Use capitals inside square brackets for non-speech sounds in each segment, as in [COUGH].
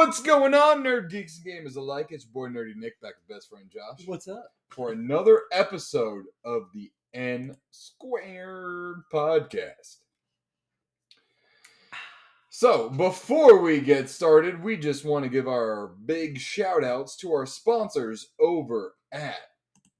What's going on, nerd geeks and gamers alike? It's your boy Nerdy Nick back with best friend Josh What's up? for another episode of the N Squared podcast. So, before we get started, we just want to give our big shout outs to our sponsors over at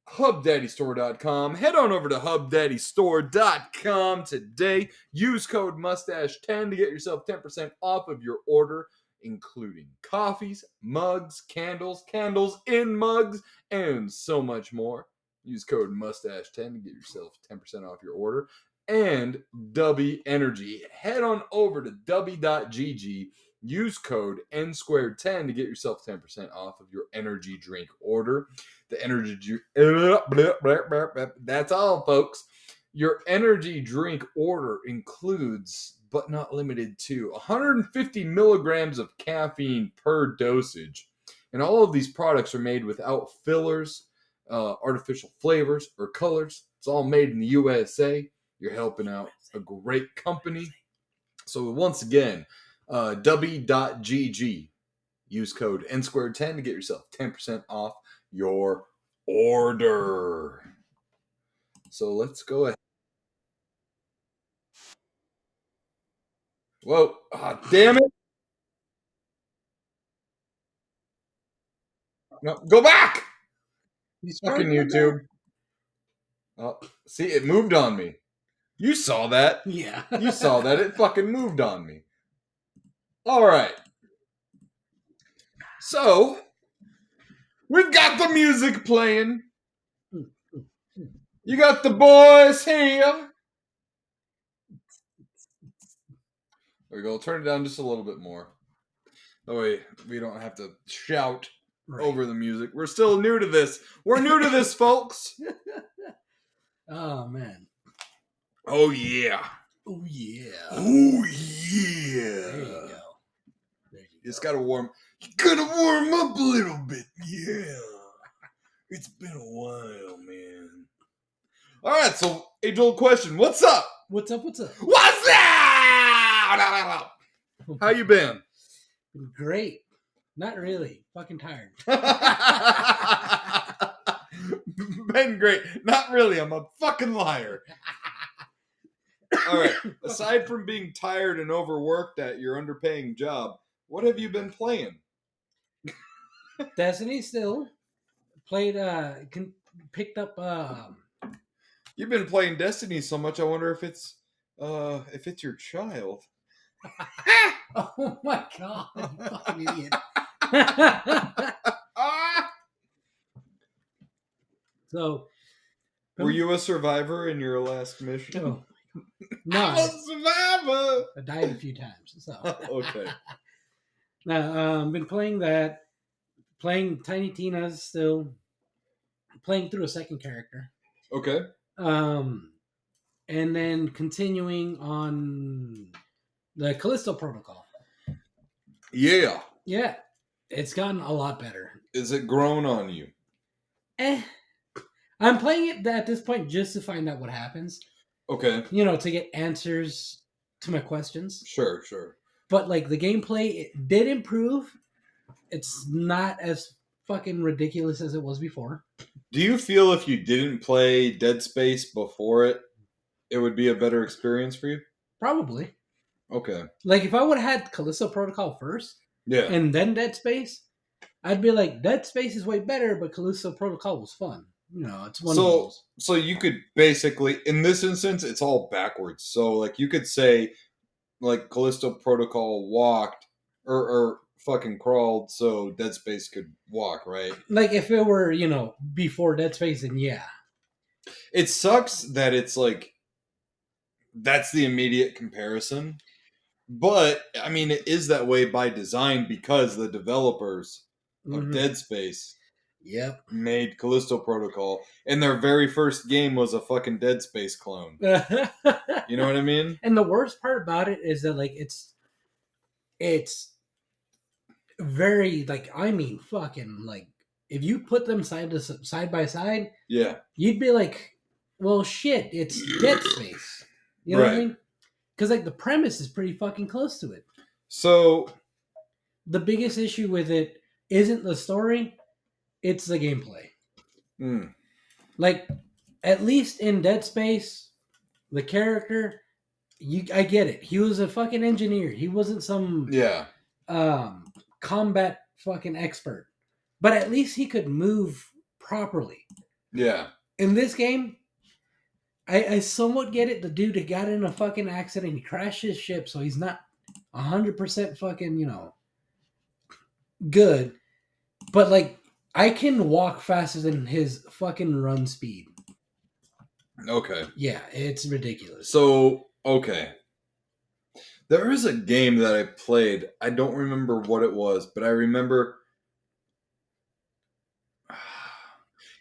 HubDaddyStore.com. Head on over to HubDaddyStore.com today. Use code Mustache10 to get yourself 10% off of your order, including coffees, mugs, candles, candles in mugs, and so much more. Use code Mustache10 to get yourself 10% off your order. And W Energy. Head on over to W.GG. Use code N squared 10 to get yourself 10% off of your energy drink order. The energy drink. That's all, folks. Your energy drink order includes, but not limited to, 150 milligrams of caffeine per dosage. And all of these products are made without fillers, uh, artificial flavors, or colors. It's all made in the USA. You're helping out a great company. So, once again, uh, W.GG. Use code N squared 10 to get yourself 10% off your order. So let's go ahead. Whoa, ah, damn it. No, go back! He's Fucking YouTube. Oh, see, it moved on me. You saw that. Yeah. You saw that. It fucking moved on me. All right. So, we've got the music playing. You got the boys here. There we go. Turn it down just a little bit more. Oh, that way we don't have to shout Right. over the music. We're still new to this. We're new to this, [LAUGHS] folks. Oh man. Oh, yeah. Oh yeah. Oh, There you yeah. go. There you It's go. gotta warm. You gotta warm up a little bit. Yeah. It's been a while, man. All right, so age old question. What's up? What's up? What's up? What's up? How you been? Great. Not really. Fucking tired. [LAUGHS] been great. Not really. I'm a fucking liar. All right. [COUGHS] Aside from being tired and overworked at your underpaying job, what have you been playing? [LAUGHS] Destiny still played. Uh, con- picked up. Um, You've been playing Destiny so much. I wonder if it's uh if it's your child. [LAUGHS] oh my god! you fucking idiot. [LAUGHS] So. Were you a survivor in your last mission? Oh. No, [LAUGHS] I'm a survivor. I died a few times. So. okay. Now, um, been playing that, playing Tiny Tina's still, playing through a second character, Okay. um, and then continuing on the Callisto Protocol. Yeah. Yeah, it's gotten a lot better. Is it grown on you? Eh, I'm playing it at this point just to find out what happens. Okay. You know, to get answers to my questions. Sure. Sure. But like the gameplay, it did improve. It's not as fucking ridiculous as it was before. Do you feel if you didn't play Dead Space before it, it would be a better experience for you? Probably. Okay. Like if I would have had Callisto Protocol first Yeah. and then Dead Space, I'd be like, Dead Space is way better, but Callisto Protocol was fun. You know, it's one of So, those. so you could basically, in this instance, it's all backwards. So, like, you could say, like, Callisto Protocol walked or, or fucking crawled, so Dead Space could walk, right? Like if it were, you know, before Dead Space, then yeah. It sucks that it's like that's the immediate comparison. But I mean, it is that way by design because the developers of Mhm. Dead Space Yep. made Callisto Protocol, and their very first game was a fucking Dead Space clone. [LAUGHS] You know what I mean? and the worst part about it is that like it's it's very like I mean fucking like if you put them side to side by side, Yeah. you'd be like, well, shit, it's Dead Space. You know what I mean? Because like the premise is pretty fucking close to it. So the biggest issue with it isn't the story, it's the gameplay. Mm. Like, at least in Dead Space, the character, you I get it. He was a fucking engineer. He wasn't some Yeah. um combat fucking expert. But at least he could move properly. Yeah. In this game, I, I somewhat get it. The dude got in a fucking accident. He crashed his ship, so he's not hundred percent fucking, you know, good. But like I can walk faster than his fucking run speed. Okay. Yeah, it's ridiculous. So, okay. There is a game that I played. I don't remember what it was, but I remember.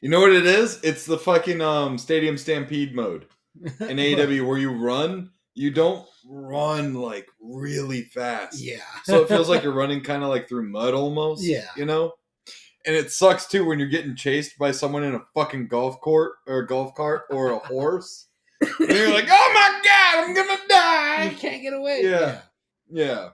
You know what it is? It's the fucking um Stadium Stampede mode in [LAUGHS] AEW where you run. You don't run like really fast. Yeah. So it feels like [LAUGHS] you're running kind of like through mud almost. Yeah. You know? And it sucks too when you're getting chased by someone in a fucking golf court or a golf cart or a horse. and you're like, oh my god, I'm gonna you die. can't get away. Yeah. Yeah.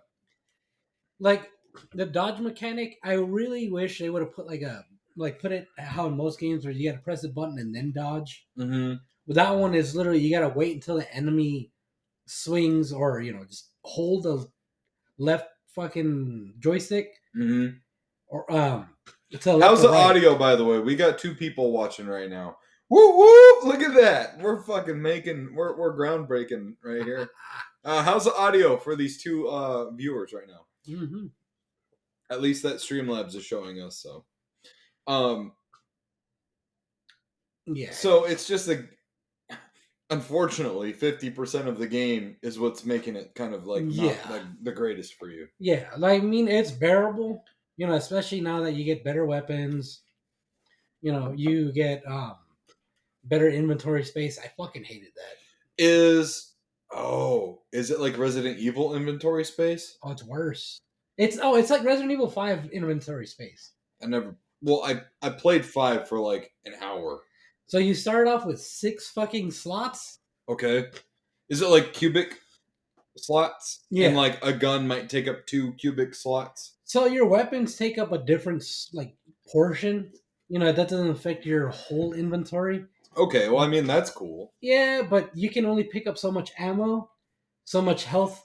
Like the dodge mechanic, I really wish they would have put like a like put it how in most games where you gotta press a button and then dodge. Mm-hmm. But that one is literally you gotta wait until the enemy swings or you know just hold the left fucking joystick Mm-hmm. or um. To How's the right. audio, by the way? We got two people watching right now. Woo woo! Look at that. We're fucking making. We're we're groundbreaking right here. [LAUGHS] Uh, how's the audio for these two uh, viewers right now? Mhm. At least that Streamlabs is showing us. So, um, Yeah. so it's just a. Unfortunately, fifty percent of the game is what's making it kind of like not Yeah. like the greatest for you. Yeah, like I mean, it's bearable. You know, especially now that you get better weapons. You know, you get um better inventory space. I fucking hated that. Is oh, is it like Resident Evil inventory space? Oh, it's worse. It's oh, it's like Resident Evil Five inventory space. I never. Well, I I played five for like an hour. So you start off with six fucking slots. Okay, is it like cubic slots? Yeah. and like a gun might take up two cubic slots. So your weapons take up a different like portion. You know that doesn't affect your whole inventory. Okay, well, I mean that's cool. Yeah, but you can only pick up so much ammo, so much health.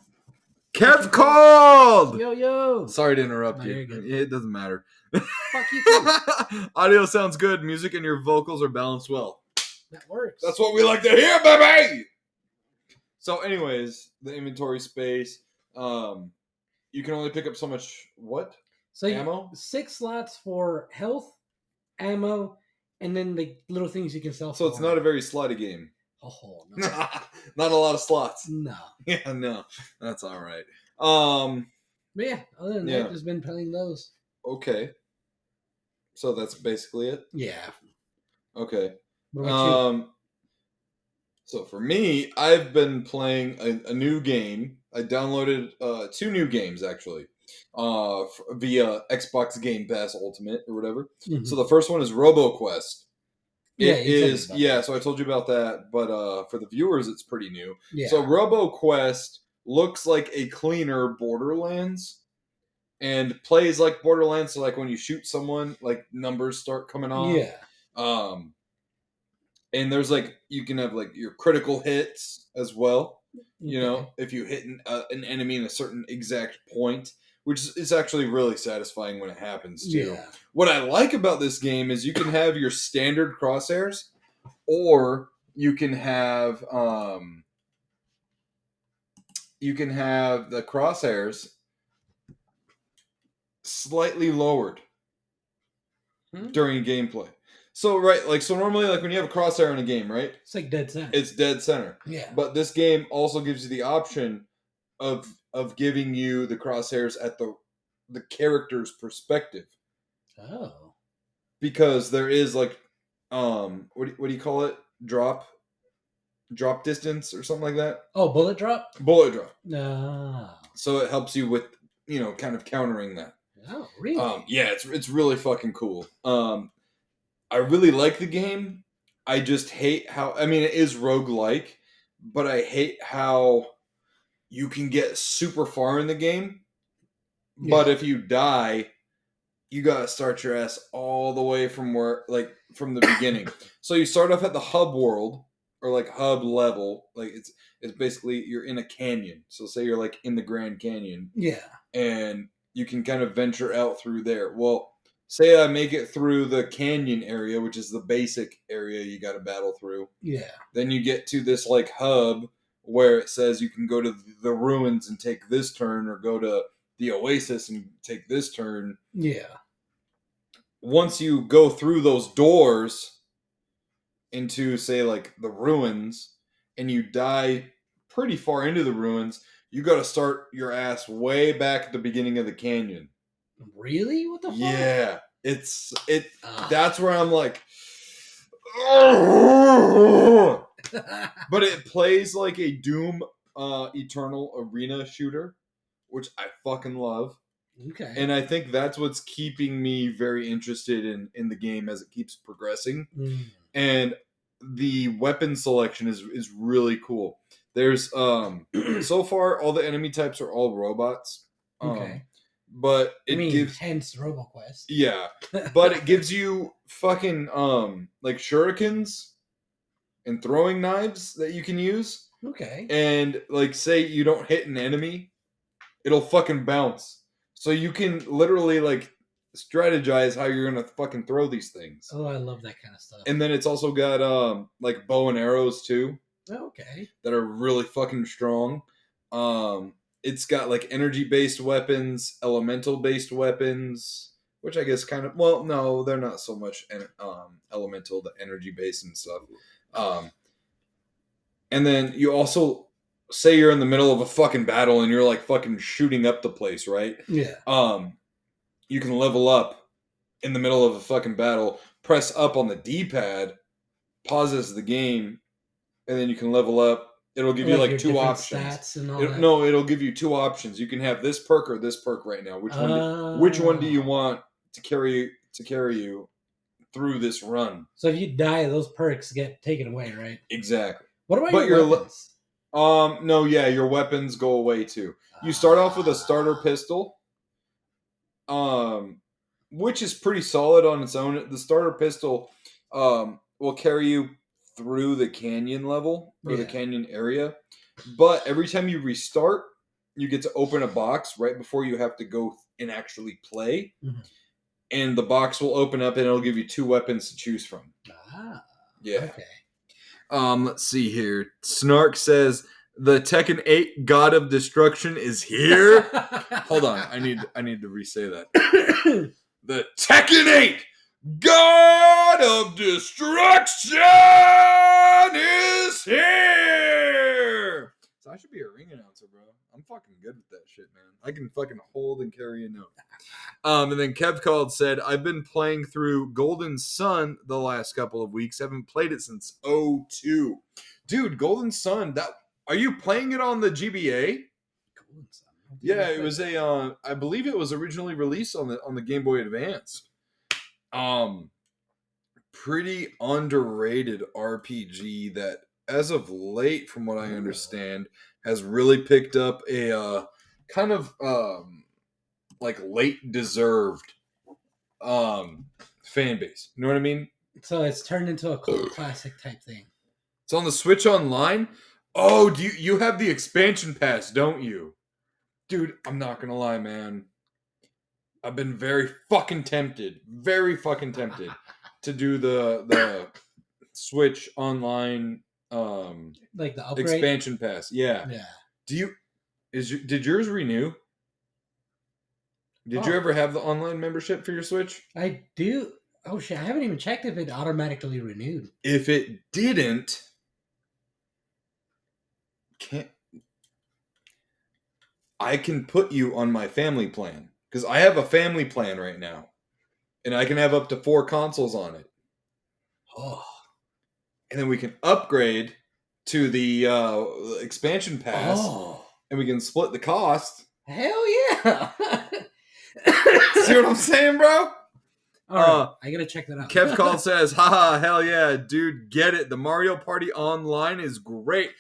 Kev [LAUGHS] called. Yo yo, Sorry to interrupt No, you. It doesn't matter. fuck you. [LAUGHS] Audio sounds good. Music and your vocals are balanced well. That works. That's what we like to hear, baby. So, anyways, the inventory space. Um, you can only pick up so much. What So ammo? six slots for health, ammo, and then the little things you can sell. So it's not a very slotty game. Oh no, [LAUGHS] not a lot of slots. no. [LAUGHS] Yeah, no, that's all right. Um, But yeah, other than Yeah. that, just been playing those. okay. So that's basically it. Yeah. Okay. Um, so for me, I've been playing a, a new game. I downloaded uh, two new games actually, uh, f- via Xbox Game Pass Ultimate or whatever. you? So the first one is RoboQuest. It Yeah, you is yeah. So I told you about that, but uh, for the viewers, it's pretty new. yeah. So RoboQuest looks like a cleaner Borderlands, and plays like Borderlands. So like when you shoot someone, like numbers start coming off. yeah. Um, and there's like you can have like your critical hits as well. You know, if you hit an, uh, an enemy in a certain exact point, which is, actually really satisfying when it happens too. Yeah. What I like about this game is you can have your standard crosshairs, or you can have um, you can have the crosshairs slightly lowered Hmm? during gameplay. So right, like so normally, like when you have a crosshair in a game, right, It's like dead center. it's dead center. yeah. But this game also gives you the option of of giving you the crosshairs at the the character's perspective oh. because there is like um what do, what do you call it drop drop distance or something like that Oh, bullet drop? bullet drop No. so it helps you with you know kind of countering that Oh, really? um yeah it's it's really fucking cool um i really like the game i just hate how i mean it is roguelike but i hate how you can get super far in the game But if you die, you gotta start your ass all the way from where, like, from the beginning. [COUGHS] so you start off at the hub world or like hub level. Like it's it's basically you're in a canyon. So say you're like in the Grand Canyon, Yeah. and you can kind of venture out through there. Well, say I make it through the canyon area, which is the basic area you got to battle through. Yeah. Then you get to this like hub where it says you can go to the ruins and take this turn, or go to the oasis and take this turn. Yeah. Once you go through those doors into, say, like the ruins, and you die pretty far into the ruins, you got to start your ass way back at the beginning of the canyon. Really? What the fuck? Yeah, it's it. Ugh. That's where I'm like, [LAUGHS] but it plays like a Doom uh, Eternal Arena shooter, which I fucking love, okay. and I think that's what's keeping me very interested in in the game as it keeps progressing. Mm. And the weapon selection is is really cool. There's um [CLEARS THROAT] so far all the enemy types are all robots. Um, Okay. but I it mean, gives hence RoboQuest. yeah, but it gives you fucking um like shurikens and throwing knives that you can use okay. and like say you don't hit an enemy it'll fucking bounce so you can literally like strategize how you're gonna fucking throw these things Oh, I love that kind of stuff. and then it's also got um like bow and arrows too okay. that are really fucking strong um it's got like energy based weapons elemental based weapons which i guess kind of well no they're not so much en- um elemental the energy based and stuff um and then you also say you're in the middle of a fucking battle and you're like fucking shooting up the place right Yeah. um you can level up in the middle of a fucking battle press up on the d-pad pauses the game and then you can level up it'll give you like two options Stats and all It'll- that. no it'll give you two options you can have this perk or this perk right now which one do, which one do you Oh. want to carry to carry you through this run So if you die, those perks get taken away, right? exactly What about But your your le- weapons? um no yeah your weapons go away too You start off with a starter Ah. pistol, um, which is pretty solid on its own. The starter pistol um, will carry you through the canyon level or the canyon area, but every time you restart, you get to open a box right before you have to go and actually play. Mhm. And the box will open up and it'll give you two weapons to choose from. Ah, Yeah. okay. Um, let's see here. Snark says the Tekken 8 God of Destruction is here. [LAUGHS] Hold on, I need I need to re-say that. [COUGHS] The Tekken 8 God of Destruction is here. So I should be a ring announcer, bro. I'm fucking good with that shit, man. I can fucking hold and carry a note. Um, and then Kev called said, I've been playing through Golden Sun the last couple of weeks. haven't played it since 02. Dude, Golden Sun, that are you playing it on the GBA? Golden Sun. Yeah, it was a. Uh, I believe it was originally released on the on the Game Boy Advance. Um, pretty underrated RPG that, as of late, from what I understand, has really picked up a uh, kind of um, like late deserved um fan base. You know what I mean? So it's turned into a cult classic type thing. It's on the Switch Online. Oh, do you you have the expansion pass, don't you? Dude, I'm not gonna lie, man. I've been very fucking tempted, very fucking tempted to do the the Switch Online um Like the upgrade. expansion pass. Yeah. Yeah. Do you is your, did yours renew? Did you Oh. ever have the online membership for your Switch? I do. Oh shit! I haven't even checked if it automatically renewed. If it didn't, can't I can put you on my family plan because I have a family plan right now, and I can have up to four consoles on it, Oh. And then we can upgrade to the uh, expansion pass, Oh. and we can split the cost. Hell yeah! [LAUGHS] See what I'm saying, bro? All right, Uh, I gotta check that out. Kev Call [LAUGHS] says, haha, hell yeah, dude, get it. The Mario Party Online is great.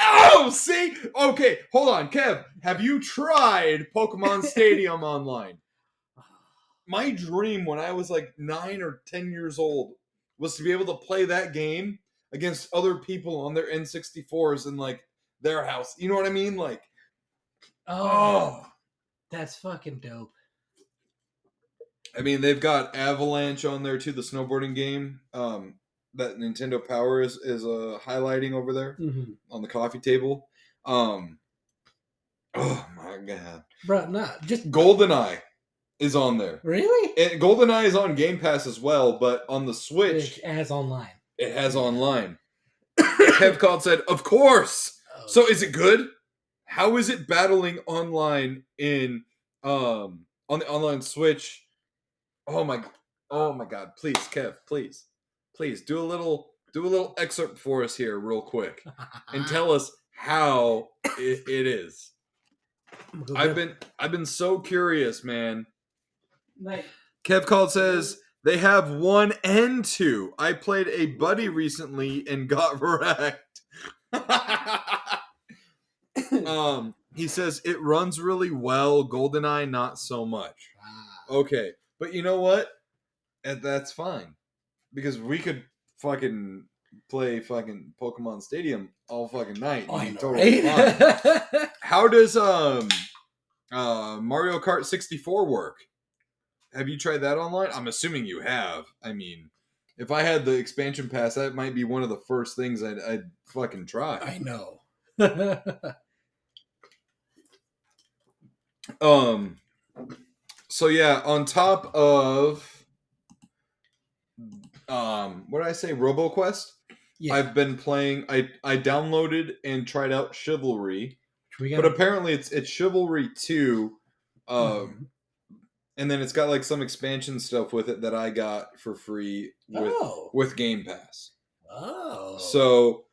Oh, see? Okay, hold on, Kev. Have you tried Pokemon [LAUGHS] Stadium online? My dream when I was like nine or ten years old was to be able to play that game against other people on their N64s in like their house. You know what I mean? Like, Oh, oh. that's fucking dope. I mean, they've got Avalanche on there too, the snowboarding game. Um, that Nintendo Power is is uh, highlighting over there Mm-hmm. on the coffee table. Um, oh my god, Bro, not just GoldenEye is on there. really. And GoldenEye is on Game Pass as well, but on the Switch, Which as online. it has online. [COUGHS] Kev called said, "Of course." Oh, So is it good? How is it battling online in um on the online Switch? Oh my oh my god, please, Kev, please. Please do a little do a little excerpt for us here real quick and [LAUGHS] tell us how it, it is. I'm gonna go I've been I've been so curious, man. Like Kev called says they have one and two. I played a buddy recently and got [LAUGHS] wrecked. [LAUGHS] um, he says it runs really well. Goldeneye, not so much. Wow. Okay, but you know what? And that's fine because we could fucking play fucking Pokemon Stadium all fucking night. I know, totally right? [LAUGHS] How does um uh Mario Kart 64 work? Have you tried that online? I'm assuming you have. I mean, if I had the expansion pass, that might be one of the first things I'd, I'd fucking try. I know. [LAUGHS] Um so yeah, on top of um what did I say? RoboQuest? yeah, I've been playing I I downloaded and tried out Chivalry, we but apparently it's it's Chivalry 2 um Mhm. And then it's got like some expansion stuff with it that I got for free with oh, with Game Pass. oh, So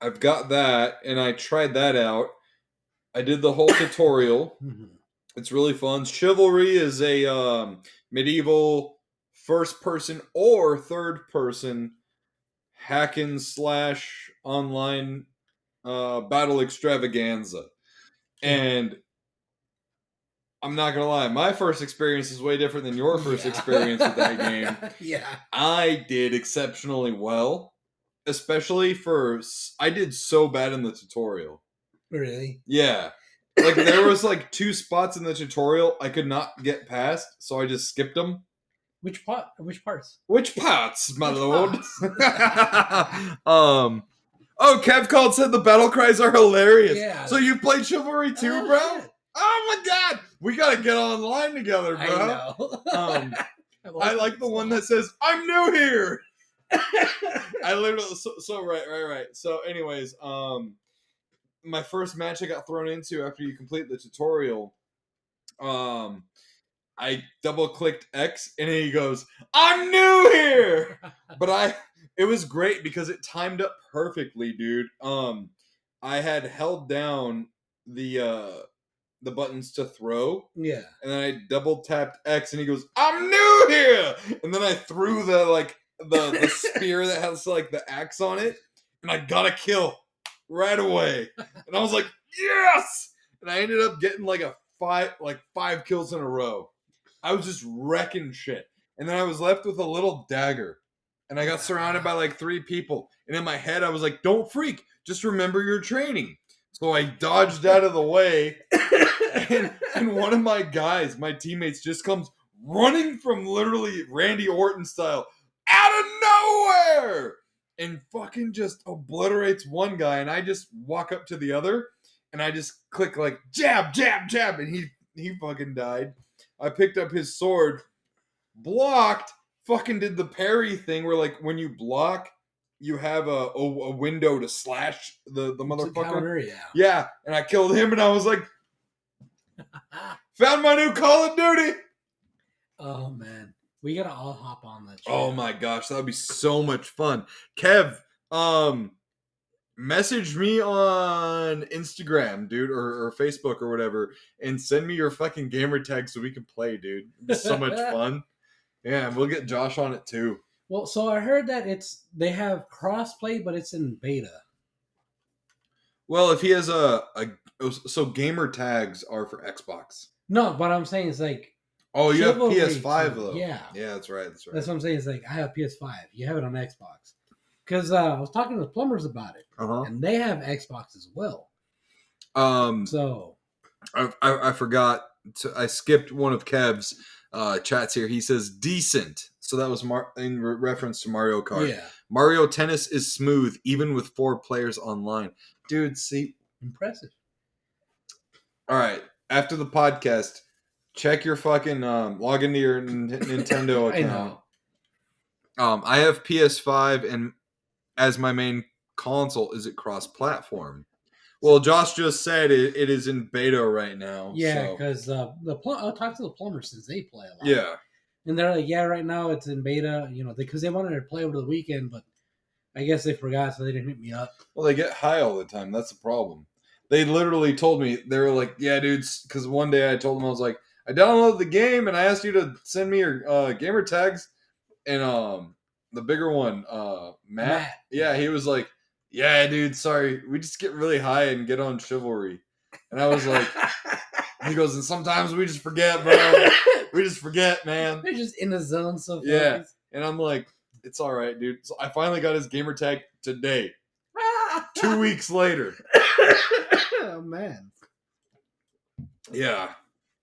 I've got that and I tried that out. I did the whole tutorial. [COUGHS] Mhm. It's really fun. Chivalry is a um, medieval first person or third person hack and slash online uh, battle extravaganza. And I'm not gonna lie, my first experience is way different than your first Yeah. experience with that game. [LAUGHS] yeah, I did exceptionally well, especially for I did so bad in the tutorial. really. Yeah. Like there was like two spots in the tutorial I could not get past, so I just skipped them. Which part? Which parts? Which parts, my Which lord? parts? [LAUGHS] um Oh, Kev called said the battle cries are hilarious. Yeah. So you played Chivalry too, Oh, bro? Oh my god! We gotta get online together, bro. I know. Um, I've [LAUGHS] I like the one that says, I'm new here. [LAUGHS] I literally so, so right, right, right. So, anyways, um, my first match I got thrown into after you complete the tutorial, um, I double clicked X and he goes, "I'm new here." [LAUGHS] But I, it was great because it timed up perfectly, dude. Um, I had held down the uh the buttons to throw, yeah. and then I double tapped X, and he goes, "I'm new here," and then I threw the like the the [LAUGHS] spear that has like the axe on it, and I got a kill right away, and I was like, "Yes!" And I ended up getting like a five like five kills in a row. I was just wrecking shit, and then I was left with a little dagger, and I got surrounded by like three people, and in my head I was like, "Don't freak, just remember your training." So I dodged out of the way [LAUGHS] and, and one of my guys, my teammates, just comes running from literally Randy Orton style out of nowhere and fucking just obliterates one guy. And I just walk up to the other and I just click like jab, jab, jab, and he he fucking died. I picked up his sword, blocked, fucking did the parry thing where like when you block, you have a, a, a window to slash the, the motherfucker. counter, yeah. Yeah, and I killed him, and I was like, [LAUGHS] found my new Call of Duty. Oh man, we gotta all hop on that. Oh my gosh, that would be so much fun. Kev, um, message me on Instagram, dude, or, or Facebook or whatever, and send me your fucking gamer tag so we can play, dude. It'd so much [LAUGHS] fun. Yeah, and we'll get Josh on it too. Well, so I heard that it's they have crossplay, but it's in beta. Well, if he has a, a so gamer tags are for Xbox. No, what I'm saying is like Oh, you have PS5 too. though. Yeah. yeah, that's right. That's right. that's what I'm saying. Is like I have PS5. You have it on Xbox. Because uh, I was talking to the plumbers about it, uh-huh. and they have Xbox as well. Um, So I, I, I forgot. To, I skipped one of Kev's uh, chats here. He says decent. So that was Mar- in re- reference to Mario Kart. yeah, Mario Tennis is smooth even with four players online. Dude, see. impressive. All right. After the podcast, check your fucking um, log into your N- [LAUGHS] Nintendo I account. know. Um, I have PS5 and as my main console, is it cross-platform? Well, Josh just said it, it is in beta right now. Yeah, so- because uh, the pl- I'll talk to the plumbers since they play a lot. yeah. and they're like, yeah, right now it's in beta. You know, because they wanted to play over the weekend, but I guess they forgot, so they didn't hit me up. Well, they get high all the time. That's the problem. They literally told me they were like, "Yeah, dudes." Because one day I told them I was like, "I downloaded the game and I asked you to send me your uh, gamer tags," and um, the bigger one, uh, Matt, Matt. yeah, he was like, "Yeah, dude, sorry, we just get really high and get on chivalry," and I was like, [LAUGHS] he goes, "And sometimes we just forget, bro. [LAUGHS] we just forget, man." They're just in the zone so Yeah. And I'm like, "It's all right, dude." So I finally got his gamer tag today. [LAUGHS] Two weeks later. Oh man. Yeah.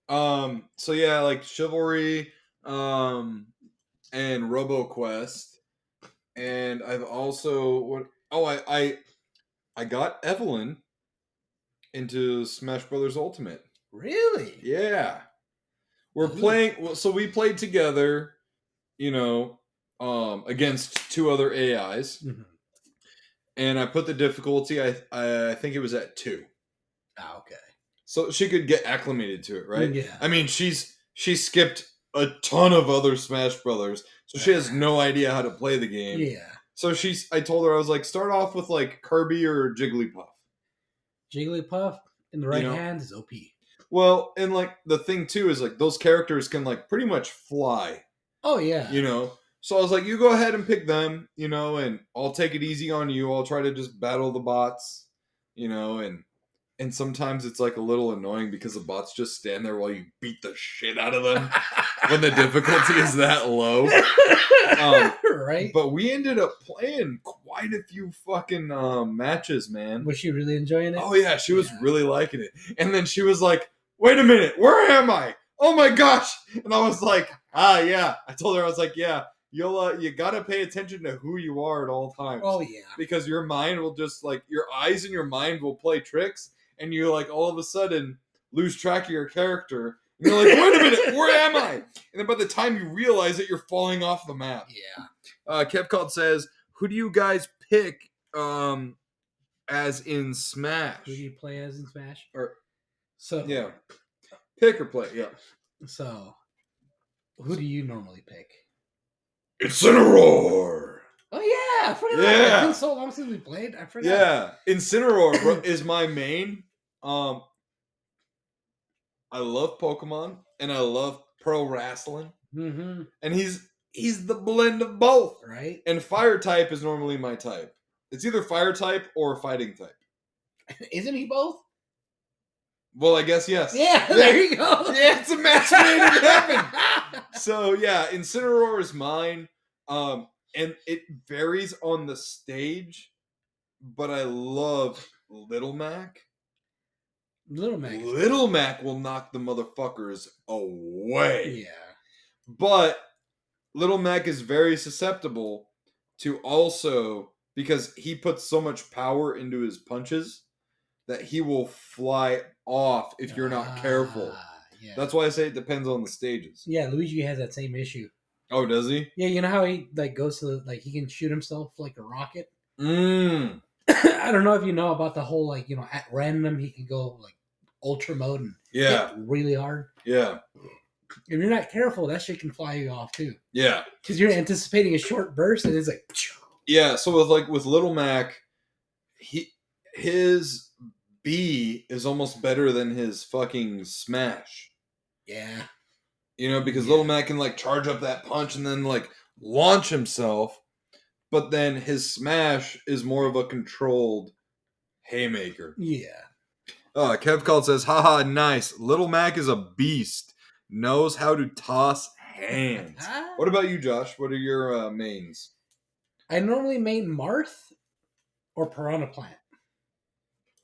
Um. So yeah, like chivalry, um, and RoboQuest, and I've also what? Oh, I I I got Evelyn into Smash Brothers Ultimate. Really? Yeah. We're Ooh. playing. Well, so we played together, you know, um, against two other AIs, Mhm. And I put the difficulty. I I, think it was at two, Ah, okay. so she could get acclimated to it, right? Yeah. I mean, she's she skipped a ton of other Smash Brothers, so she has no idea how to play the game. yeah. So she's. I told her I was like, start off with like Kirby or Jigglypuff. Jigglypuff in the right know? hand is OP. Well, and like the thing too is like those characters can like pretty much fly, Oh yeah. you know. So I was like, you go ahead and pick them, you know, and I'll take it easy on you. I'll try to just battle the bots, you know, and and sometimes it's like a little annoying because the bots just stand there while you beat the shit out of them [LAUGHS] when the difficulty is that low. Um, [LAUGHS] right? But we ended up playing quite a few fucking um, matches, man. Was she really enjoying it? Oh yeah, she was Yeah. really liking it. And then she was like, "Wait a minute, where am I? Oh my gosh!" And I was like, "Ah, yeah." I told her I was like, "Yeah, you'll uh, you gotta pay attention to who you are at all times Oh yeah. because your mind will just like your eyes and your mind will play tricks, and you like all of a sudden lose track of your character." And you're like, "Wait a minute, [LAUGHS] where am I?" And then by the time you realize it, you're falling off the map. Yeah. Uh, Kevcott says, "Who do you guys pick um, as in Smash?" Who do you play as in Smash? Or So yeah, pick or play. Yeah, So who do you normally pick? Incineroar. Oh yeah, I forgot. Yeah. It's been so long since we played. I forgot. Yeah, Incineroar bro, [CLEARS THROAT] is my main. Um, I love Pokemon and I love pro wrestling, Mm-hmm. and he's he's the blend of both. Right. And fire type is normally my type. It's either fire type or fighting type. [LAUGHS] Isn't he both? Well, I guess yes. Yeah. [LAUGHS] There you go. Yeah, it's a match made in heaven. [LAUGHS] So yeah, Incineroar is mine. Um, and it varies on the stage, but I love Little Mac. Little Mac. Little Mac will knock the motherfuckers away. Yeah. But Little Mac is very susceptible to also because he puts so much power into his punches that he will fly off if you're not careful. Ah, Yeah. That's why I say it depends on the stages. yeah. Luigi has that same issue. Oh, does he? Yeah, you know how he like goes to the, like he can shoot himself like a rocket. Mmm. [CLEARS THROAT] I don't know if you know about the whole like you know at random he can go like ultra mode and Yeah, hit really hard. yeah, If you're not careful, that shit can fly you off too. yeah, Because you're anticipating a short burst and it's like, [TSK] yeah. So with like with Little Mac, he his B is almost better than his fucking smash. Yeah, You know, because Yeah. Little Mac can like charge up that punch and then like launch himself, but then his smash is more of a controlled haymaker. Yeah. Uh, Kev called says, haha, nice. Little Mac is a beast. Knows how to toss hands. What about you, Josh? What are your uh, mains? I normally main Marth or Piranha Plant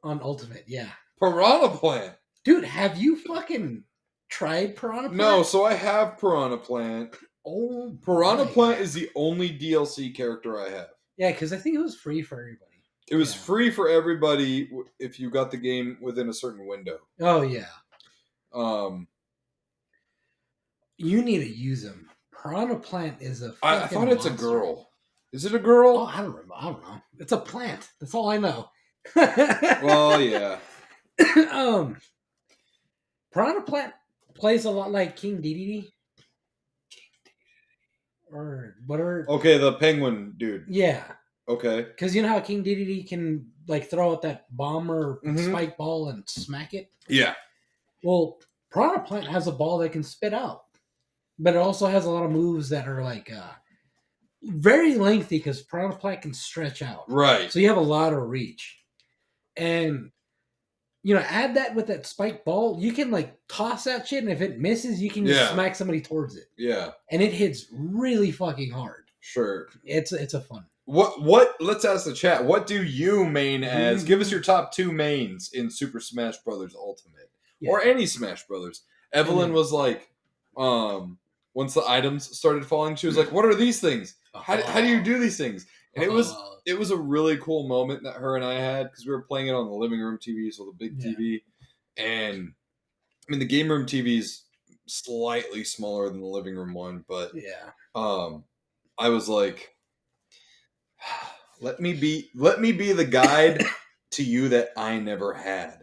on Ultimate. Yeah. Piranha Plant. Dude, have you fucking tried Piranha Plant? No, so I have Piranha Plant. Oh, Piranha my. Plant is the only DLC character I have. Yeah, because I think it was free for everybody. It was Yeah. free for everybody if you got the game within a certain window. Oh yeah, Um, you need to use him. Piranha Plant is a. I, thought it's a girl. Is it a Oh, girl? I don't remember. I don't know. It's a plant. That's all I know. Well, yeah. [LAUGHS] um, Piranha Plant plays a lot like King Dedede. Or whatever. Okay, the penguin dude. Yeah, Okay. because you know how King Dedede can like throw out that bomb or Mhm. spike ball and smack it. Yeah. Well, Piranha Plant has a ball that can spit out, but it also has a lot of moves that are like uh, very lengthy because Piranha Plant can stretch out. Right. So you have a lot of reach. And you know, add that with that spike ball, you can like toss that shit, and if it misses, you can just Yeah. smack somebody towards it. Yeah. And it hits really fucking hard. Sure. It's it's a fun. What what let's ask the chat. What do you main as? Mhm. Give us your top two mains in Super Smash Brothers Ultimate. Yeah. Or any Smash Brothers. Evelyn Mhm. was like, um, once the items started falling, she was like, What are these things? How do, how do you do these things? And it was Uh, it was a really cool moment that her and I had because we were playing it on the living room TV, so the big Yeah. TV. And I mean the game room TV's slightly smaller than the living room one, but yeah. um I was like let me be let me be the guide to you that I never had.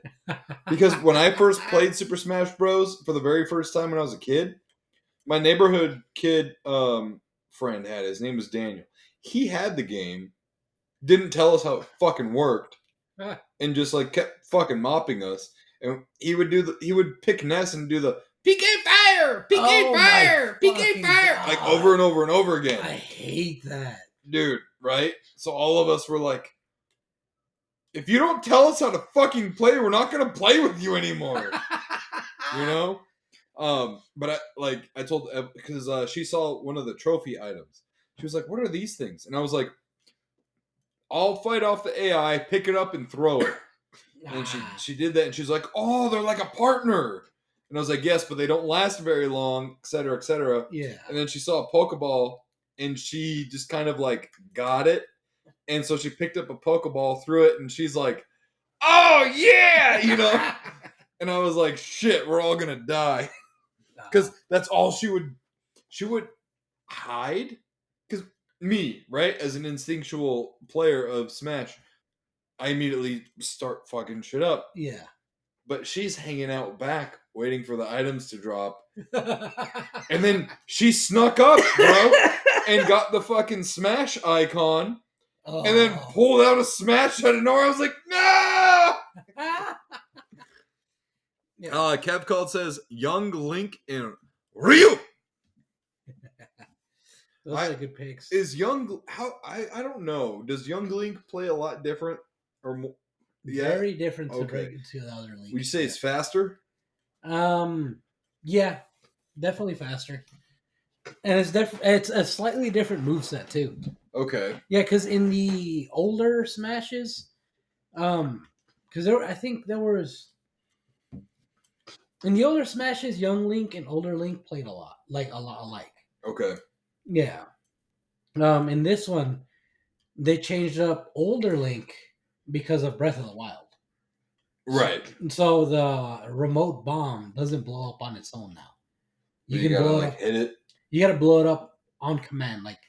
Because when I first played Super Smash Bros for the very first time when I was a kid, my neighborhood kid um friend had it. his name was Daniel. He had the game, didn't tell us how it fucking worked, Ah. and just like kept fucking mopping us. And he would do the he would pick Ness and do the PK fire, PK Oh fire, PK fire, God. like over and over and over again I hate that. dude, right? So all of us were like, if you don't tell us how to fucking play, we're not gonna play with you anymore. [LAUGHS] you know? Um, but I like I told because uh, she saw one of the trophy items. She was like, "What are these things?" And I was like, "I'll fight off the AI, pick it up, and throw it." [SIGHS] And she she did that, and she's like, "Oh, they're like a partner." And I was like, "Yes, but they don't last very long, et cetera, et cetera." yeah. and then she saw a Pokeball and she just kind of like got it. And so she picked up a Pokeball, threw it, and she's like, Oh yeah, you know? [LAUGHS] And I was like, shit, we're all gonna die. Because that's all she would she would hide. Me, right, as an instinctual player of Smash, I immediately start fucking shit up. yeah. But she's hanging out back, waiting for the items to drop. [LAUGHS] And then she snuck up, bro. and got the fucking smash icon and then Oh. pulled out a smash out of nowhere. I was like, no! [LAUGHS] Yeah. Uh, Kev called says young Link and Ryu Those I- are good picks. is young. How I I don't know. Does young Link play a lot different or more? Yeah. Very different to, Okay. break to the other league. Would you say it's faster? Um, yeah, definitely faster, and it's def- it's a slightly different moveset too. Okay. Yeah, because in the older smashes, um, because there I think there was in the older smashes, young Link and older Link played a lot, like a lot alike. Okay. Yeah. Um, in this one, they changed up older Link because of Breath of the Wild. Right. So the remote bomb doesn't blow up on its own now. You, You, can gotta blow it up. hit it. You gotta blow it up on command. Like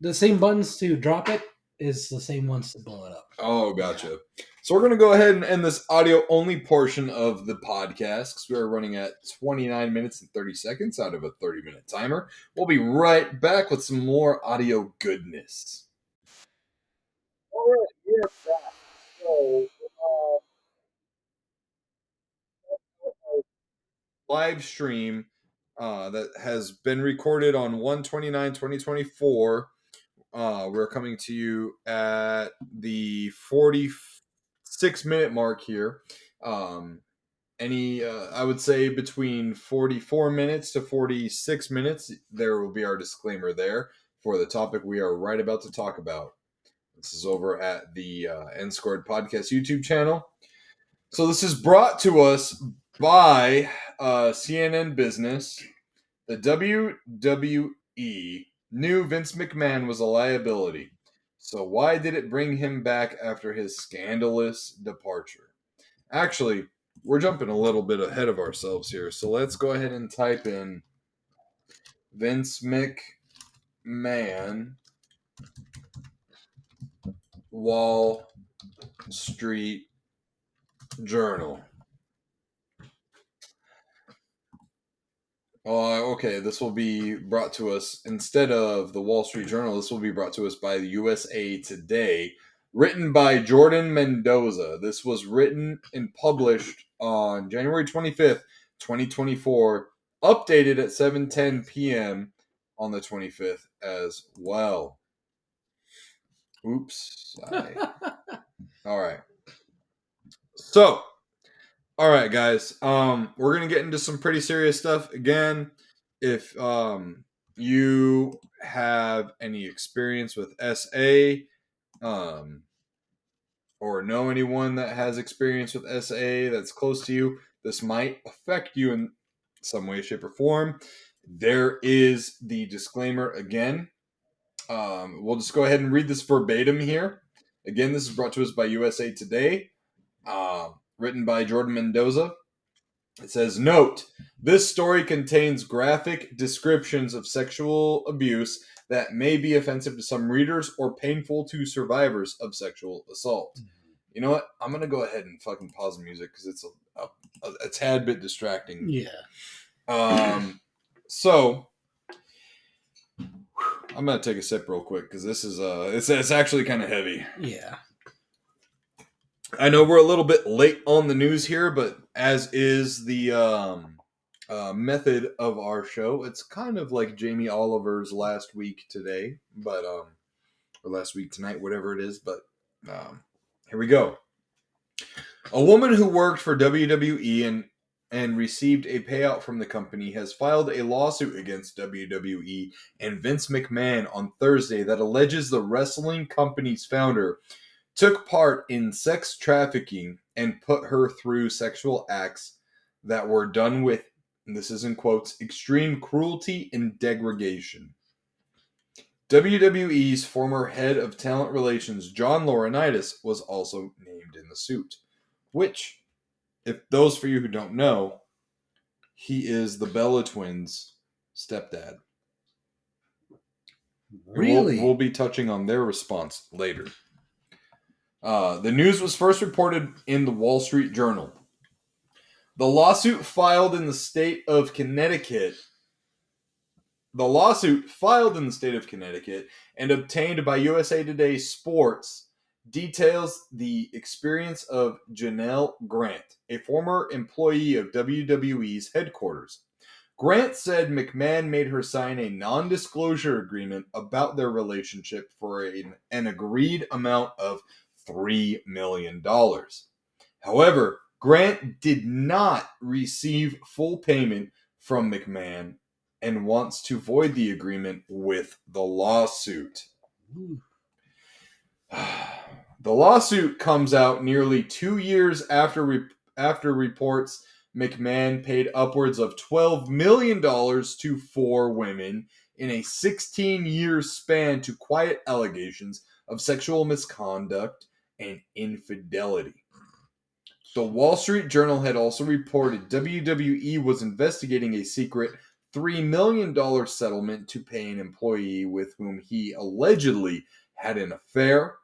the same buttons to drop it is the same ones to blow it up. Oh, gotcha. So we're gonna go ahead and end this audio only portion of the podcast because we are running at 29 minutes and 30 seconds out of a 30 minute timer. We'll be right back with some more audio goodness. All right, we're back. So, uh, live stream uh, that has been recorded on 129 2024 uh, we're coming to you at the 46 minute mark here. Um, any, uh, I would say between 44 minutes to 46 minutes, there will be our disclaimer there for the topic we are right about to talk about. This is over at the uh, N Squared Podcast YouTube channel. So this is brought to us by uh, CNN Business. The WWE knew Vince McMahon was a liability. So why did it bring him back after his scandalous departure? Actually, we're jumping a little bit ahead of ourselves here. So let's go ahead and type in Vince McMahon Wall Street Journal. Oh, okay. This will be brought to us instead of the Wall Street Journal. This will be brought to us by the USA Today, written by Jordan Mendoza. This was written and published on January 25th, 2024, updated at 7:10 p.m. on the 25th as well. Oops. I- [LAUGHS] all right. So, all right, guys. Um, we're gonna get into some pretty serious stuff again. If um you have any experience with SA, um, or know anyone that has experience with SA that's close to you, this might affect you in some way, shape, or form. There is the disclaimer again. Um, we'll just go ahead and read this verbatim here. Again, this is brought to us by USA Today, uh, written by Jordan Mendoza. It says, Note, this story contains graphic descriptions of sexual abuse that may be offensive to some readers or painful to survivors of sexual assault. You know what? I'm going to go ahead and fucking pause the music because it's a, a, a, a tad bit distracting. yeah. Um, so I'm gonna take a sip real quick because this is uh, it's it's actually kind of heavy. Yeah. I know we're a little bit late on the news here, but as is the um, uh, method of our show, it's kind of like Jamie Oliver's last week today, but um, or last week tonight, whatever it is. But um, here we go. A woman who worked for WWE and and received a payout from the company has filed a lawsuit against WWE and Vince McMahon on Thursday that alleges the wrestling company's founder took part in sex trafficking and put her through sexual acts that were done with, this is in quotes, extreme cruelty and degradation. WWE's former head of talent relations, John Laurinaitis, was also named in the suit, which, if those for you who don't know, he is the Bella twins' stepdad. And we'll- Really? We'll, be touching on their response later. Uh, the news was first reported in the Wall Street Journal. The lawsuit filed in the state of Connecticut. The lawsuit filed in the state of Connecticut and obtained by USA Today Sports details the experience of Janelle Grant, a former employee of WWE's headquarters. Grant said McMahon made her sign a non disclosure agreement about their relationship for an, an agreed amount of $3 million. However, Grant did not receive full payment from McMahon and wants to void the agreement with the lawsuit. [SIGHS] The lawsuit comes out nearly two years after re- after reports McMahon paid upwards of $12 million to four women in a 16 year span to quiet allegations of sexual misconduct and infidelity. The Wall Street Journal had also reported WWE was investigating a secret $3 million settlement to pay an employee with whom he allegedly had an affair,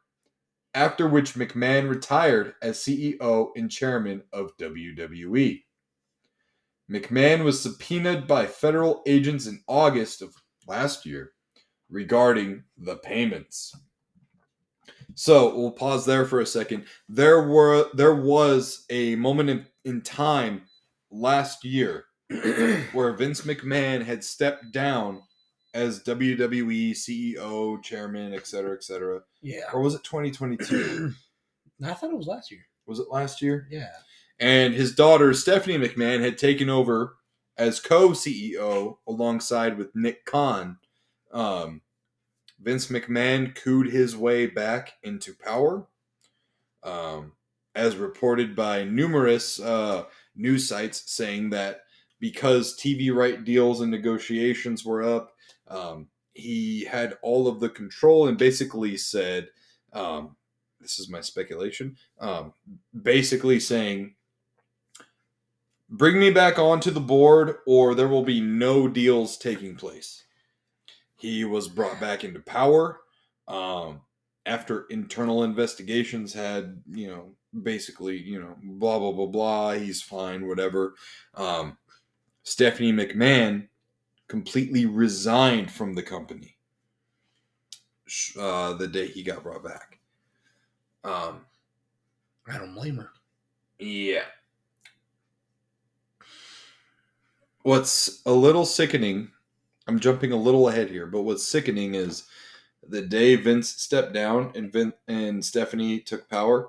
after which McMahon retired as CEO and chairman of WWE. McMahon was subpoenaed by federal agents in August of last year regarding the payments. So we'll pause there for a second. There were there was a moment in, in time last year [CLEARS THROAT] where Vince McMahon had stepped down as WWE CEO, chairman, et cetera, et cetera. Yeah. Or was it 2022? [CLEARS THROAT] I thought it was last year. Was it last year? Yeah. And his daughter Stephanie McMahon had taken over as co-CEO alongside with Nick Khan. Um, Vince McMahon cooed his way back into power, um, as reported by numerous uh, news sites, saying that because TV right deals and negotiations were up, um, he had all of the control and basically said, um, "This is my speculation." Um, basically saying, "Bring me back onto the board, or there will be no deals taking place." He was brought back into power um, after internal investigations had, you know, basically, you know, blah blah blah blah. He's fine, whatever. Um, Stephanie McMahon completely resigned from the company uh, the day he got brought back. Um, I don't blame her. yeah. What's a little sickening, I'm jumping a little ahead here, but what's sickening is the day Vince stepped down and Vin- and Stephanie took power,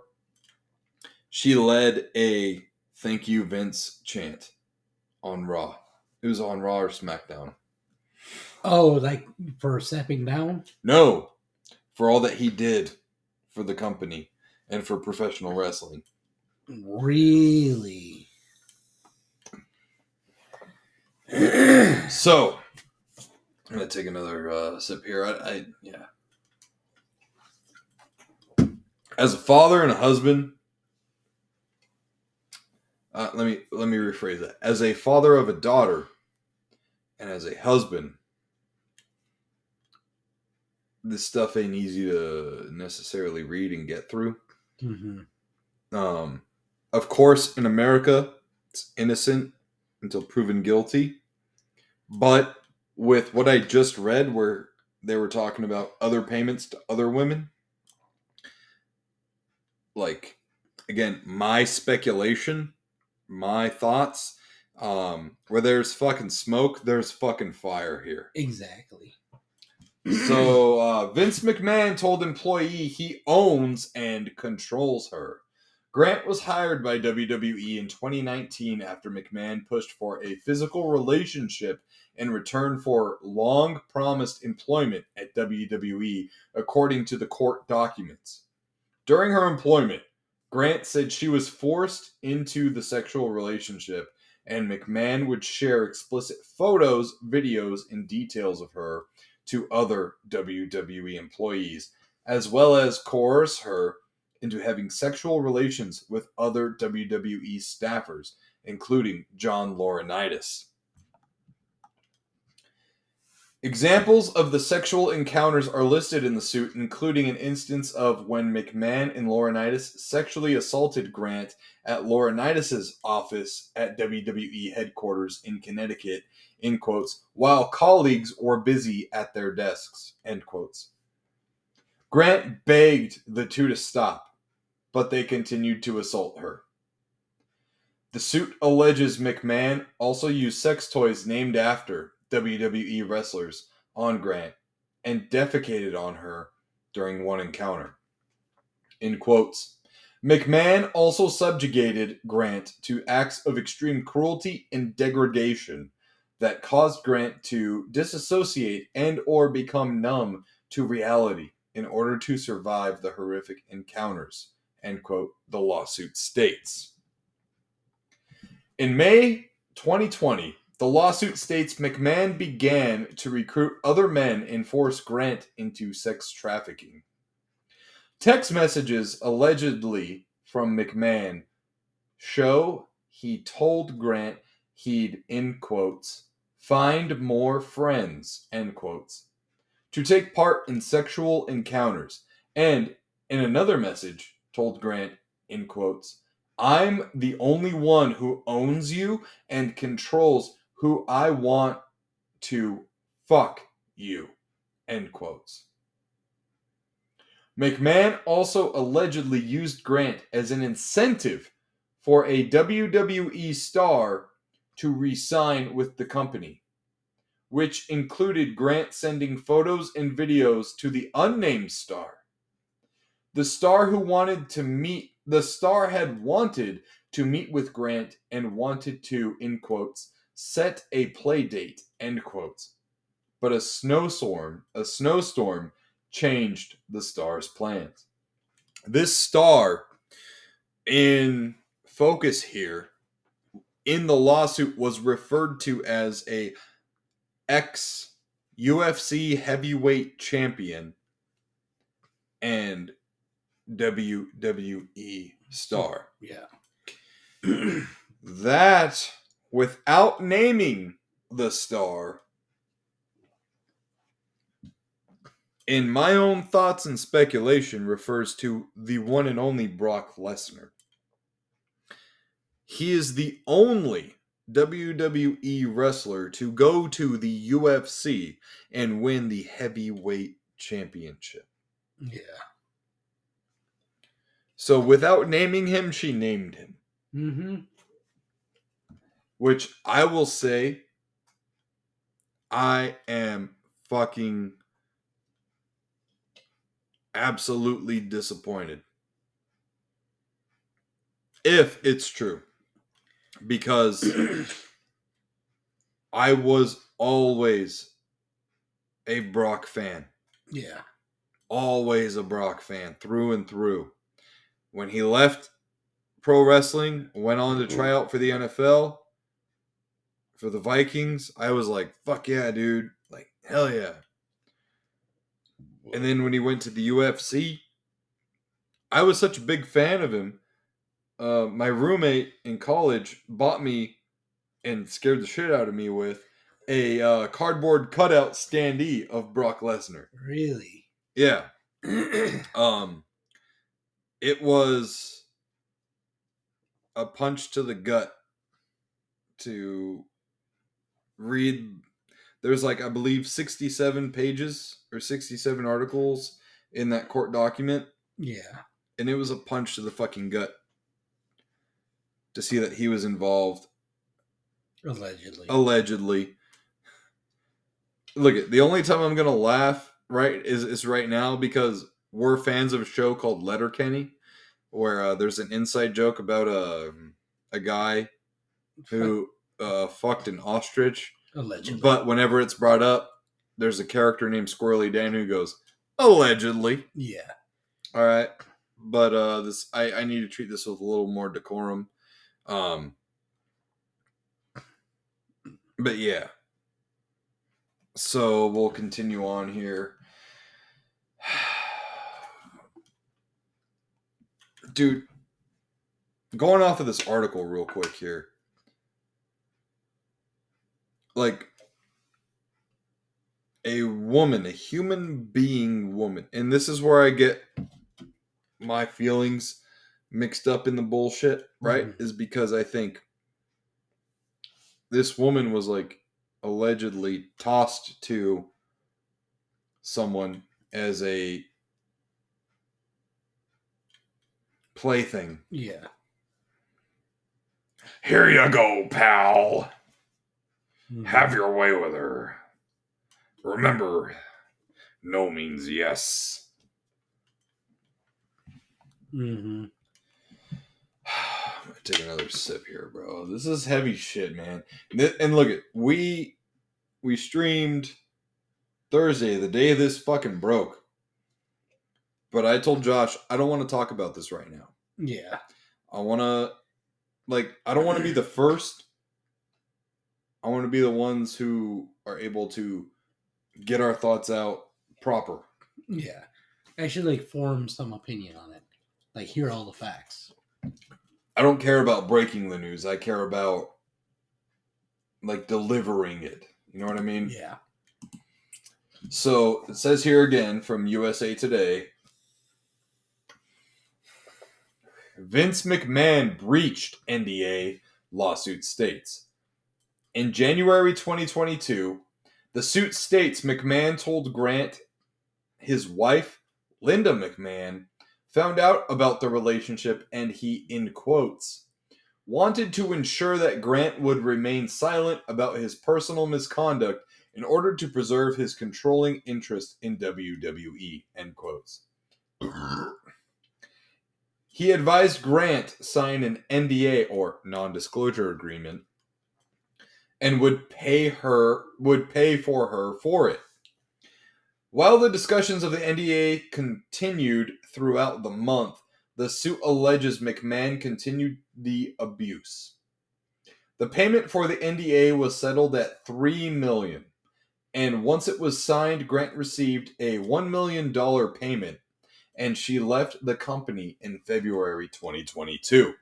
she led a thank you Vince chant on Raw. It was on Raw or SmackDown. Oh, like for stepping down? No, for all that he did for the company and for professional wrestling. Really? So, I'm gonna take another uh, sip here. I, I yeah. As a father and a husband, uh, let me let me rephrase that. As a father of a daughter, and as a husband, this stuff ain't easy to necessarily read and get through. hmm Um, of course, in America, it's innocent until proven guilty. But with what I just read, where they were talking about other payments to other women, like, again, my speculation, my thoughts, um, where there's fucking smoke, there's fucking fire here. Exactly. So uh, Vince McMahon told employee he owns and controls her. Grant was hired by WWE in 2019 after McMahon pushed for a physical relationship in return for long promised employment at WWE, according to the court documents. During her employment, Grant said she was forced into the sexual relationship, and McMahon would share explicit photos, videos, and details of her to other WWE employees, as well as coerce her into having sexual relations with other WWE staffers, including John Laurinaitis. Examples of the sexual encounters are listed in the suit, including an instance of when McMahon and Laurinaitis sexually assaulted Grant at Laurinaitis' office at WWE headquarters in Connecticut, in quotes, while colleagues were busy at their desks, end quotes. Grant begged the two to stop, but they continued to assault her. The suit alleges McMahon also used sex toys named after WWE wrestlers on Grant and defecated on her during one encounter. In quotes, McMahon also subjugated Grant to acts of extreme cruelty and degradation that caused Grant to disassociate and or become numb to reality in order to survive the horrific encounters, end quote, the lawsuit states. In May 2020, the lawsuit states McMahon began to recruit other men and force Grant into sex trafficking. Text messages allegedly from McMahon show he told Grant he'd, in quotes, find more friends, end quotes, to take part in sexual encounters, and in another message told Grant, in quotes, I'm the only one who owns you and controls who I want to fuck you. End quotes. McMahon also allegedly used Grant as an incentive for a WWE star to resign with the company, which included Grant sending photos and videos to the unnamed star. The star who wanted to meet the star had wanted to meet with Grant and wanted to, in quotes, set a play date, end quotes. But a snowstorm, a snowstorm changed the star's plans. This star in focus here in the lawsuit was referred to as a ex UFC heavyweight champion and WWE star. Yeah. that without naming the star in my own thoughts and speculation refers to the one and only Brock Lesnar. He is the only WWE wrestler to go to the UFC and win the heavyweight championship. Yeah. So without naming him, she named him. Mm-hmm. Which I will say, I am fucking absolutely disappointed. If it's true. Because [CLEARS THROAT] I was always a Brock fan. Yeah. Always a Brock fan through and through. When he left pro wrestling, went on to mm-hmm. try out for the NFL, for the Vikings, I was like, fuck yeah, dude. Like, hell yeah. And then when he went to the UFC, I was such a big fan of him. Uh, my roommate in college bought me and scared the shit out of me with a uh, cardboard cutout standee of Brock Lesnar. Really? Yeah. [CLEARS THROAT] Um, it was a punch to the gut to read. There's like, I believe, 67 pages or 67 articles in that court document, yeah. and it was a punch to the fucking gut to see that he was involved Allegedly. allegedly. Look at the only time I'm gonna laugh right is is right now because we're fans of a show called Letterkenny, where uh, there's an inside joke about a a guy who uh, fucked an ostrich, Allegedly. but whenever it's brought up, there's a character named Squirrely Dan who goes allegedly. yeah. All right, but uh, this I I need to treat this with a little more decorum. Um, but yeah. So we'll continue on here. [SIGHS] Dude, going off of this article real quick here. Like a woman, a human being woman. And this is where I get my feelings mixed up in the bullshit, right? Mhm. Is because I think this woman was like allegedly tossed to someone as a plaything. Yeah. Here you go, pal. Mhm. Have your way with her. Remember, no means yes. [SIGHS] Mhm. I'm gonna take another sip here, bro. This is heavy shit, man. And, and look at we we streamed Thursday, the day this fucking broke. But I told Josh I don't want to talk about this right now. Yeah. I want to like I don't want to be the first. I want to be the ones who are able to get our thoughts out proper. Yeah. Actually, like, form some opinion on it. Like, hear all the facts. I don't care about breaking the news. I care about like delivering it. You know what I mean? Yeah. So it says here again from USA Today Vince McMahon breached NDA, lawsuit states. In January 2022, the suit states McMahon told Grant his wife, Linda McMahon, found out about the relationship and he, in quotes, wanted to ensure that Grant would remain silent about his personal misconduct in order to preserve his controlling interest in WWE. End quotes. He advised Grant sign an NDA or non-disclosure agreement and would pay her would pay for her for it. While the discussions of the NDA continued throughout the month, the suit alleges McMahon continued the abuse. The payment for the NDA was settled at 3 million, and once it was signed, Grant received a 1 million dollar payment and she left the company in February 2022.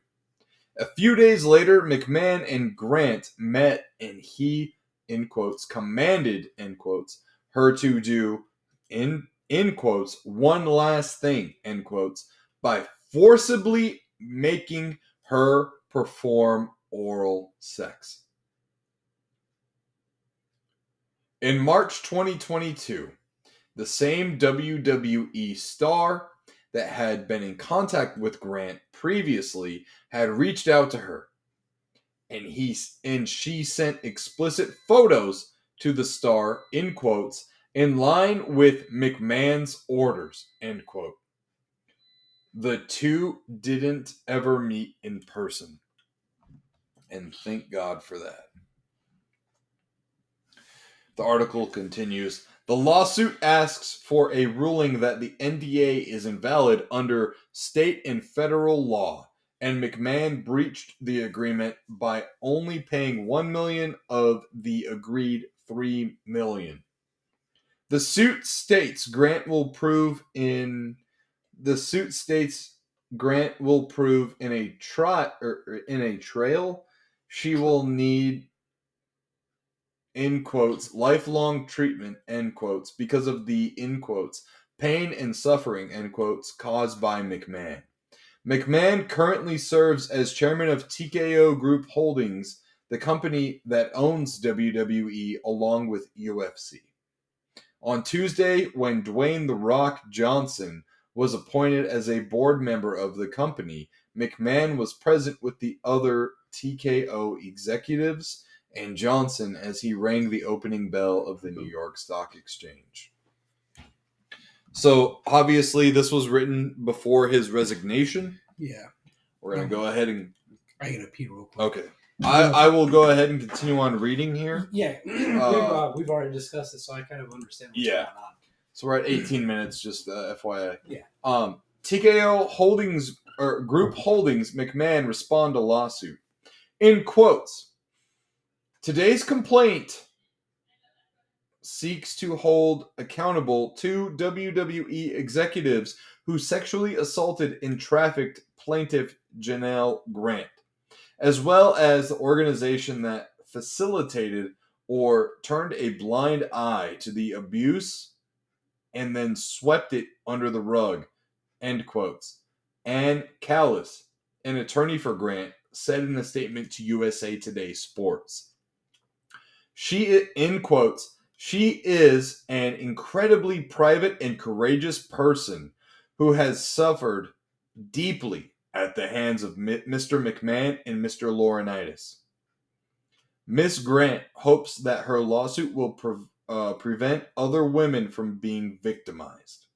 A few days later, McMahon and Grant met and he, in quotes, commanded, in quotes, her to do, in, in quotes, one last thing, end quotes, by forcibly making her perform oral sex. In March 2022, the same WWE star that had been in contact with Grant previously had reached out to her. And he and she sent explicit photos to the star in quotes in line with McMahon's orders end quote. The two didn't ever meet in person. And thank God for that. The article continues the lawsuit asks for a ruling that the NDA is invalid under state and federal law, and McMahon breached the agreement by only paying 1 million of the agreed 3 million. The suit states Grant will prove in the suit states Grant will prove in a trot or in a trail she will need in quotes, lifelong treatment, end quotes, because of the, in quotes, pain and suffering, end quotes, caused by McMahon. McMahon currently serves as chairman of TKO Group Holdings, the company that owns WWE along with UFC. On Tuesday, when Dwayne The Rock Johnson was appointed as a board member of the company, McMahon was present with the other TKO executives and Johnson as he rang the opening bell of the New York Stock Exchange. So obviously, this was written before his resignation. Yeah. We're gonna go ahead and I gotta pee real quick. okay. I, I will go ahead and continue on reading here. Yeah, [CLEARS THROAT] we've, uh, we've already discussed it, so I kind of understand what's Yeah. going on. So we're at 18 minutes, just uh, FYI. Yeah. Um, TKO Holdings or Group Holdings McMahon respond to lawsuit. In quotes, today's complaint seeks to hold accountable two WWE executives who sexually assaulted and trafficked plaintiff Janelle Grant, as well as the organization that facilitated or turned a blind eye to the abuse and then swept it under the rug. End quotes. Ann Callis, an attorney for Grant, said in a statement to USA Today Sports. She, in quotes, she is an incredibly private and courageous person who has suffered deeply at the hands of Mr. McMahon and Mr. Laurinaitis. Miss Grant hopes that her lawsuit will pre- uh, prevent other women from being victimized.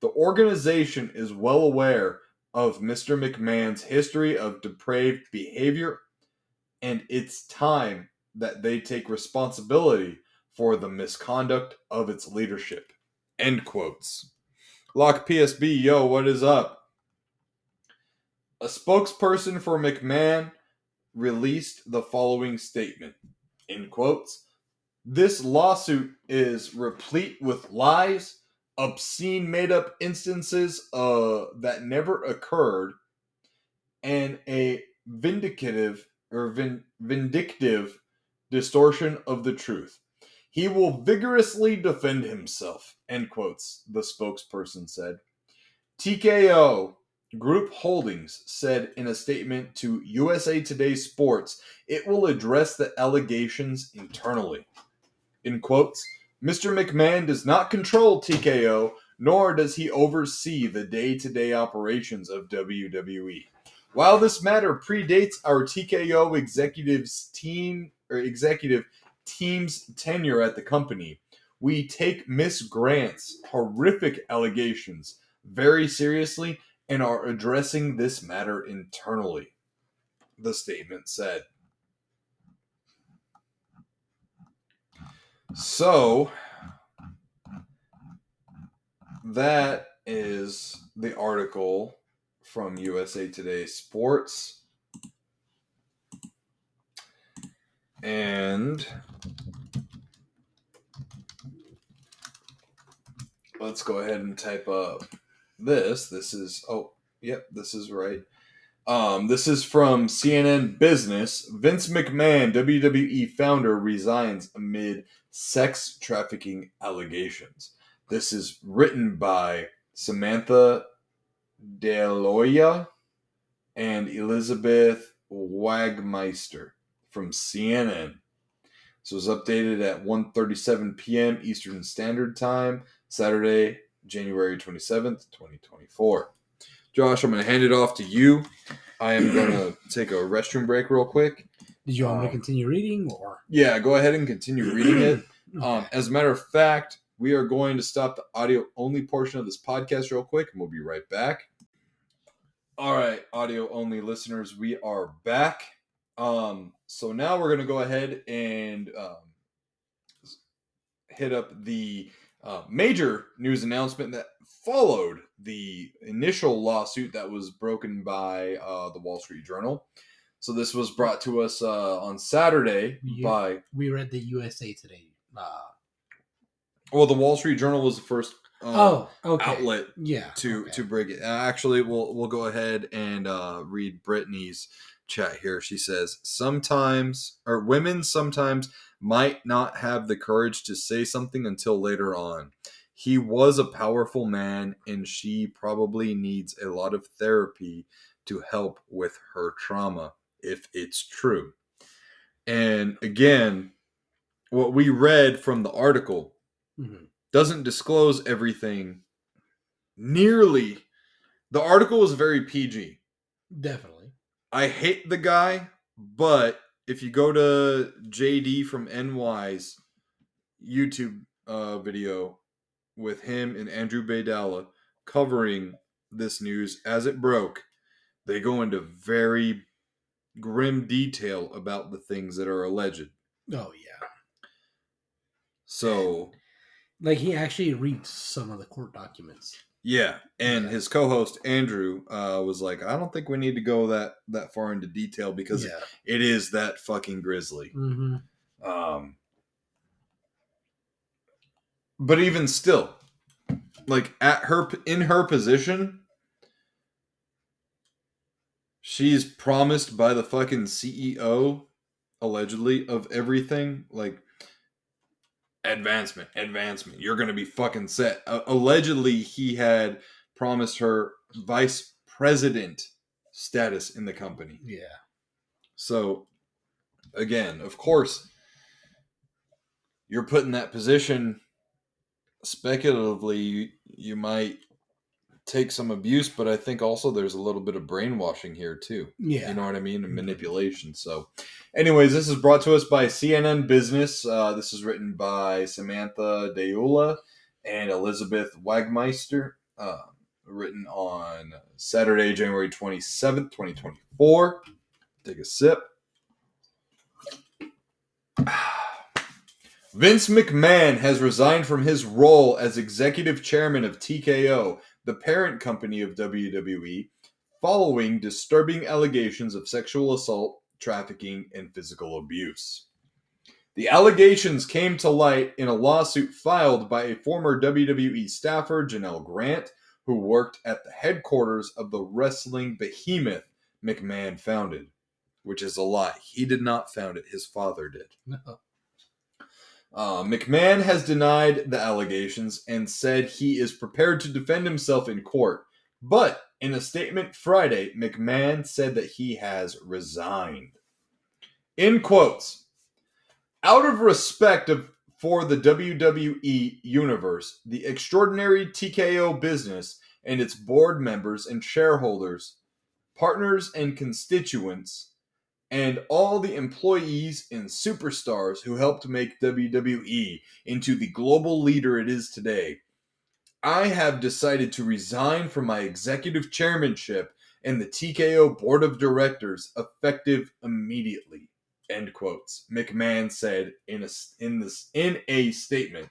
The organization is well aware of Mr. McMahon's history of depraved behavior, and it's time that they take responsibility for the misconduct of its leadership. End quotes. Lock PSB, yo, what is up? A spokesperson for McMahon released the following statement. End quotes, this lawsuit is replete with lies, obscene made up instances uh, that never occurred, and a vindicative or vin- vindictive distortion of the truth. He will vigorously defend himself, end quotes, the spokesperson said. TKO Group Holdings said in a statement to USA Today Sports it will address the allegations internally. In quotes, Mr. McMahon does not control TKO, nor does he oversee the day to day operations of WWE. While this matter predates our TKO executives team or executive team's tenure at the company, we take Miss Grant's horrific allegations very seriously and are addressing this matter internally, the statement said. So, that is the article from USA Today Sports. And let's go ahead and type up this. This is oh, yep, this is right. Um, this is from CNN Business. Vince McMahon, WWE founder, resigns amid sex trafficking allegations. This is written by Samantha Delouya and Elizabeth Wagmeister from CNN. So it was updated at 1:37 p.m. Eastern Standard Time, Saturday, January 27th, 2024. Josh, I'm going to hand it off to you. I am going to [CLEARS THROAT] take a restroom break real quick. Did you want me Um, to continue reading or? Yeah, go ahead and continue reading it. [CLEARS THROAT] Um, as a matter of fact, we are going to stop the audio only portion of this podcast real quick and we'll be right back. All right, audio only listeners, we are back. Um, so now we're going to go ahead and um, hit up the uh, major news announcement that followed the initial lawsuit that was broken by uh, the Wall Street Journal. So this was brought to us uh, on Saturday Yeah. by we read the USA Today. Well, the Wall Street Journal was the first uh, oh, okay. outlet Yeah. to okay. to break it. Uh, Actually, we'll we'll go ahead and uh, read Brittany's chat here. She says sometimes or women sometimes might not have the courage to say something until later on. He was a powerful man, and she probably needs a lot of therapy to help with her trauma if it's true. And again, what we read from the article Mhm. doesn't disclose everything nearly the article was very pg Definitely. i hate the guy but if you go to jd from ny's youtube uh, video with him and andrew baydala covering this news as it broke they go into very grim detail about the things that are alleged Oh yeah. so Like he actually reads some of the court documents. Yeah, and Yeah. his co-host Andrew uh, was like, "I don't think we need to go that that far into detail because yeah. it is that fucking grisly." hmm Um, but even still, like at her in her position, she's promised by the fucking CEO, allegedly, of everything. Like advancement, advancement. You're gonna be fucking set. Uh, allegedly, he had promised her vice president status in the company. Yeah. So, again, of course, you're put in that position. Speculatively, you, you might take some abuse, but I think also there's a little bit of brainwashing here too. Yeah. You know what I mean? And Mhm. manipulation. So, anyways, this is brought to us by CNN Business. Uh, this is written by Samantha Delouya and Elizabeth Wagmeister. Uh, written on Saturday, January 27th, 2024. Take a sip. [SIGHS] Vince McMahon has resigned from his role as executive chairman of TKO, the parent company of WWE, following disturbing allegations of sexual assault, trafficking, and physical abuse. The allegations came to light in a lawsuit filed by a former WWE staffer, Janelle Grant, who worked at the headquarters of the wrestling behemoth McMahon founded, which is a lie. He did not found it, his father did. [LAUGHS] Uh, McMahon has denied the allegations and said he is prepared to defend himself in court. But in a statement Friday, McMahon said that he has resigned. In quotes, out of respect of, for the WWE universe, the extraordinary TKO business, and its board members and shareholders, partners and constituents, and all the employees and superstars who helped make WWE into the global leader it is today. I have decided to resign from my executive chairmanship and the TKO board of directors effective immediately. End quotes. McMahon said in a in this in a statement.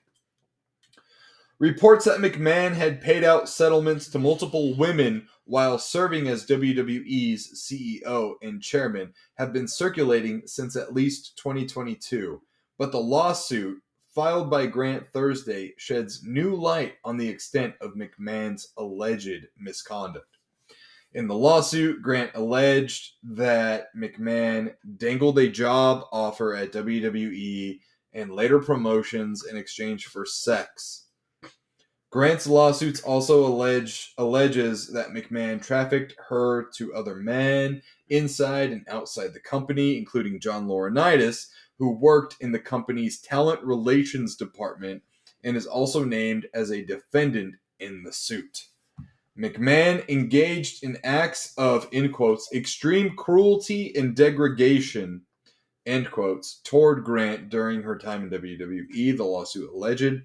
Reports that McMahon had paid out settlements to multiple women while serving as WWE's CEO and chairman have been circulating since at least 2022, but the lawsuit filed by Grant Thursday sheds new light on the extent of McMahon's alleged misconduct. In the lawsuit, Grant alleged that McMahon dangled a job offer at WWE and later promotions in exchange for sex. Grant's lawsuits also allege alleges that McMahon trafficked her to other men inside and outside the company, including John Laurinaitis, who worked in the company's talent relations department and is also named as a defendant in the suit. McMahon engaged in acts of, in quotes, extreme cruelty and degradation, end quotes, toward Grant during her time in WWE, the lawsuit alleged.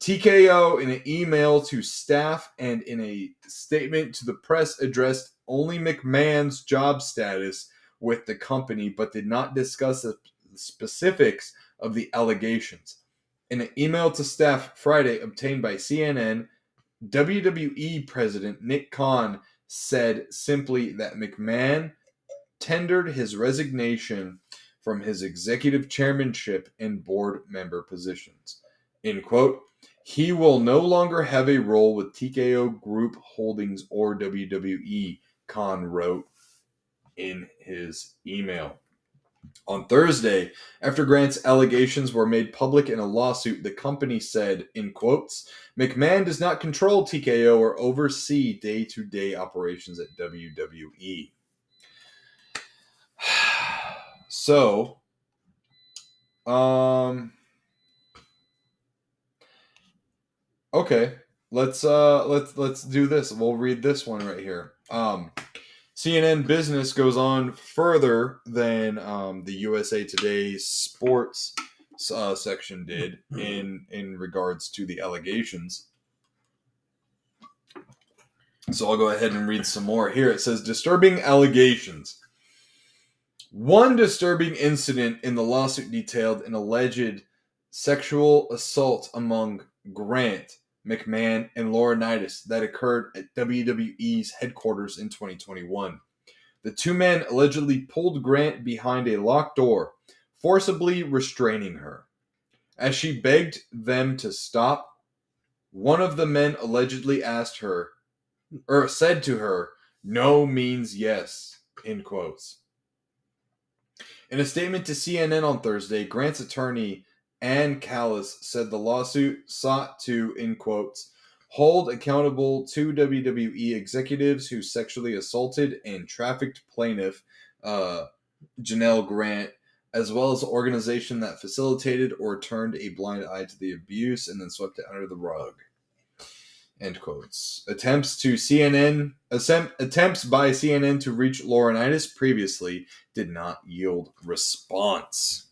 TKO, in an email to staff and in a statement to the press, addressed only McMahon's job status with the company, but did not discuss the specifics of the allegations. In an email to staff Friday obtained by CNN, WWE President Nick Khan said simply that McMahon tendered his resignation from his executive chairmanship and board member positions. In quote, he will no longer have a role with TKO Group Holdings or WWE, Khan wrote in his email. On Thursday, after Grant's allegations were made public in a lawsuit, the company said, in quotes, McMahon does not control TKO or oversee day to day operations at WWE. [SIGHS] So, um, okay, let's uh, let's let's do this. We'll read this one right here. Um, CNN Business goes on further than um, the USA Today sports uh, section did in in regards to the allegations. So I'll go ahead and read some more here. It says disturbing allegations. One disturbing incident in the lawsuit detailed an alleged sexual assault among Grant, McMahon, and Laurinaitis that occurred at WWE's headquarters in 2021. The two men allegedly pulled Grant behind a locked door, forcibly restraining her. As she begged them to stop, one of the men allegedly asked her, or said to her, no means yes, in quotes. In a statement to CNN on Thursday, Grant's attorney Ann Callis said the lawsuit sought to, in quotes, hold accountable two WWE executives who sexually assaulted and trafficked plaintiff uh, Janelle Grant, as well as organization that facilitated or turned a blind eye to the abuse and then swept it under the rug. End quotes. Attempts to CNN attempts by CNN to reach Laurinaitis previously did not yield response.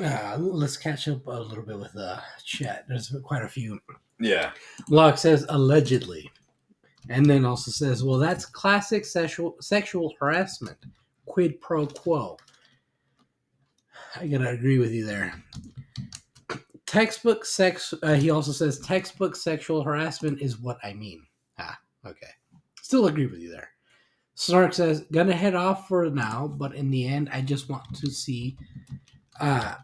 Uh, let's catch up a little bit with the chat. There's quite a few. Yeah. Locke says allegedly, and then also says, "Well, that's classic sexual sexual harassment, quid pro quo." I gotta agree with you there. Textbook sex. Uh, he also says textbook sexual harassment is what I mean. Ah, okay. Still agree with you there. Snark says, "Gonna head off for now, but in the end, I just want to see." Uh,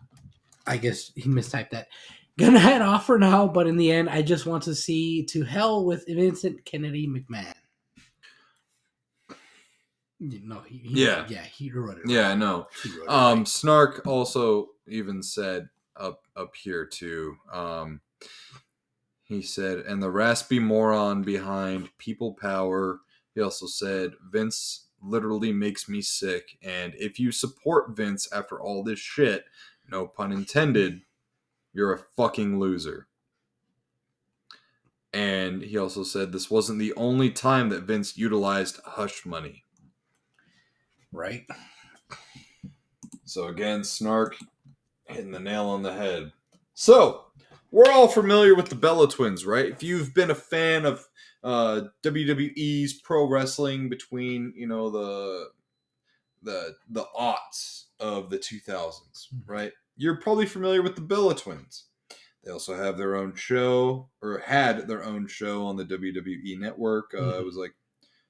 I guess he mistyped that. [LAUGHS] Gonna head off for now, but in the end, I just want to see to hell with Vincent Kennedy McMahon. No, he, he Yeah. yeah, he wrote it. Yeah, I know. He wrote it Um, right. Snark also even said up up here too. Um, he said, and the raspy moron behind people power. He also said, Vince literally makes me sick, and if you support Vince after all this shit, no pun intended, you're a fucking loser. And he also said this wasn't the only time that Vince utilized hush money. right. So again, Snark hitting the nail on the head. So, we're all familiar with the Bella Twins, right? If you've been a fan of uh, WWE's pro wrestling between you know the the the aughts of the 2000s, right? You're probably familiar with the Bella Twins. They also have their own show, or had their own show on the WWE Network. Uh, Mhm. It was like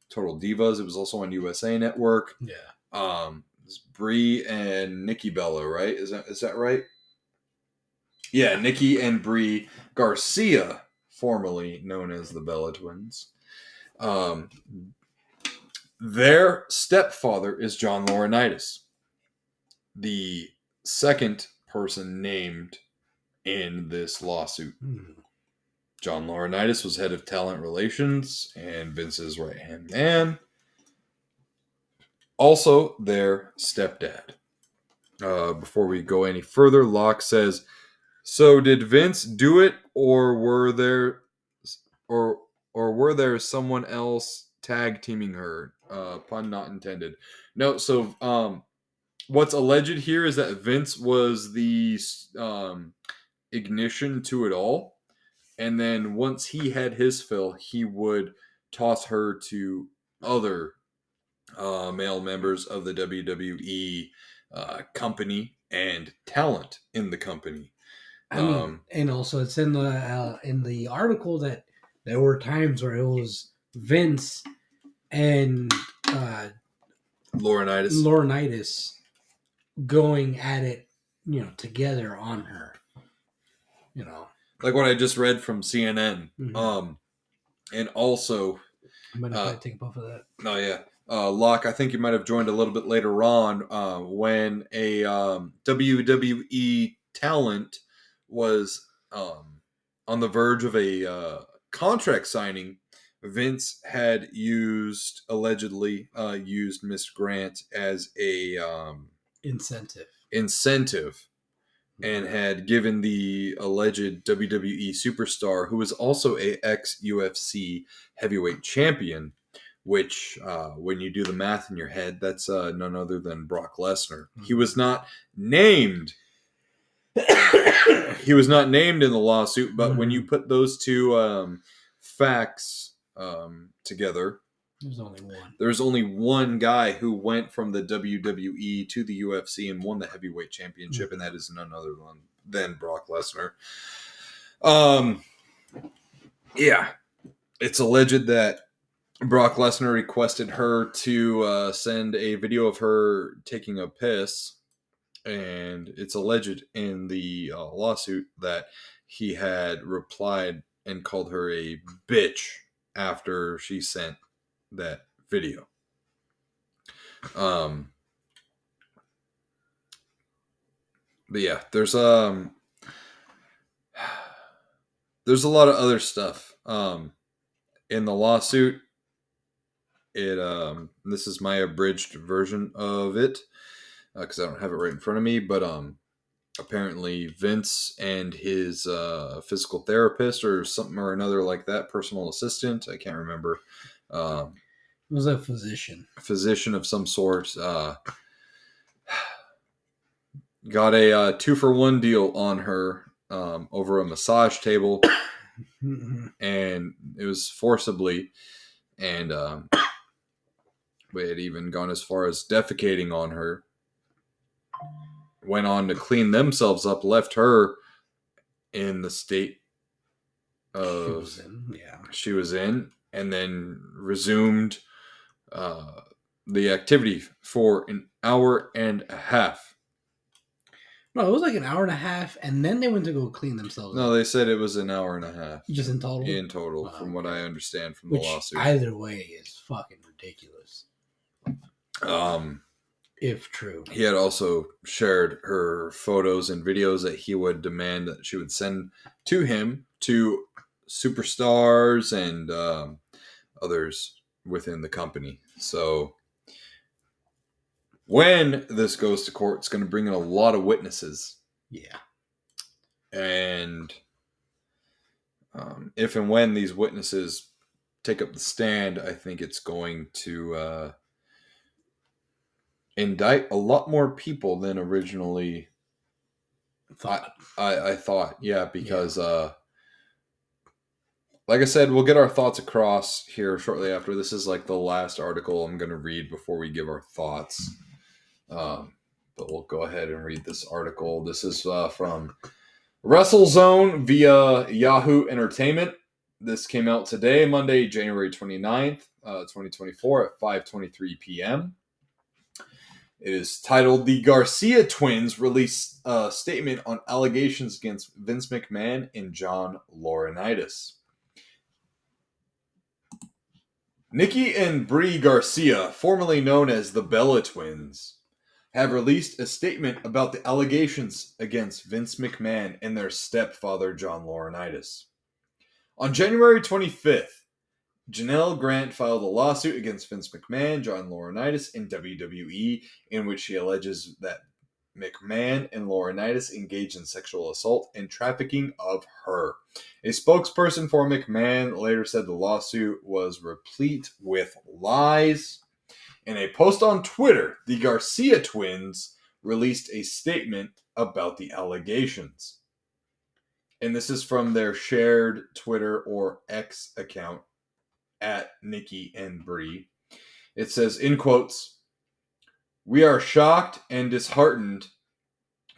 Total Divas. It was also on USA Network. Yeah. Um, Brie and Nikki Bella, right? Is that is that right? Yeah, Nikki and Brie Garcia, formerly known as the Bella Twins. Um, their stepfather is John Laurinaitis, the second person named in this lawsuit. Hmm. John Laurinaitis was head of talent relations and Vince's right hand man. Also, their stepdad. Uh, before we go any further, Locke says, "So did Vince do it, or were there, or or were there someone else tag teaming her? Uh, pun not intended. No. So, um, what's alleged here is that Vince was the um, ignition to it all, and then once he had his fill, he would toss her to other uh, male members of the WWE uh, company and talent in the company. Um, and also it's in the uh, in the article that there were times where it was Vince and uh, Laurinaitis. Laurinaitis going at it, you know, together on her. You know, like what I just read from CNN. Mhm. Um, and also, I'm gonna Uh, take a puff of that. oh yeah, uh, Locke. I think you might have joined a little bit later on uh, when a um, WWE talent was um, on the verge of a uh, contract signing. Vince had used allegedly uh, used Miss Grant as a um, Incentive. incentive and had given the alleged WWE superstar, who was also a ex UFC heavyweight champion, which, uh, when you do the math in your head, that's uh, none other than Brock Lesnar. He was not named. [COUGHS] he was not named in the lawsuit, but when you put those two um, facts um, together, There's only one. there's only one guy who went from the WWE to the UFC and won the heavyweight championship, and that is none other than, than Brock Lesnar. Um, yeah, it's alleged that Brock Lesnar requested her to uh, send a video of her taking a piss, and it's alleged in the uh, lawsuit that he had replied and called her a bitch after she sent that video. Um but yeah, there's um there's a lot of other stuff um in the lawsuit. It um this is my abridged version of it because I don't have it right in front of me, but um apparently Vince and his uh physical therapist or something or another like that, personal assistant, I can't remember. Um It was a physician. physician of some sort uh, got a uh, two for one deal on her um, over a massage table [COUGHS] and it was forcibly and um, we had even gone as far as defecating on her went on to clean themselves up left her in the state of was in, yeah. she was in and then resumed uh, the activity for an hour and a half. No, it was like an hour and a half, and then they went to go clean themselves. No, up. they said it was an hour and a half just in total. in total, Wow. from what I understand from the lawsuit. either way is fucking ridiculous, um, if true. he had also shared her photos and videos that he would demand that she would send to him to superstars and um, others within the company. So when this goes to court, it's going to bring in a lot of witnesses, Yeah. and um, if and when these witnesses take up the stand, I think it's going to uh, indict a lot more people than originally thought. I, I thought, yeah, because uh like I said, we'll get our thoughts across here shortly after. This is like the last article I'm gonna read before we give our thoughts. Um, but we'll go ahead and read this article. This is uh, from WrestleZone via Yahoo Entertainment. This came out today, Monday, January 29th, uh, 2024 at 5:23 p.m. It is titled The Garcia Twins Release a Statement on Allegations Against Vince McMahon and John Laurinaitis. Nikki and Brie Garcia, formerly known as the Bella Twins, have released a statement about the allegations against Vince McMahon and their stepfather, John Laurinaitis. On January 25th, Janelle Grant filed a lawsuit against Vince McMahon, John Laurinaitis, and WWE, in which she alleges that McMahon and Laurinaitis engaged in sexual assault and trafficking of her. A spokesperson for McMahon later said the lawsuit was replete with lies. In a post on Twitter, the Garcia twins released a statement about the allegations. And this is from their shared Twitter or X account at Nikki and Brie. It says, in quotes, we are shocked and disheartened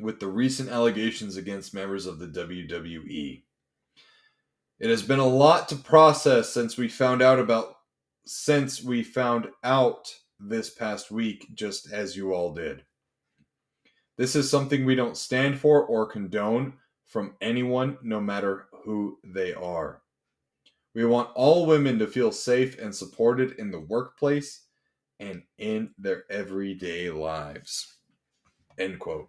with the recent allegations against members of the WWE. It has been a lot to process since we found out about since we found out this past week just as you all did. This is something we don't stand for or condone from anyone no matter who they are. We want all women to feel safe and supported in the workplace and in their everyday lives. End quote.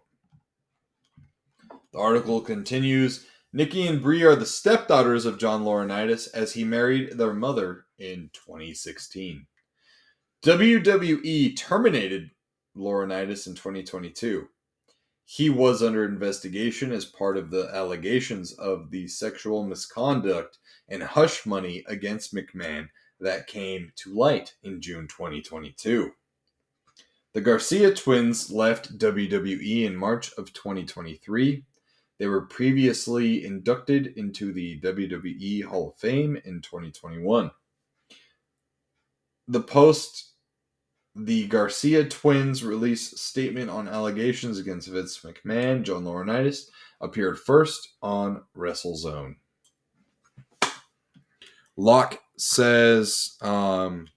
The article continues Nikki and Brie are the stepdaughters of John Laurinaitis as he married their mother in 2016. WWE terminated Laurinaitis in 2022. He was under investigation as part of the allegations of the sexual misconduct and hush money against McMahon that came to light in June 2022. The Garcia twins left WWE in March of 2023. They were previously inducted into the WWE Hall of Fame in 2021. The post the Garcia twins release statement on allegations against Vince McMahon, John Laurinaitis, appeared first on WrestleZone. Locke says, um,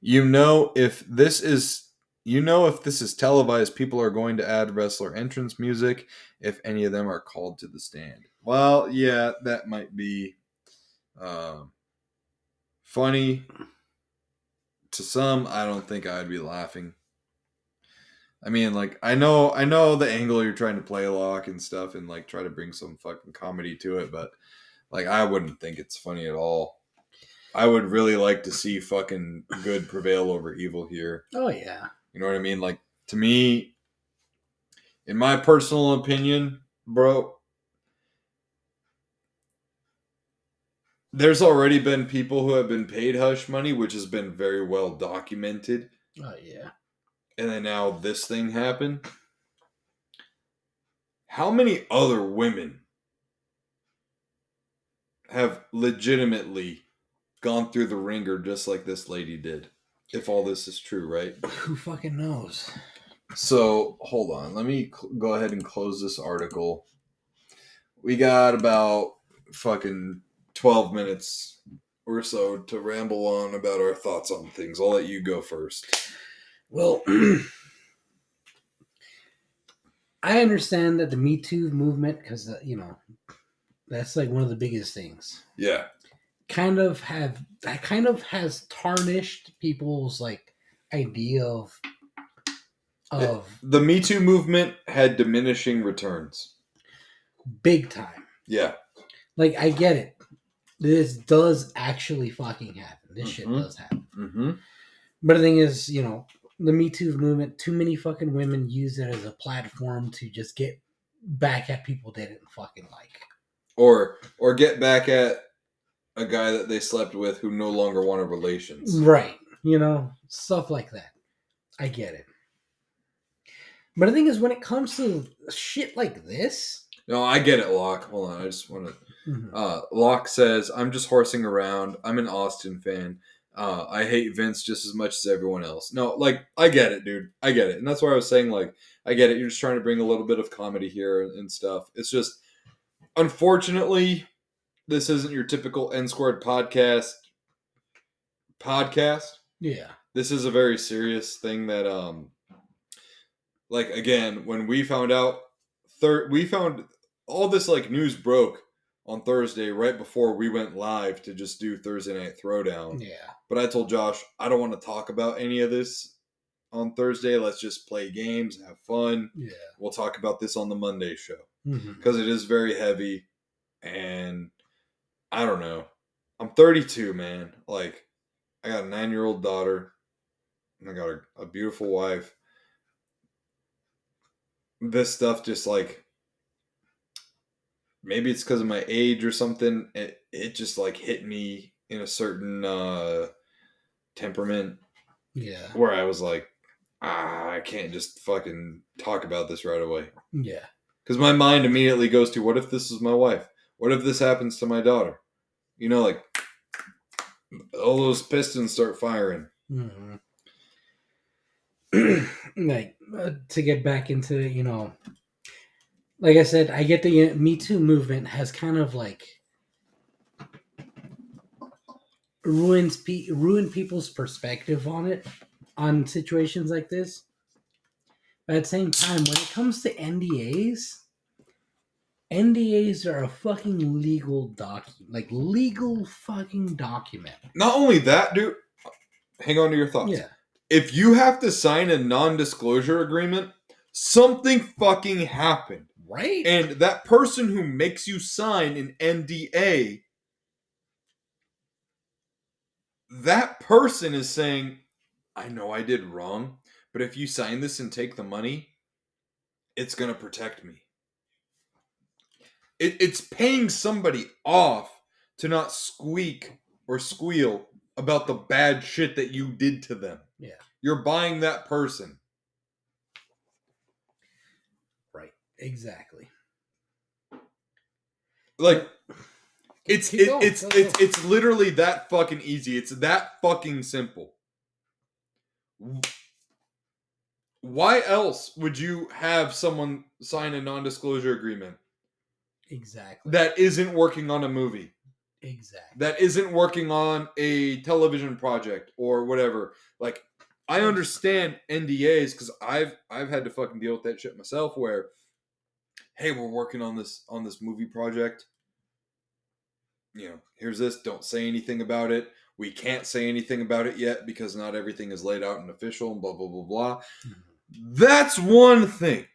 "You know if this is, you know if this is televised, people are going to add wrestler entrance music if any of them are called to the stand." Well, yeah, that might be uh, funny to some. I don't think I'd be laughing. I mean, like I know, I know the angle you're trying to play Locke and stuff, and like try to bring some fucking comedy to it, but like I wouldn't think it's funny at all. I would really like to see fucking good prevail over evil here. Oh yeah. You know what I mean? Like to me, in my personal opinion, bro, there's already been people who have been paid hush money, which has been very well documented. Oh yeah. And then now this thing happened. How many other women have legitimately gone through the ringer just like this lady did? If all this is true, right? Who fucking knows? So hold on. Let me cl- go ahead and close this article. We got about fucking 12 minutes or so to ramble on about our thoughts on things. I'll let you go first. Well, [CLEARS THROAT] I understand that the Me Too movement, because uh, you know, that's like one of the biggest things. Yeah. Kind of have that kind of has tarnished people's like idea of of The Me Too movement had diminishing returns. big time. Yeah. Like I get it. This does actually fucking happen. This shit Mhm. does happen. Mm-hmm. But the thing is, you know, the Me Too movement, too many fucking women use it as a platform to just get back at people they didn't fucking like. Or or get back at a guy that they slept with who no longer wanted relations. Right. You know, stuff like that. I get it. But the thing is, when it comes to shit like this, No, I get it, Locke. Hold on, I just want to. Mhm. Uh, Locke says, "I'm just horsing around. I'm an Austin fan. Uh, I hate Vince just as much as everyone else." No, like I get it, dude. I get it, and that's why I was saying, like, I get it. You're just trying to bring a little bit of comedy here and, and stuff. It's just, unfortunately, this isn't your typical N squared podcast. Podcast. yeah, This is a very serious thing that, um, like again, when we found out, third, we found all this like news broke on Thursday right before we went live to just do Thursday night throwdown. yeah, But I told Josh I don't want to talk about any of this on Thursday. Let's just play games, have fun. yeah. We'll talk about this on the Monday show Mhm. because it is very heavy and I don't know. I'm 32, man. Like I got a 9-year-old daughter and I got a, a beautiful wife. This stuff just like maybe it's because of my age or something. It it just like hit me in a certain uh temperament Yeah, where I was like, ah, I can't just fucking talk about this right away. yeah, Because my mind immediately goes to, what if this is my wife? What if this happens to my daughter? You know, like all those pistons start firing. Mhm. [CLEARS THROAT] like uh, to get back into you know, like I said, I get the uh, Me Too movement has kind of like ruins pe- ruined people's perspective on it on situations like this. But at the same time, when it comes to NDAs, NDAs are a fucking legal document, like legal fucking document. Not only that, dude. Hang on to your thoughts. Yeah, If you have to sign a non-disclosure agreement, something fucking happened, right. and that person who makes you sign an NDA, that person is saying, "I know I did wrong, but if you sign this and take the money, it's gonna protect me." It, it's paying somebody off to not squeak or squeal about the bad shit that you did to them. Yeah. You're buying that person. Right. Exactly. Like it's it, it's it's it's literally that fucking easy. It's that fucking simple. Why else would you have someone sign a non-disclosure agreement Exactly. that isn't working on a movie? exactly. that isn't working on a television project or whatever. Like I understand NDAs because I've I've had to fucking deal with that shit myself. Where, hey, we're working on this on this movie project. You know, here's this. Don't say anything about it. We can't say anything about it yet because not everything is laid out and official and blah blah blah blah. Mm-hmm. That's one thing.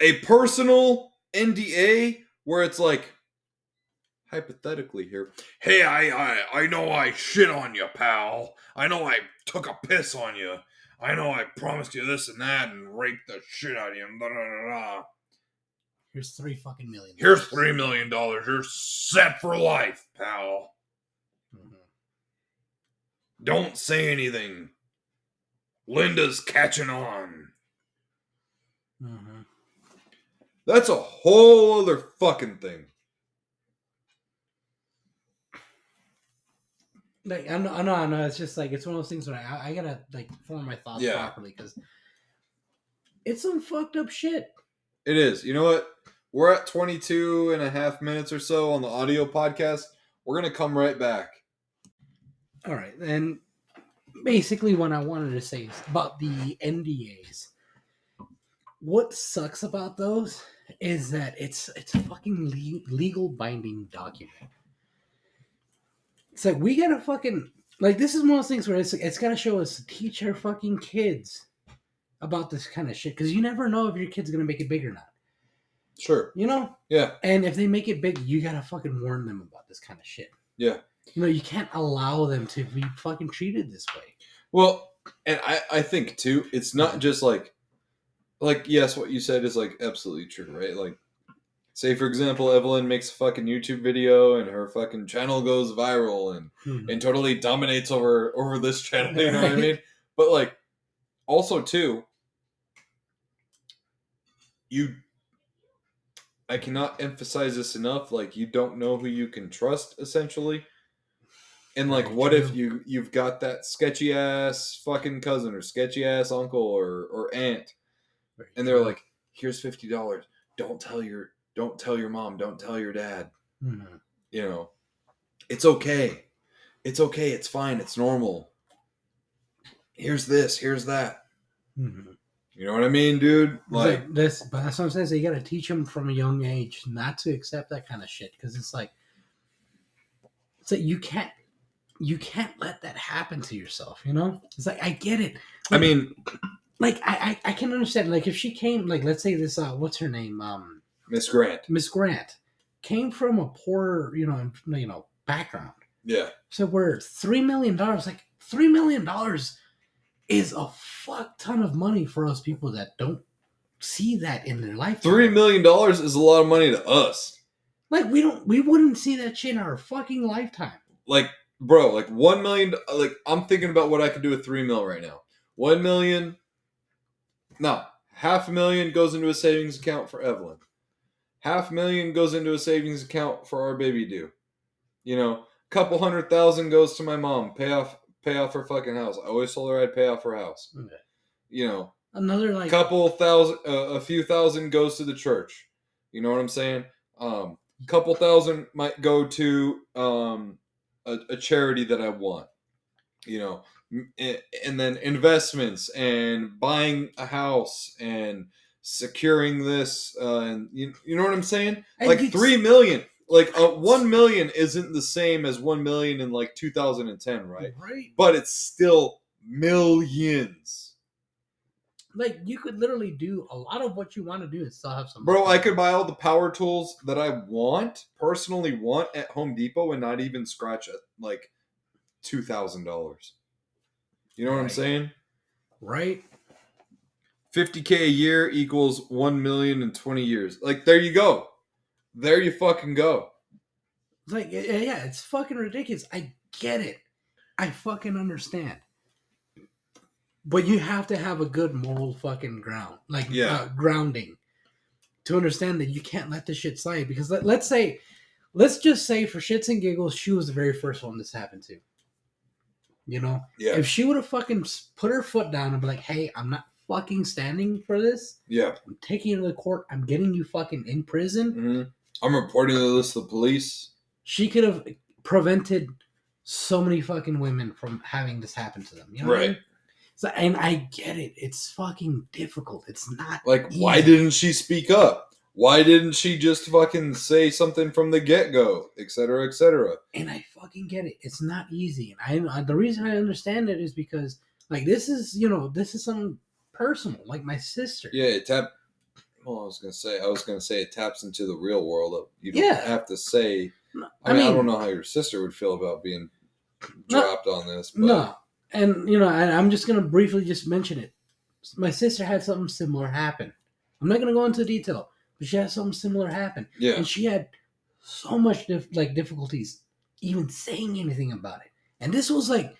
A personal NDA where it's like, hypothetically here, hey, I, I, I know I shit on you, pal. I know I took a piss on you. I know I promised you this and that and raped the shit out of you. Da, da, da. Here's three fucking million. Here's three million dollars. You're set for life, pal. Don't say anything. Linda's catching on. Mhm. That's a whole other fucking thing. Like I know, I know, I know. It's just like it's one of those things where I, I gotta like form my thoughts Yeah. properly because it's some fucked up shit. It is. You know what? We're at 22 and a half minutes or so on the audio podcast. We're going to come right back. All right, and basically, what I wanted to say is about the NDAs. What sucks about those is that it's it's a fucking le- legal binding document. It's like we gotta fucking like this is one of those things where it's it's gotta show us teach our fucking kids about this kind of shit because you never know if your kid's gonna make it big or not. Sure. You know, Yeah. and if they make it big, you gotta fucking warn them about this kind of shit. Yeah. You know, you can't allow them to be fucking treated this way. Well, and I, I think too, it's not just like, like, yes, what you said is like absolutely true, right? Like, say, for example, Evelyn makes a fucking YouTube video and her fucking channel goes viral and Mhm. and totally dominates over over this channel. You know what I mean? But like, also too, you I cannot emphasize this enough. Like you don't know who you can trust, essentially. And like, Very what if you you've got that sketchy ass fucking cousin or sketchy ass uncle or or aunt, and they're like, "Here's fifty dollars. Don't tell your don't tell your mom. Don't tell your dad. Mhm. You know, it's okay. It's okay. It's fine. It's normal. Here's this. Here's that. Mhm. You know what I mean, dude? Like, Like this, but that's what I'm saying. So you got to teach them from a young age not to accept that kind of shit because it's like, it's like you can't, you can't let that happen to yourself. You know, it's like I get it. I mean, like I, I, I can understand. Like if she came, like let's say this, uh, what's her name, um, Miss Grant. Miss Grant, came from a poor, you know, you know, background. Yeah. So we're three million dollars. Like three million dollars is a fuck ton of money for us people that don't see that in their life. Three million dollars is a lot of money to us. Like we don't, we wouldn't see that shit in our fucking lifetime. Like, bro, like one million. Like, I'm thinking about what I could do with three mil right now. One million. No, half a million goes into a savings account for Evelyn. Half a million goes into a savings account for our baby due. You know, couple hundred thousand goes to my mom. Pay off, pay off her fucking house. I always told her I'd pay off her house. Okay. You know, Another like, couple thousand uh, a few thousand goes to the church you know what i'm saying um couple thousand might go to um a, a charity that i want you know a- and then investments and buying a house and securing this uh and you, you know what i'm saying? And like it's- three million like uh, one million isn't the same as one million in like 2010 right? Right? but it's still millions Like you could literally do a lot of what you want to do and still have some. Bro, I could buy all the power tools that I want, personally want at Home Depot and not even scratch it like two thousand dollars. You know what I'm saying? right? Fifty K a year equals one million in twenty years. Like there you go. There you fucking go. Like, yeah, it's fucking ridiculous. I get it. I fucking understand. But you have to have a good moral fucking ground, like Yeah. uh, grounding, to understand that you can't let this shit slide. Because let, let's say, let's just say for shits and giggles, she was the very first one this happened to. You know, Yeah. if she would have fucking put her foot down and be like, "Hey, I'm not fucking standing for this. Yeah. I'm taking you to the court. I'm getting you fucking in prison." hmm I'm reporting this to the police. she could have prevented so many fucking women from having this happen to them. You know what I Right. mean? So, and I get it. It's fucking difficult. It's not Like, why didn't she speak up? Why didn't she just fucking say something from the get go, et cetera, et cetera? and I fucking get it. It's not easy. And I, I the reason I understand it is because like this is you know this is something personal. Like my sister. Yeah, it tap. Well, I was gonna say, I was gonna say it taps into the real world. Of, you don't Yeah. have to say. No, I mean, I don't know how your sister would feel about being No. dropped on this, but No, and you know, I, I'm just gonna briefly just mention it. My sister had something similar happen. I'm not gonna go into detail, but she had something similar happen. yeah, and she had so much dif- like difficulties even saying anything about it. And this was like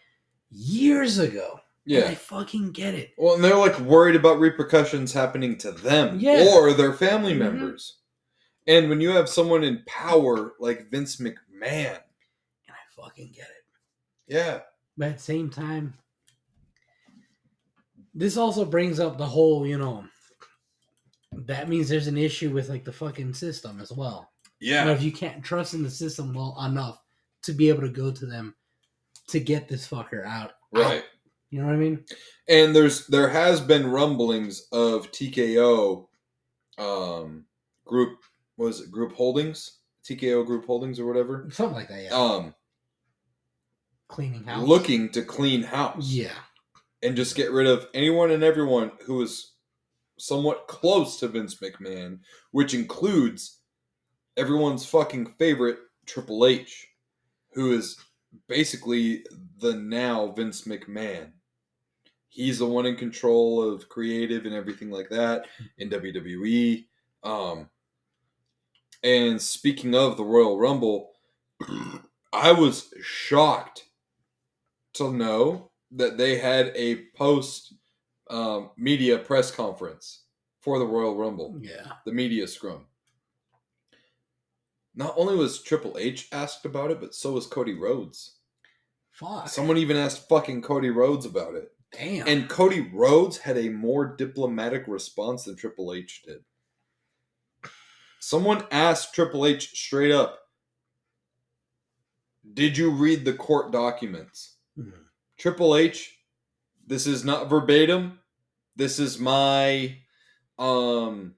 years ago. And I fucking get it. Well, and they're like worried about repercussions happening to them Yeah. or their family Mhm. members. And when you have someone in power like Vince McMahon, And I fucking get it. yeah, But at the same time, this also brings up the whole, you know, that means there's an issue with like the fucking system as well. yeah, You know, if you can't trust in the system well enough to be able to go to them to get this fucker out. right. out. You know what I mean? And there's there has been rumblings of TKO um group what was it group holdings TKO group holdings or whatever Something like that, yeah. um Cleaning house. looking to clean house Yeah. and just get rid of anyone and everyone who is somewhat close to Vince McMahon which includes everyone's fucking favorite Triple H who is basically the now Vince McMahon he's the one in control of creative and everything like that in WWE. Um, and speaking of the Royal Rumble, [CLEARS THROAT] I was shocked to know that they had a post um, media press conference for the Royal Rumble, Yeah. the media scrum. Not only was Triple H asked about it, but so was Cody Rhodes. Fuck. Someone even asked fucking Cody Rhodes about it. Damn. And Cody Rhodes had a more diplomatic response than Triple H did. Someone asked Triple H straight up, Did you read the court documents? Mhm. Triple H, this is not verbatim. This is my um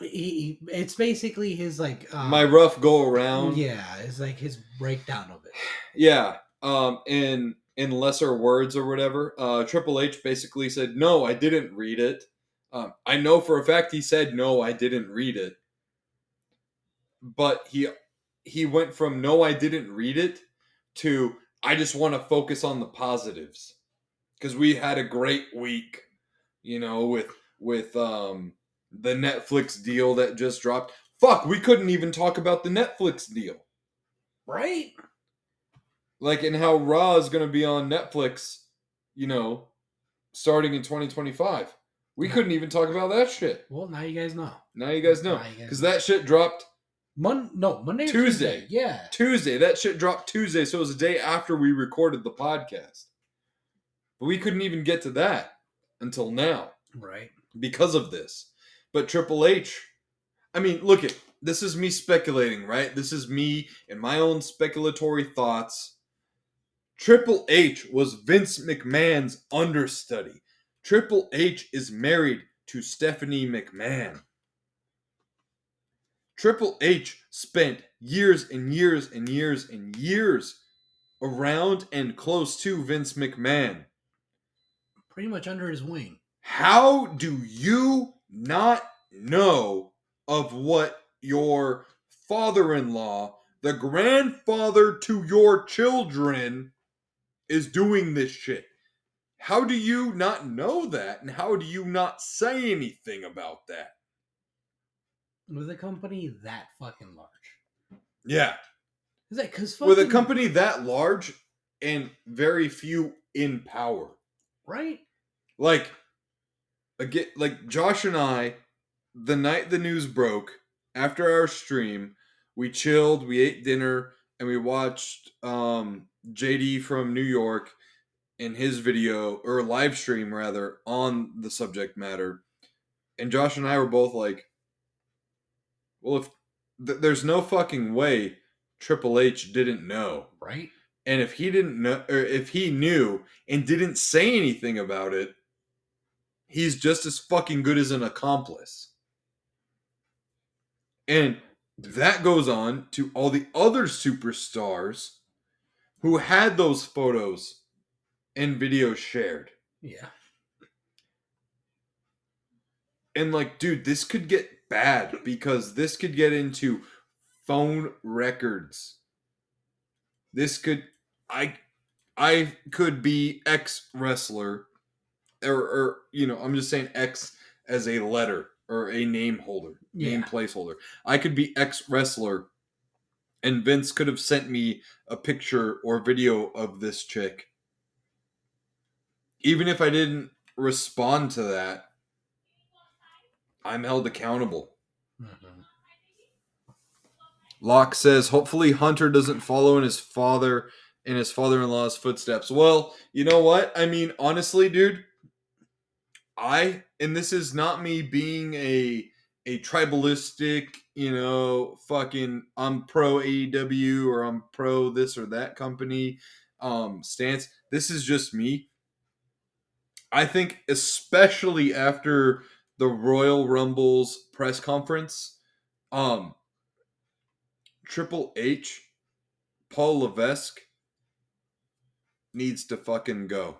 he, he- it's basically his like uh, my rough go around. Yeah, it's like his breakdown of it. Yeah. Um in in lesser words or whatever. Uh Triple H basically said, No, I didn't read it. Um, I know for a fact he said no, I didn't read it. But he he went from no, I didn't read it to I just want to focus on the positives. Cause we had a great week, you know, with with um the Netflix deal that just dropped. Fuck, we couldn't even talk about the Netflix deal. Right? like and how Raw is going to be on Netflix, you know, starting in 2025. We couldn't even talk about that shit. Well, now you guys know. Now you guys know Now you guys because that shit dropped Mon no Monday or Tuesday. Yeah. Tuesday. That shit dropped Tuesday, so it was a day after we recorded the podcast. But we couldn't even get to that until now Right. because of this. But Triple H, I mean, look at this is me speculating, right? This is me and my own speculatory thoughts. Triple H was Vince McMahon's understudy. Triple H is married to Stephanie McMahon. Triple H spent years and years and years and years around and close to Vince McMahon. Pretty much under his wing. How do you not know of what your father in law, the grandfather to your children, is doing this shit? How do you not know that? And how do you not say anything about that? With a company that fucking large. Yeah. Is that because With a company that large and very few in power. right? like again like josh and i the night the news broke after our stream we chilled we ate dinner and we watched um jd from new york in his video or live stream rather on the subject matter and josh and i were both like well if th- there's no fucking way triple h didn't know Right? and if he didn't know, or if he knew and didn't say anything about it, he's just as fucking good as an accomplice. And that goes on to all the other superstars who had those photos and videos shared. Yeah. And like, dude, this could get bad because this could get into phone records. This could I I could be ex wrestler or or you know, I'm just saying X as a letter or a name holder, name Yeah. placeholder. I could be ex wrestler and Vince could have sent me a picture or video of this chick. Even if I didn't respond to that, I'm held accountable. Mhm. Locke says, hopefully Hunter doesn't follow in his father in his father-in-law's footsteps. Well, you know what? I mean, honestly, dude, I and this is not me being a a tribalistic, you know, fucking I'm pro AEW or I'm pro this or that company um stance. This is just me. I think especially after the Royal Rumble's press conference, um Triple H, Paul Levesque needs to fucking go.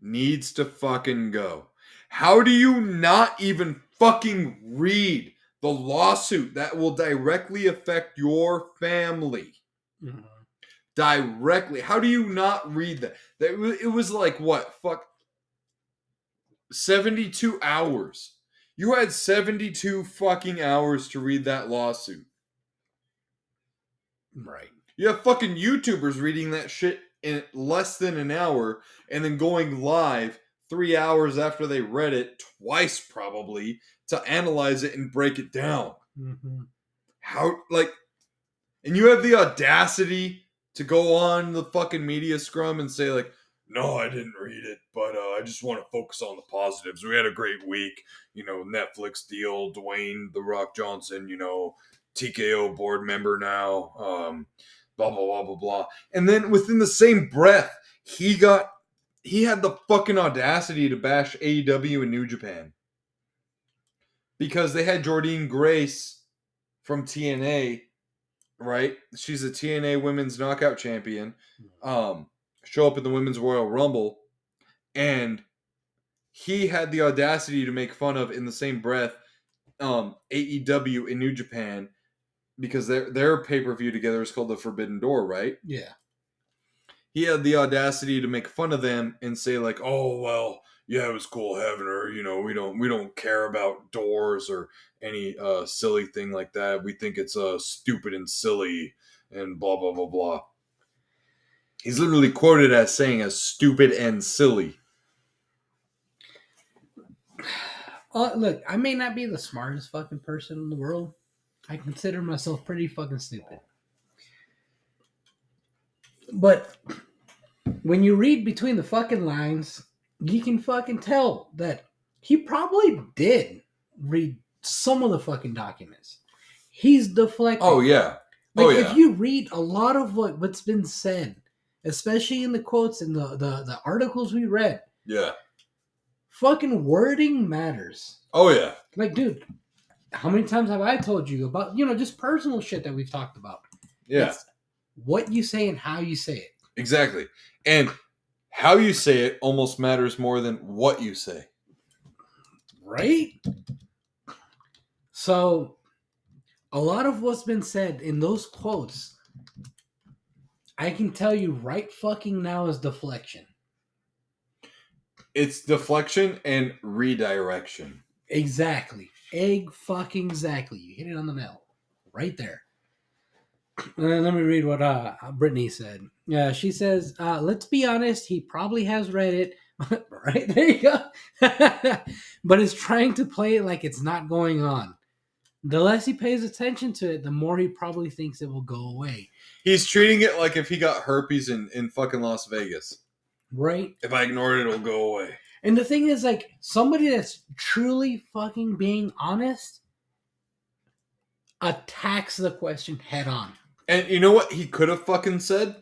Needs to fucking go. How do you not even fucking read the lawsuit that will directly affect your family? Mhm. Directly. How do you not read that? That it was like what? Fuck 72 hours. You had 72 fucking hours to read that lawsuit. Right. You have fucking YouTubers reading that shit in less than an hour and then going live three hours after they read it, twice probably, to analyze it and break it down. Mhm. How, like, and you have the audacity to go on the fucking media scrum and say, like, no, I didn't read it, but uh, I just want to focus on the positives. We had a great week. You know, Netflix deal, Dwayne The Rock Johnson, you know, TKO board member now, um, blah, blah, blah, blah, blah. And then within the same breath, he got, he had the fucking audacity to bash AEW and New Japan because they had Jordynne Grace from TNA, right? She's a TNA Women's Knockout Champion. Um, show up in the Women's Royal Rumble, and he had the audacity to make fun of in the same breath um, AEW in New Japan because their their pay per view together is called the Forbidden Door, right? Yeah. He had the audacity to make fun of them and say like, "Oh well, yeah, it was cool having her. You know, we don't we don't care about doors or any uh, silly thing like that. We think it's uh, stupid and silly and blah blah blah blah." He's literally quoted as saying as stupid and silly. Uh, look, I may not be the smartest fucking person in the world. I consider myself pretty fucking stupid. But when you read between the fucking lines, you can fucking tell that he probably did read some of the fucking documents. He's deflecting. Oh yeah. Like oh, yeah. if you read a lot of what, what's been said, especially in the quotes and the, the, the articles we read, Yeah. fucking wording matters. Oh yeah. Like, dude, how many times have I told you about, you know, just personal shit that we've talked about? Yeah. It's what you say and how you say it. Exactly. And how you say it almost matters more than what you say. Right? So, a lot of what's been said in those quotes, I can tell you right fucking now is deflection. It's deflection and redirection. Exactly. Egg fucking exactly. You hit it on the nail. Right there. Then let me read what uh Brittany said. Yeah, she says, uh, let's be honest, he probably has read it. [LAUGHS] right there you go. [LAUGHS] but is trying to play it like it's not going on. The less he pays attention to it, the more he probably thinks it will go away. He's treating it like if he got herpes in, in fucking Las Vegas. Right? If I ignore it, it'll go away. And the thing is, like, somebody that's truly fucking being honest attacks the question head on. And you know what he could have fucking said?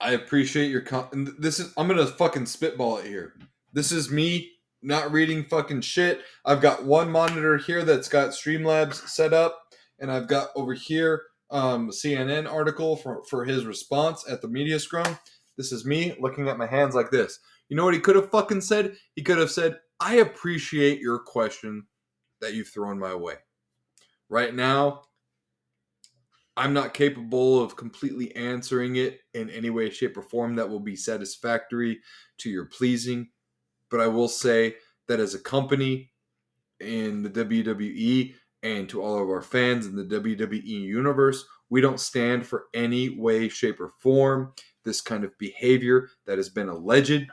I appreciate your com- and this is I'm gonna fucking spitball it here. This is me not reading fucking shit. I've got one monitor here that's got Streamlabs set up, and I've got over here um CNN article for for his response at the media scrum. This is me looking at my hands like this. You know what he could have fucking said? He could have said, "I appreciate your question that you've thrown my way." Right now, I'm not capable of completely answering it in any way, shape, or form that will be satisfactory to your pleasing. But I will say that as a company in the WWE and to all of our fans in the WWE universe, we don't stand for any way, shape, or form this kind of behavior that has been alleged.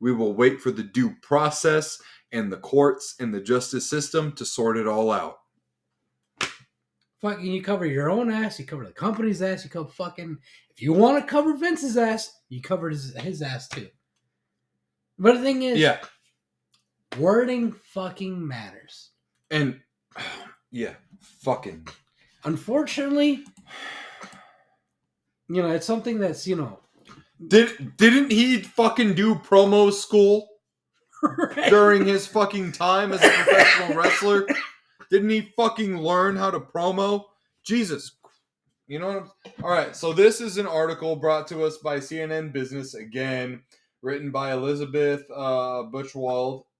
We will wait for the due process and the courts and the justice system to sort it all out. Fucking, you cover your own ass, you cover the company's ass, you cover fucking. If you want to cover Vince's ass, you cover his, his ass too. But the thing is, Yeah. wording fucking matters. And yeah, fucking Unfortunately, you know, it's something that's, you know, Did didn't he fucking do promo school [LAUGHS] during his fucking time as a professional wrestler? Didn't he fucking learn how to promo? Jesus. You know what I'm All right, so this is an article brought to us by CNN Business again, written by Elizabeth uh,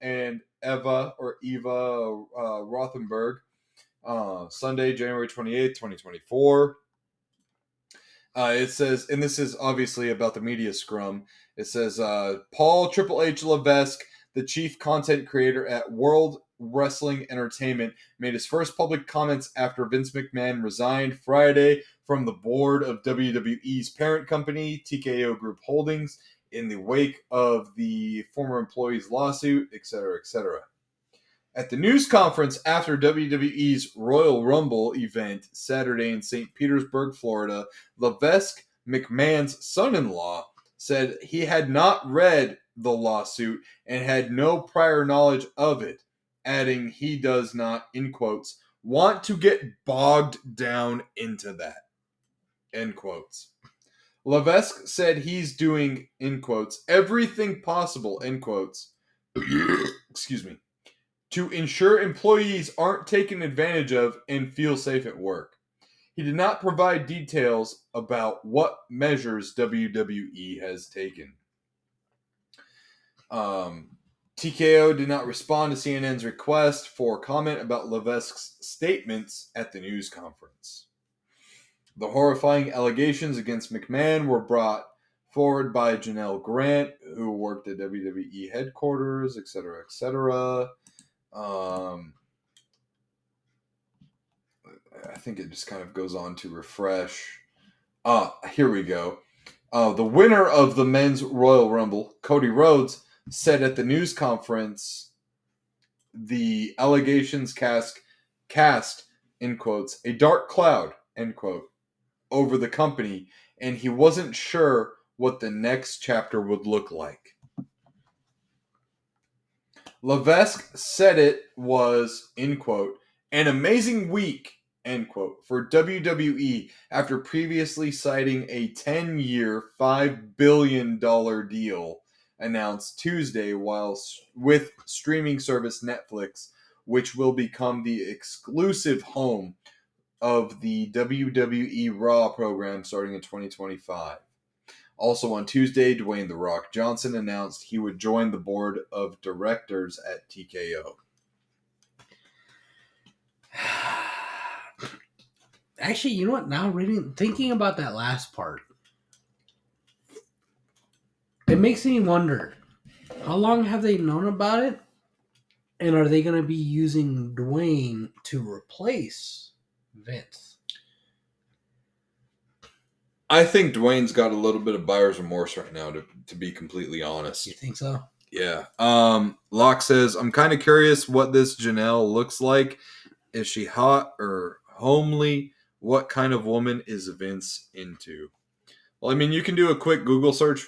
and Eva or Eva uh, Rothenberg. Uh, Sunday, January 28th, 2024. Uh, it says, and this is obviously about the media scrum. It says, uh, Paul Triple H Levesque, the chief content creator at World Wrestling Entertainment, made his first public comments after Vince McMahon resigned Friday from the board of WWE's parent company, TKO Group Holdings, in the wake of the former employee's lawsuit, etc., etc. At the news conference after WWE's Royal Rumble event Saturday in St. Petersburg, Florida, Levesque McMahon's son in law said he had not read the lawsuit and had no prior knowledge of it, adding he does not, in quotes, want to get bogged down into that. End quotes. Levesque said he's doing, in quotes, everything possible, end quotes, [COUGHS] excuse me, to ensure employees aren't taken advantage of and feel safe at work. He did not provide details about what measures WWE has taken. Um, TKO did not respond to CNN's request for comment about Levesque's statements at the news conference. The horrifying allegations against McMahon were brought forward by Janelle Grant, who worked at WWE headquarters, etc., etc. Um, I think it just kind of goes on to refresh. Ah, here we go. Uh, the winner of the men's Royal Rumble, Cody Rhodes, said at the news conference the allegations cast cast in quotes a dark cloud end quote over the company and he wasn't sure what the next chapter would look like levesque said it was in quote an amazing week end quote for wwe after previously citing a 10-year $5 billion deal announced Tuesday while with streaming service Netflix, which will become the exclusive home of the WWE Raw program starting in 2025. Also on Tuesday, Dwayne The Rock Johnson announced he would join the board of directors at TKO. [SIGHS] Actually, you know what? Now reading, thinking about that last part, it makes me wonder how long have they known about it? And are they going to be using Dwayne to replace Vince? I think Dwayne's got a little bit of buyer's remorse right now, to, to be completely honest. You think so? Yeah. Um, Locke says, I'm kind of curious what this Janelle looks like. Is she hot or homely? What kind of woman is Vince into? Well, I mean, you can do a quick Google search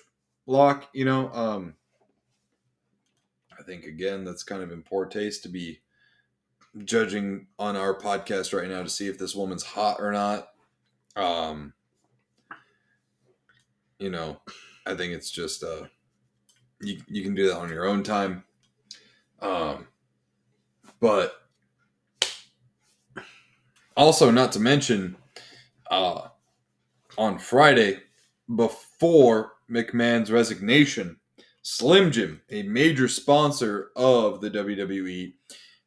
Locke, you know, um, I think again that's kind of in poor taste to be judging on our podcast right now to see if this woman's hot or not. Um, you know, I think it's just uh, you you can do that on your own time. Um, but also not to mention, uh, on Friday before McMahon's resignation, Slim Jim, a major sponsor of the WWE,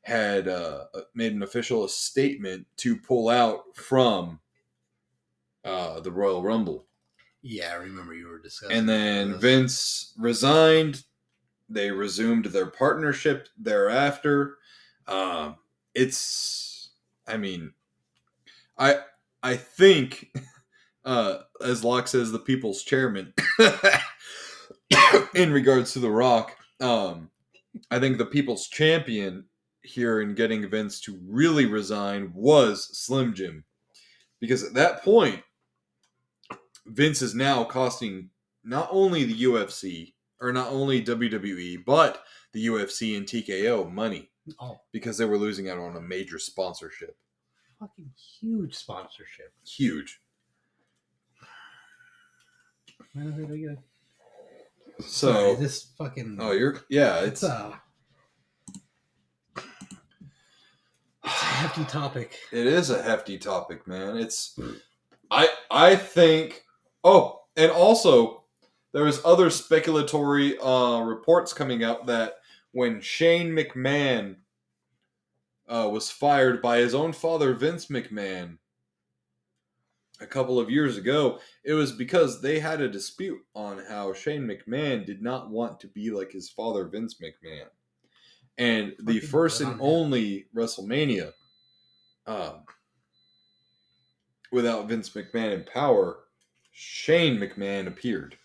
had uh, made an official statement to pull out from uh, the Royal Rumble. Yeah, I remember you were discussing. And then Vince resigned. They resumed their partnership thereafter. Um, it's, I mean, I I think [LAUGHS] uh, as Locke says, the people's chairman. [COUGHS] in regards to The Rock, um, I think the people's champion here in getting Vince to really resign was Slim Jim. Because at that point, Vince is now costing not only the UFC, or not only WWE, but the UFC and TKO money. Oh. Because they were losing out on a major sponsorship. Fucking huge sponsorship. Huge. So So this fucking oh, you're yeah, it's it's a it's a hefty topic. [SIGHS] it is a hefty topic, man. It's I I think oh, and also there was other speculatory uh reports coming out that when Shane McMahon uh, was fired by his own father Vince McMahon a couple of years ago, it was because they had a dispute on how Shane McMahon did not want to be like his father Vince McMahon. And the Fucking first and on only WrestleMania um, without Vince McMahon in power, Shane McMahon appeared.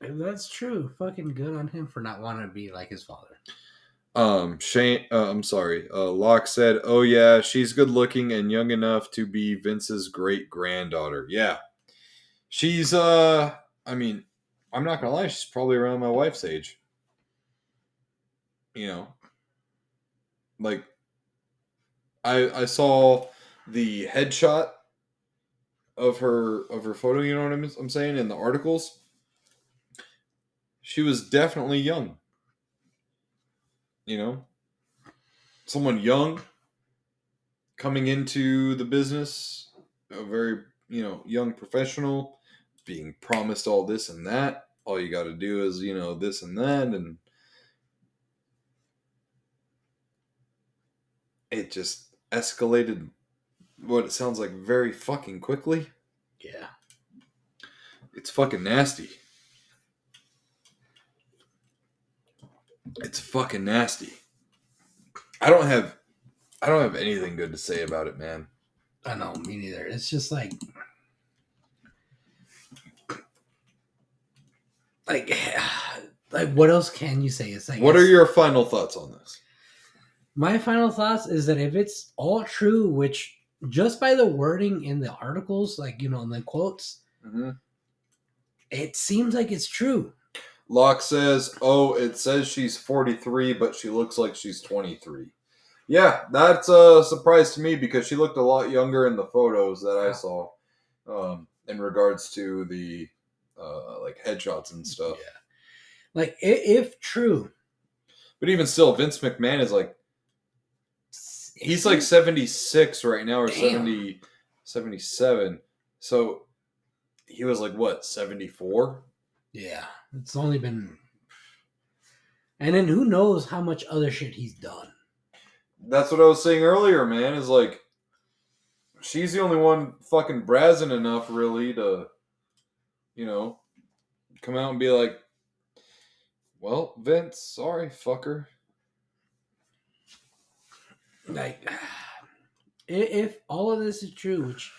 If that's true, fucking good on him for not wanting to be like his father. Um, Shane, uh, I'm sorry. Uh, Locke said, "Oh yeah, she's good looking and young enough to be Vince's great granddaughter." Yeah, she's. Uh, I mean, I'm not gonna lie, she's probably around my wife's age. You know, like I I saw the headshot of her of her photo. You know what I'm, I'm saying in the articles. She was definitely young you know someone young coming into the business a very you know young professional being promised all this and that all you got to do is you know this and that and it just escalated what it sounds like very fucking quickly Yeah. it's fucking nasty it's fucking nasty i don't have i don't have anything good to say about it man I know, me neither. It's just like, like, [SIGHS] like, what else can you say? It's like, what are your final thoughts on this my final thoughts is that if it's all true, which just by the wording in the articles, like you know, in the quotes, it seems like it's true. Locke says, "Oh, it says she's 43, but she looks like she's 23." Yeah, that's a surprise to me because she looked a lot younger in the photos that I saw, um, in regards to the uh, like headshots and stuff. Yeah. Like, i- if true, But even still, Vince McMahon is like he's like 76 right now or Damn. 70, 77. So he was like what 74? yeah, it's only been, and then who knows how much other shit he's done. That's what I was saying earlier, man. Is like she's the only one fucking brazen enough, really, to you know come out and be like, "Well, Vince, sorry, fucker." Like [SIGHS] if all of this is true which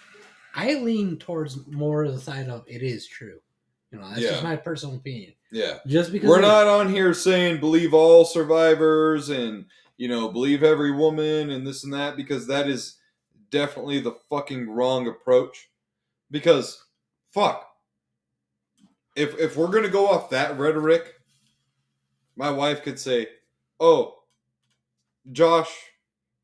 i lean towards more of the side of it is true you know that's Yeah. just my personal opinion Yeah, just because we're not on here saying believe all survivors and you know believe every woman and this and that because that is definitely the fucking wrong approach. Because fuck, if if we're gonna go off that rhetoric, my wife could say, "Oh, Josh,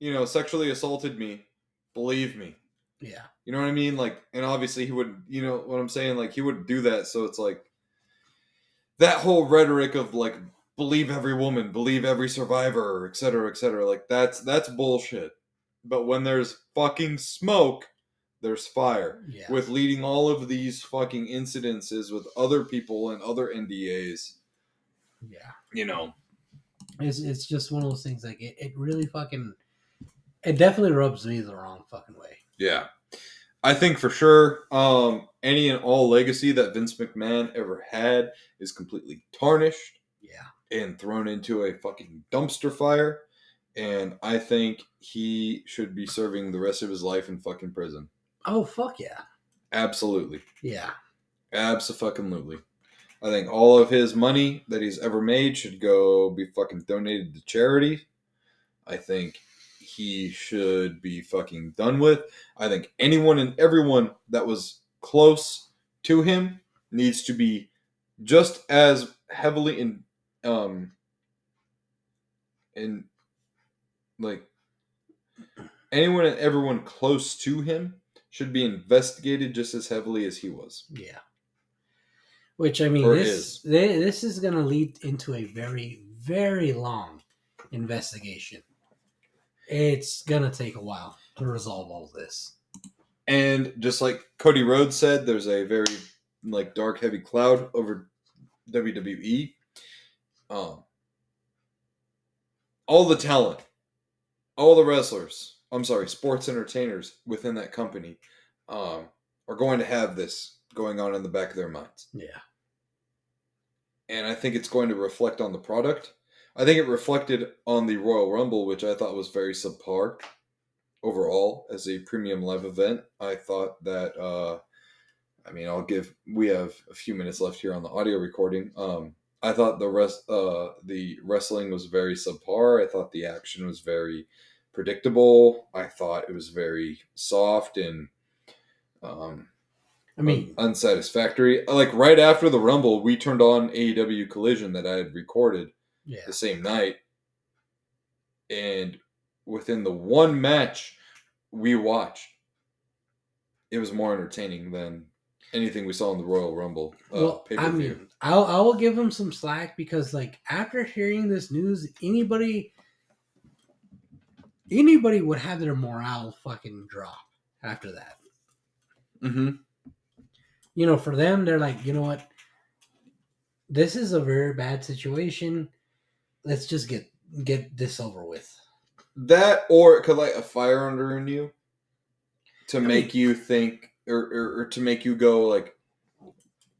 you know, sexually assaulted me. Believe me." yeah You know what I mean? Like, and obviously he would, you know what I'm saying? Like, he would do that. So it's like that whole rhetoric of like, believe every woman, believe every survivor, et cetera, et cetera. Like, that's that's bullshit. But when there's fucking smoke, there's fire. yeah With leading all of these fucking incidences with other people and other NDAs, yeah you know. it's, it's just one of those things like it, it really fucking it definitely rubs me the wrong fucking way Yeah. I think for sure, um, any and all legacy that Vince McMahon ever had is completely tarnished. yeah and thrown into a fucking dumpster fire. And I think he should be serving the rest of his life in fucking prison. oh fuck yeah Absolutely. yeah Absolutely. I think all of his money that he's ever made should go be fucking donated to charity. I think he should be fucking done with. I think anyone and everyone that was close to him needs to be just as heavily in um in like anyone and everyone close to him should be investigated just as heavily as he was. yeah which i mean Or this is. thi- this is gonna lead into a very very long investigation it's gonna take a while to resolve all this And just like Cody Rhodes said, there's a very like dark, heavy cloud over WWE. Um, all the talent, all the wrestlers, I'm sorry, sports entertainers within that company, um, are going to have this going on in the back of their minds. yeah and I think it's going to reflect on the product. I think it reflected on the Royal Rumble, which I thought was very subpar overall as a premium live event. I thought that uh, I mean, I'll give. We have a few minutes left here on the audio recording. Um, I thought the rest, uh, the wrestling was very subpar. I thought the action was very predictable. I thought it was very soft and, um, I mean, unsatisfactory. Like right after the Rumble, we turned on AEW Collision that I had recorded yeah. the same night, and within the one match we watched, it was more entertaining than anything we saw in the Royal Rumble. Uh, well, I mean, I'll I will give him some slack because like after hearing this news, anybody anybody would have their morale fucking drop after that. mm-hmm. You know, for them, they're like, you know what? This is a very bad situation. Let's just get get this over with. that, or it could light a fire under in you to mean- make you think, or, or, or to make you go like,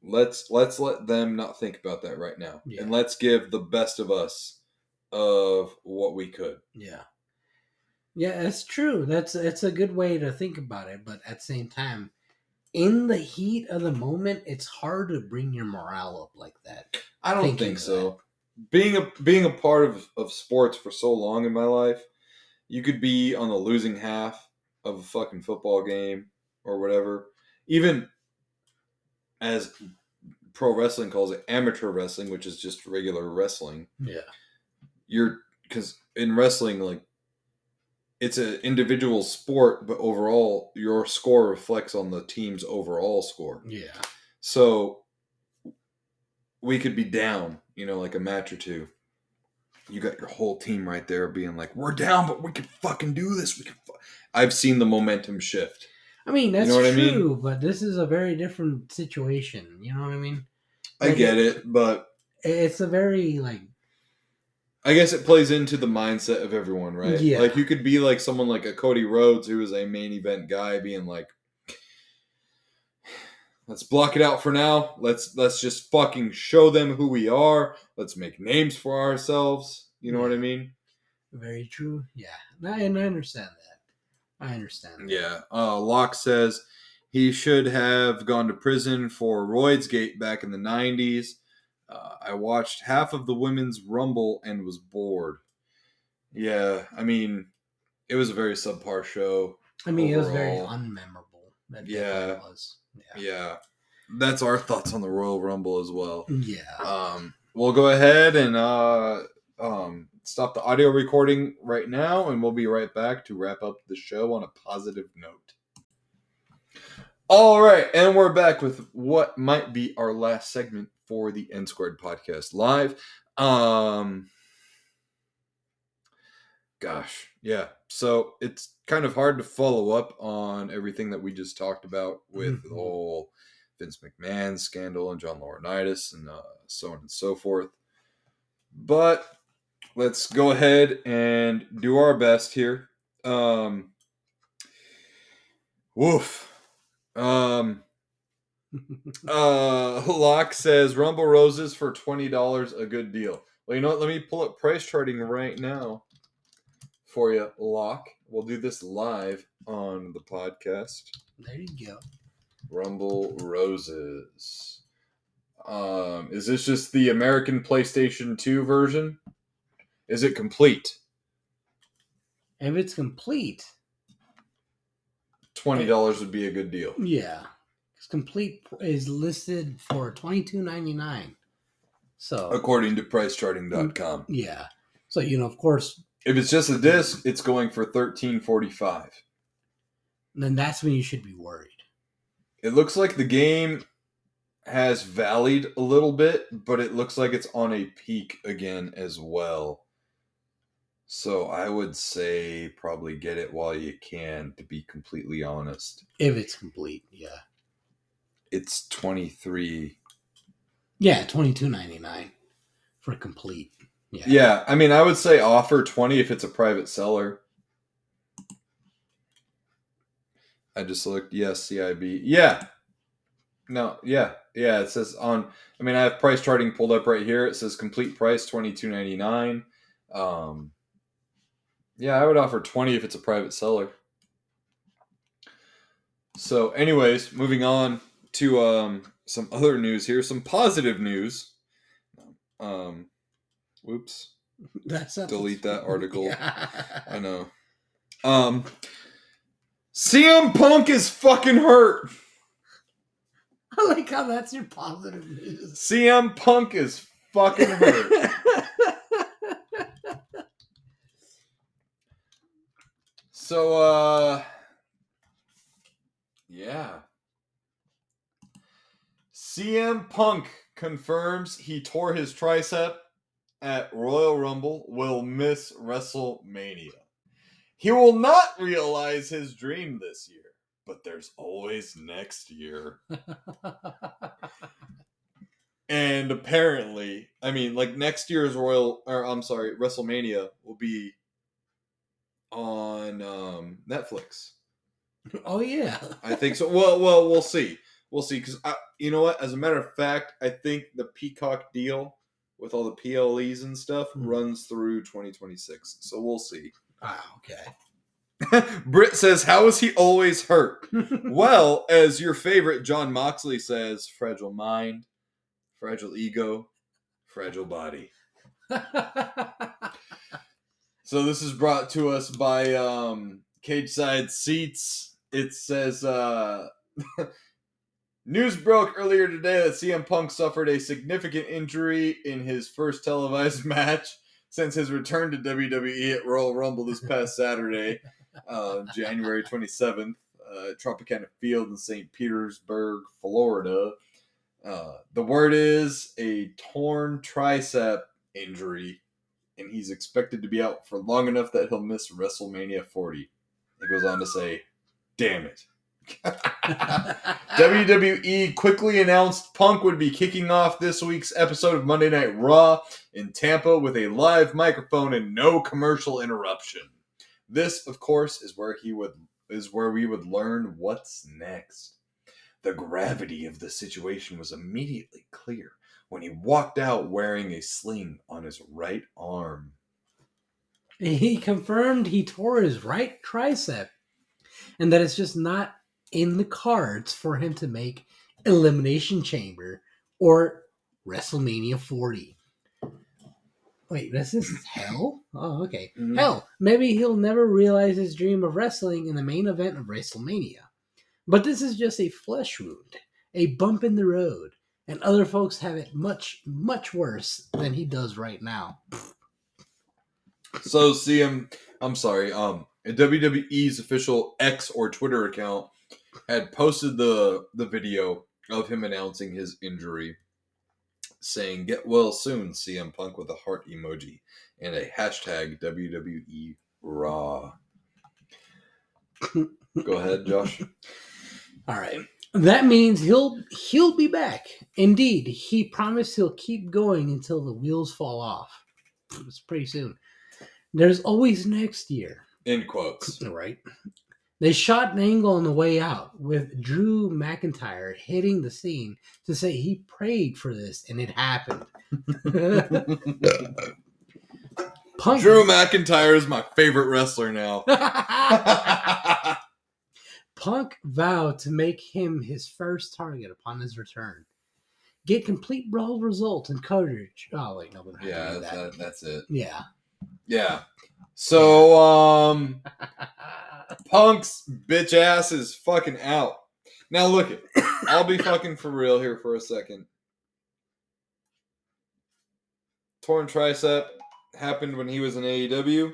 let's let's let them not think about that right now, Yeah. and let's give the best of us of what we could. Yeah. Yeah, that's true. That's that's a good way to think about it, but at the same time, in the heat of the moment, it's hard to bring your morale up like that. I don't think so. Being a being a part of, of sports for so long in my life, you could be on the losing half of a fucking football game or whatever. Even as pro wrestling calls it amateur wrestling, which is just regular wrestling. Yeah. You're because in wrestling, like it's an individual sport, but overall your score reflects on the team's overall score. Yeah. So we could be down, you know, like a match or two. You got your whole team right there being like, "We're down, but we can fucking do this. We can." Fu-. I've seen the momentum shift. I mean, that's know what I mean? true, but this is a very different situation. You know what I mean? I get it- it, but It's a very like I guess it plays into the mindset of everyone, right? Yeah. Like you could be like someone like a Cody Rhodes, who is a main event guy, being like, "Let's block it out for now. Let's let's just fucking show them who we are. Let's make names for ourselves." You know what I mean? very true. Yeah. And I understand that. I understand. that. Yeah. Uh, Locke says he should have gone to prison for Royd's Gate back in the 90s. Uh, I watched half of the women's Rumble and was bored. Yeah, I mean, it was a very subpar show. I mean, it was very unmemorable. Yeah. was. Yeah. Yeah. That's our thoughts on the Royal Rumble as well. Yeah. Um, we'll go ahead and uh, um, stop the audio recording right now, and we'll be right back to wrap up the show on a positive note. All right, and we're back with what might be our last segment for the N Squared Podcast Live. Um, gosh, yeah. So it's kind of hard to follow up on everything that we just talked about with the Mhm. whole Vince McMahon scandal and John Laurinaitis and uh, so on and so forth. But let's go ahead and do our best here. Um, woof. Um, [LAUGHS] uh, Locke says Rumble Roses for twenty dollars, a good deal. Well, you know what? Let me pull up price charting right now for you, Locke. We'll do this live on the podcast. there you go. Rumble Roses. Um, is this just the American PlayStation 2 version? Is it complete? If it's complete, Twenty dollars would be a good deal. yeah, it's complete is listed for twenty two ninety nine. So According to PriceCharting.com. yeah, so you know, of course, If it's just a disc, it's going for thirteen forty five. then that's when you should be worried. It looks like the game has valleyed a little bit, but it looks like it's on a peak again as well. So I would say probably get it while you can, to be completely honest. If it's complete, yeah, It's 23. yeah, twenty two ninety nine for complete. Yeah, Yeah, I mean, I would say offer 20 if it's a private seller. I just looked. Yes, CIB. Yeah. No, yeah. Yeah, it says on I mean, I have price charting pulled up right here. It says complete price 22.99. Um Yeah, I would offer 20 if it's a private seller. So, anyways, moving on. to um some other news here, some positive news. Um, whoops, [LAUGHS] That's delete that [LAUGHS] article. Yeah. I know. Um, CM Punk is fucking hurt. I like how that's your positive news. CM Punk is fucking hurt. [LAUGHS] So, uh, yeah. CM Punk confirms he tore his tricep at Royal Rumble, will miss WrestleMania. He will not realize his dream this year, but there's always next year. [LAUGHS] And apparently, I mean, like next year's Royal, or I'm sorry, WrestleMania will be on um, Netflix. oh yeah. I think so. Well, well, we'll see. We'll see. Because you know what? As a matter of fact, I think the Peacock deal with all the PLEs and stuff Hmm. runs through 2026. So we'll see. Ah, okay. [LAUGHS] Britt says, "How is he always hurt?" [LAUGHS] well, as your favorite Jon Moxley says, "Fragile mind, fragile ego, fragile body." [LAUGHS] So this is brought to us by um, Cageside Seats. It says uh, news broke earlier today that CM Punk suffered a significant injury in his first televised [LAUGHS] match since his return to WWE at Royal Rumble this past [LAUGHS] Saturday, uh, January 27th, uh, at Tropicana Field in St. Petersburg, Florida. Uh, the word is a torn tricep injury and he's expected to be out for long enough that he'll miss WrestleMania 40. It goes on to say, damn it. [LAUGHS] WWE quickly announced Punk would be kicking off this week's episode of Monday Night Raw in Tampa with a live microphone and no commercial interruption. This, of course, is where he would is where we would learn what's next. The gravity of the situation was immediately clear when he walked out wearing a sling on his right arm. he confirmed he tore his right tricep and that it's just not in the cards for him to make Elimination Chamber or WrestleMania 40. Wait, this is hell? Oh, okay. Mhm. Hell, maybe he'll never realize his dream of wrestling in the main event of WrestleMania. But this is just a flesh wound, a bump in the road, and other folks have it much, much worse than he does right now. So CM, I'm sorry, um, WWE's official X or Twitter account had posted the the video of him announcing his injury, saying "Get well soon, CM Punk" with a heart emoji and a hashtag WWE Raw. Go ahead, Josh. [LAUGHS] All right. That means he'll he'll be back. Indeed, he promised he'll keep going until the wheels fall off. It's pretty soon. There's always next year. In quotes. Right. They shot an angle on the way out with Drew McIntyre hitting the scene to say he prayed for this and it happened. [LAUGHS] Punk Drew McIntyre is my favorite wrestler now. [LAUGHS] [LAUGHS] Punk vowed to make him his first target upon his return. Get complete brawl results and coverage. Oh wait, no, yeah, that's, that. that, that's it. Yeah. Yeah. So, um, Punk's bitch ass is fucking out. Now look it. I'll be fucking for real here for a second. Torn tricep happened when he was in AEW.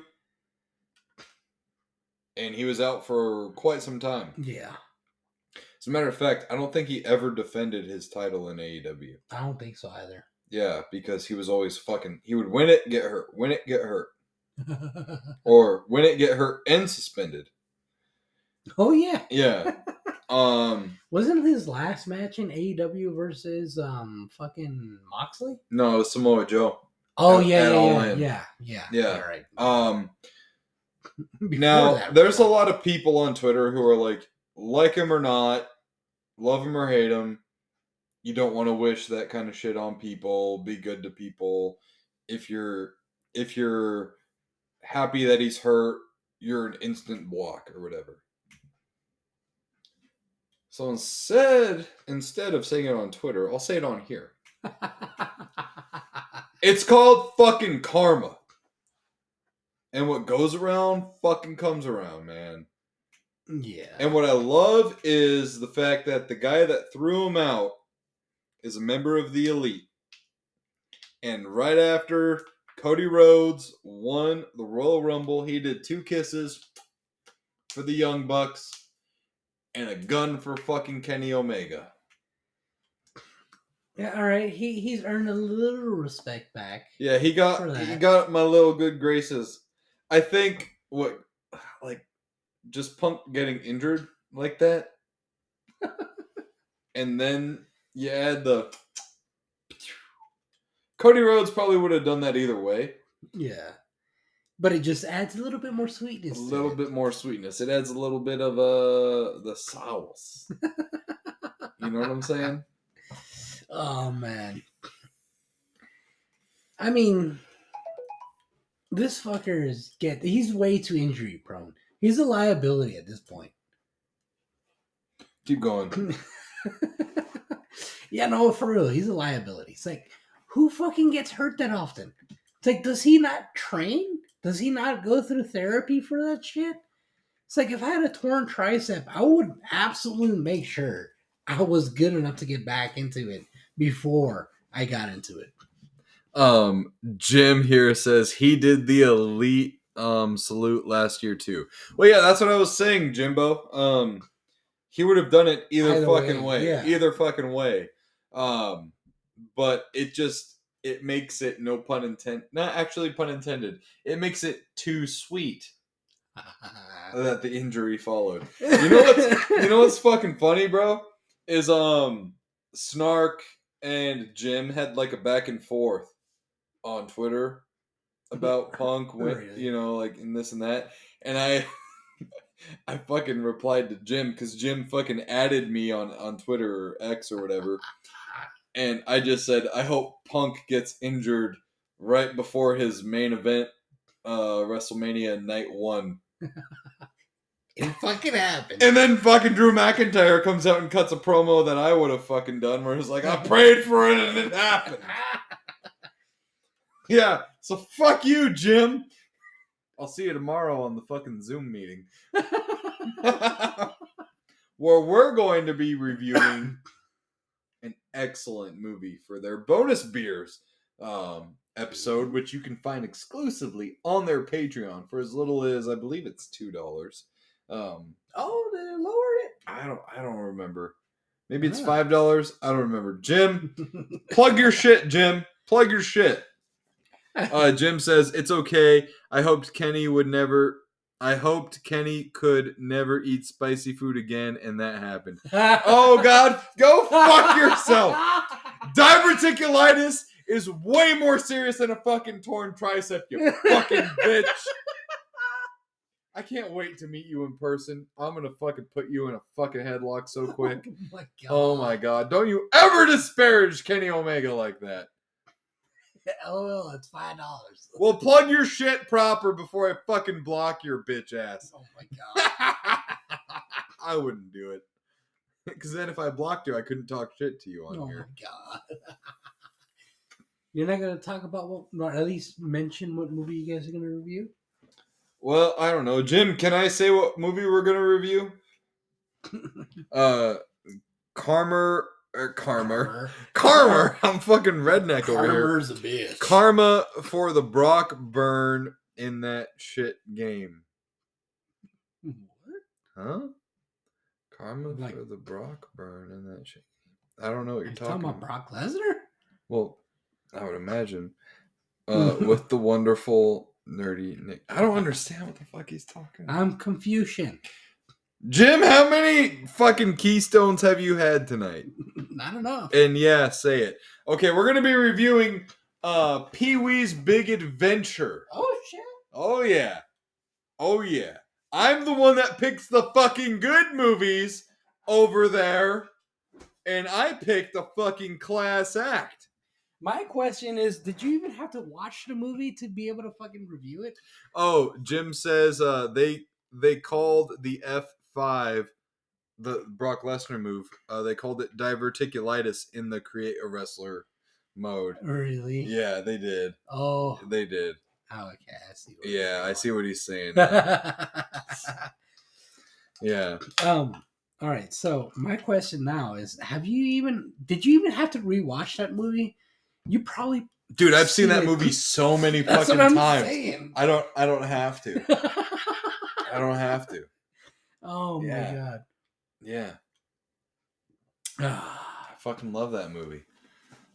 And he was out for quite some time. yeah. As a matter of fact, I don't think he ever defended his title in AEW. I don't think so either. Yeah, because he was always fucking he would win it, get hurt, win it, get hurt. [LAUGHS] Or win it, get hurt, and suspended. Oh yeah. Yeah. [LAUGHS] Um Wasn't his last match in AEW versus um fucking Moxley? no, Samoa Joe. Oh At- yeah, at yeah, yeah, yeah, yeah, Yeah. Right. Um [LAUGHS] now that, there's a lot of people on Twitter who are like like him or not, love him or hate him. You don't want to wish that kind of shit on people. Be good to people. If you're if you're happy that he's hurt, you're an instant block or whatever. So instead, instead of saying it on Twitter, I'll say it on here. [LAUGHS] It's called fucking karma. And what goes around fucking comes around, man. yeah. And what I love is the fact that the guy that threw him out is a member of the elite. And right after Cody Rhodes won the Royal Rumble, he did two kisses for the Young Bucks and a gun for fucking Kenny Omega. yeah, all right. He he's earned a little respect back. Yeah, he got he got my little good graces. I think what like just Punk getting injured like that, [LAUGHS] and then you add the Cody Rhodes probably would have done that either way. Yeah. But it just adds a little bit more A sweetness. to little it. bit more sweetness. It adds a little bit of uh the sauce. [LAUGHS] you know what I'm saying? Oh man. I mean, this fucker is get he's way too injury prone. He's a liability at this point. Keep going. [LAUGHS] yeah, no, for real, he's a liability. It's like, who fucking gets hurt that often? It's like, does he not train? Does he not go through therapy for that shit? It's like if I had a torn tricep, I would absolutely make sure I was good enough to get back into it before I got into it. Um, Jim here says he did the elite um salute last year too. Well, yeah, that's what I was saying, Jimbo. Um, he would have done it either Either fucking way, way, yeah. either fucking way. Um, but it just it makes it no pun intended, not actually pun intended. It makes it too sweet [LAUGHS] that the injury followed. You know what's you know what's [LAUGHS] fucking funny, bro? Is um Snark and Jim had like a back and forth on Twitter about [LAUGHS] Punk when Really? you know, like and this and that. And I I fucking replied to Jim because Jim fucking added me on on Twitter or X or whatever. And I just said, I hope Punk gets injured right before his main event, uh WrestleMania night one. [LAUGHS] It fucking happened. And then fucking Drew McIntyre comes out and cuts a promo that I would have fucking done where it's like, I prayed for it and it happened. [LAUGHS] Yeah, so fuck you, Jim. I'll see you tomorrow on the fucking Zoom meeting. [LAUGHS] where we're going to be reviewing an excellent movie for their bonus beers um, episode, which you can find exclusively on their Patreon for as little as I believe it's two dollars. Um, oh, they lowered it. I don't I don't remember. Maybe it's Ah. five dollars. I don't remember. Jim, [LAUGHS] plug your shit, Jim. Plug your shit. [LAUGHS] Uh, Jim says it's okay. I hoped Kenny would never. I hoped Kenny could never eat spicy food again, and that happened. [LAUGHS] Oh God, go fuck [LAUGHS] yourself. Diverticulitis is way more serious than a fucking torn tricep. You fucking [LAUGHS] bitch. I can't wait to meet you in person. I'm gonna fucking put you in a fucking headlock so oh quick. Oh my god. Oh my god! Don't you ever disparage Kenny Omega like that. LOL, [LAUGHS] it's five dollars. Well, plug your shit proper before I fucking block your bitch ass. Oh my [LAUGHS] god. I wouldn't do it. [LAUGHS] Because then if I blocked you, I couldn't talk shit to you on here. Oh my god. You're not gonna talk about what, or at least mention what movie you guys are gonna review? Well, I don't know. Jim, can I say what movie we're going to review? Uh, Karma. Or Karma. Karma. [LAUGHS] I'm fucking redneck over here. Karma's a bitch. Karma for the Brock burn in that shit game. What? Huh? Karma Like- for the Brock burn in that shit. I don't know what Are you're you talking, talking about Brock Lesnar? Well, I would imagine. [LAUGHS] Uh, with the wonderful nerdy Nick. I don't understand what the fuck he's talking about. I'm Confucian. Jim, how many fucking keystones have you had tonight? [LAUGHS] Not enough. And yeah, say it. Okay, we're gonna be reviewing uh Pee Wee's Big Adventure. Oh shit. Oh yeah. Oh yeah. I'm the one that picks the fucking good movies over there. And I picked the fucking class act. My question is, did you even have to watch the movie to be able to fucking review it? Oh, Jim says uh they they called the F5 the Brock Lesnar move. Uh, they called it diverticulitis in the create a wrestler mode. Really? Yeah, they did. Oh, They did. oh, okay. I see. what Yeah, I see what he's saying. [LAUGHS] yeah. um. All right. So my question now is: Have you even? Did you even have to rewatch that movie? You probably. Dude, I've seen See, that movie so many fucking times. saying. I don't I don't have to. [LAUGHS] I don't have to. Oh Yeah. my god. Yeah. Ah, I fucking love that movie.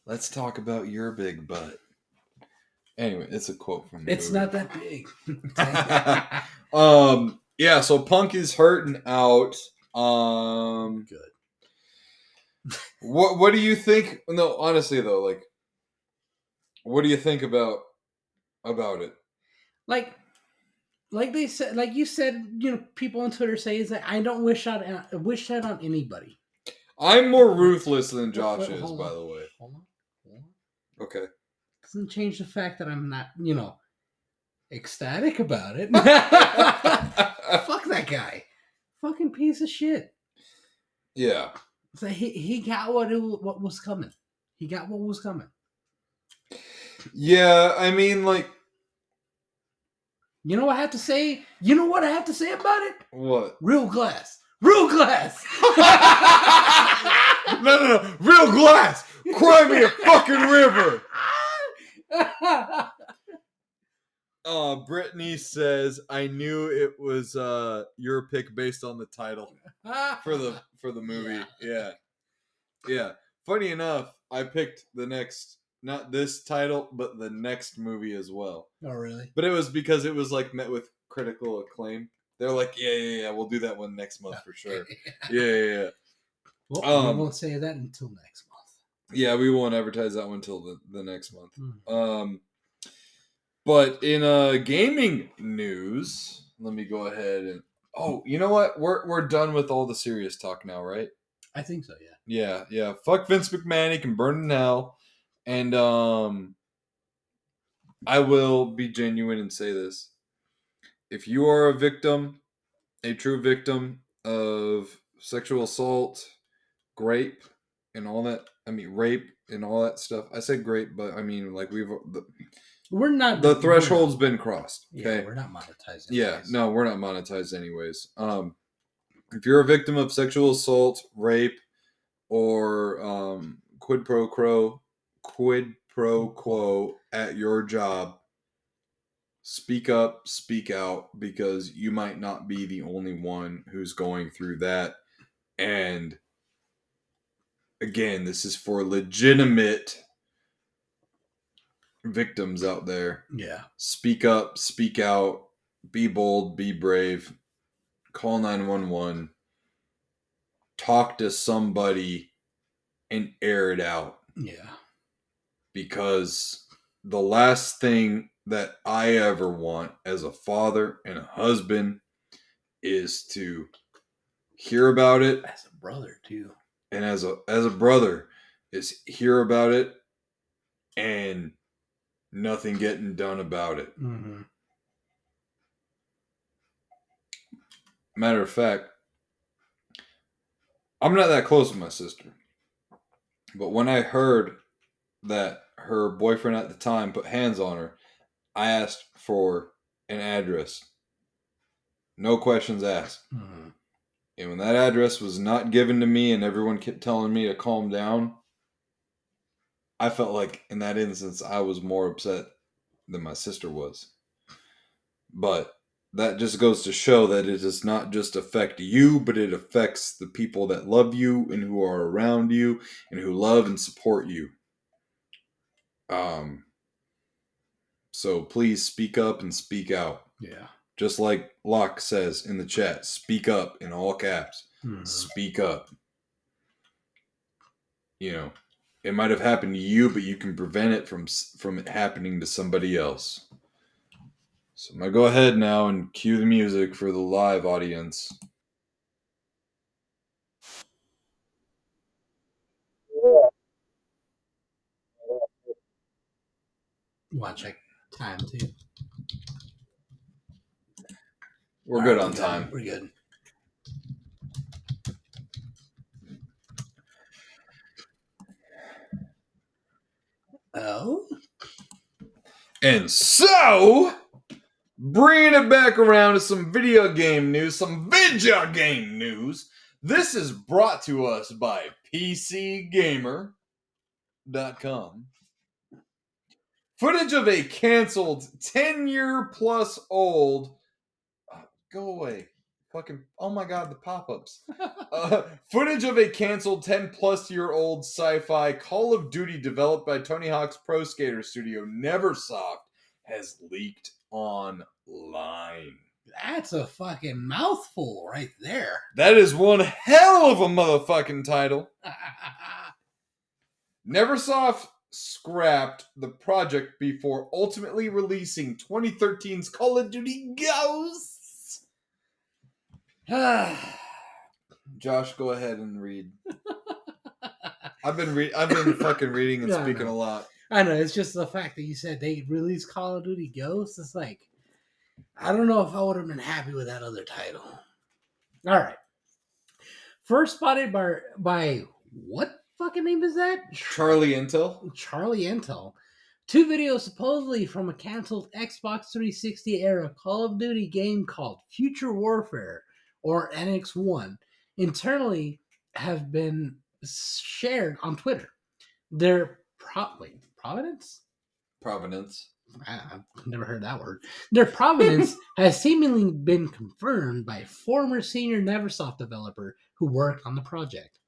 Let's talk about your big butt. Anyway, it's a quote from the it's movie. not that big. [LAUGHS] [LAUGHS] um yeah so punk is hurting out um Good. [LAUGHS] what what do you think no honestly though like what do you think about about it like like they said like you said you know people on twitter say is that i don't wish that uh, wish that on anybody. I'm more ruthless than josh wait, is hold by the way. Hold on, hold on. okay. Doesn't change the fact that i'm not you know ecstatic about it. [LAUGHS] [LAUGHS] Fuck that guy. Fucking piece of shit. Yeah. So he, he got what it, what was coming. He got what was coming. Yeah i mean like you know what i have to say? You know what i have to say about it? What? Real glass. Real glass. [LAUGHS] No no no. Real glass. Cry me a fucking river. [LAUGHS] Uh, Brittany says, "I knew it was uh your pick based on the title for the for the movie." [LAUGHS] Yeah. yeah, Funny enough, I picked the next, not this title, but the next movie as well. oh really But it was because it was like met with critical acclaim. They're like, "Yeah, yeah, yeah, we'll do that one next month for sure." [LAUGHS] Yeah, yeah, yeah. well, Um, we won't say that until next month Yeah, we won't advertise that one till the, the next month. Hmm. Um, but in uh gaming news, let me go ahead and oh, you know what? We're we're done with all the serious talk now, right? i think so yeah Yeah, yeah. Fuck Vince McMahon, he can burn in hell. And um I will be genuine and say this. If you are a victim, a true victim of sexual assault, rape, and all that, I mean rape and all that stuff. I said grape, but I mean like we've the, we're not the we're not- threshold's been crossed. yeah Okay. we're not monetizing Yeah, no, we're not monetized anyways. Um, if you're a victim of sexual assault, rape, or um, quid pro quo, quid pro quo at your job, speak up, speak out, because you might not be the only one who's going through that. And again, this is for legitimate victims out there. Yeah. Speak up, speak out, be bold, be brave, call 911, talk to somebody and air it out. Yeah because the last thing that I ever want as a father and a husband is to hear about it as a brother too and as a as a brother is hear about it and nothing getting done about it. mm-hmm. Matter of fact, I'm not that close with my sister. But when I heard that her boyfriend at the time put hands on her, I asked for an address. No questions asked. Mm-hmm. And when that address was not given to me and everyone kept telling me to calm down, I felt like in that instance I was more upset than my sister was. But that just goes to show that it does not just affect you, but it affects the people that love you and who are around you and who love and support you. Um so please speak up and speak out. yeah Just like Locke says in the chat, speak up in all caps. Mhm. Speak up. You know, it might have happened to you, but you can prevent it from from it happening to somebody else. So I'm gonna go ahead now and cue the music for the live audience. Watching time too. We're All good right, on we're time. Good. We're good. Oh. And so, bringing it back around to some video game news, some video game news. This is brought to us by PCGamer.com. Footage of a canceled 10 year plus old. uh, go away. Fucking. Oh my god, the pop ups. [LAUGHS] uh, footage of a canceled 10 plus year old sci fi Call of Duty developed by Tony Hawk's Pro Skater studio Neversoft has leaked online. that's a fucking mouthful right there. That is one hell of a motherfucking title. [LAUGHS] Neversoft scrapped the project before ultimately releasing 2013's Call of Duty Ghosts. [SIGHS] Josh, go ahead and read. [LAUGHS] I've been re- I've been fucking reading and I speaking a lot. I know it's just the fact that you said they released Call of Duty Ghosts. It's like I don't know if I would have been happy with that other title. All right, first spotted by by what fucking name is that? Charlie Intel. Charlie Intel. Two videos supposedly from a canceled Xbox 360 era Call of Duty game called Future Warfare or NX1 internally have been shared on Twitter. They're probably Providence? Providence. I've never heard that word. Their provenance [LAUGHS] has seemingly been confirmed by a former senior Neversoft developer who worked on the project.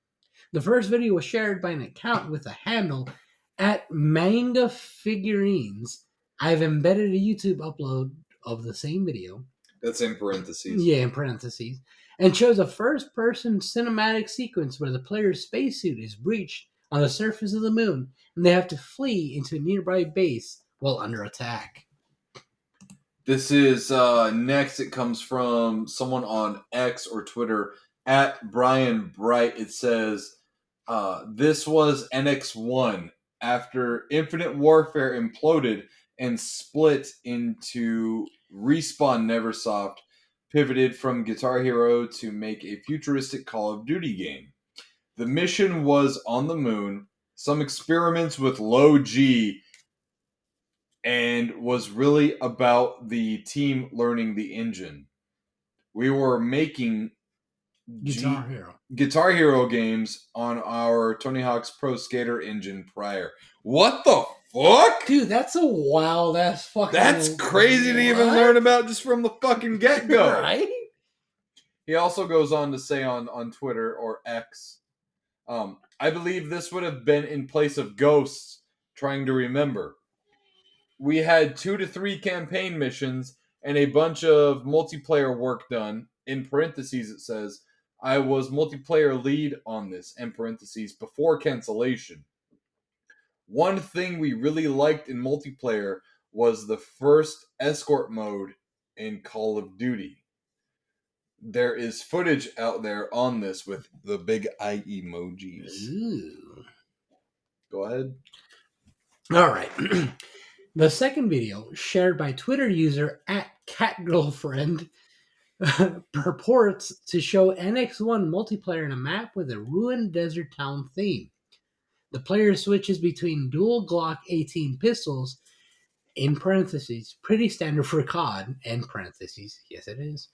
The first video was shared by an account with a handle at Manga Figurines. I've embedded a YouTube upload of the same video, That's in parentheses. yeah, in parentheses, and shows a first person cinematic sequence where the player's spacesuit is breached on the surface of the moon and they have to flee into a nearby base while under attack. This is uh next it comes from someone on X or Twitter at Brian Bright. It says uh this was NX1 after Infinite Warfare imploded and split into Respawn Neversoft pivoted from Guitar Hero to make a futuristic Call of Duty game. The mission was on the moon, some experiments with low G and was really about the team learning the engine. We were making G- Guitar Hero. Guitar Hero games on our Tony Hawk's Pro Skater engine prior. What the fuck? Dude, that's a wild ass fucking. That's crazy to even What? learn about just from the fucking [LAUGHS] get go. right? He also goes on to say on, on Twitter or X, um, I believe this would have been in place of Ghosts trying to remember. We had two to three campaign missions and a bunch of multiplayer work done. In parentheses, it says, I was multiplayer lead on this, in parentheses, before cancellation. One thing we really liked in multiplayer was the first escort mode in Call of Duty there is footage out there on this with the big eye emojis. Ooh. Go ahead. All right. [CLEARS THROAT] the second video, shared by Twitter user at catgirlfriend, [LAUGHS] purports to show NX1 multiplayer in a map with a ruined desert town theme. The player switches between dual Glock 18 pistols, in parentheses, pretty standard for COD, end parentheses, yes it is,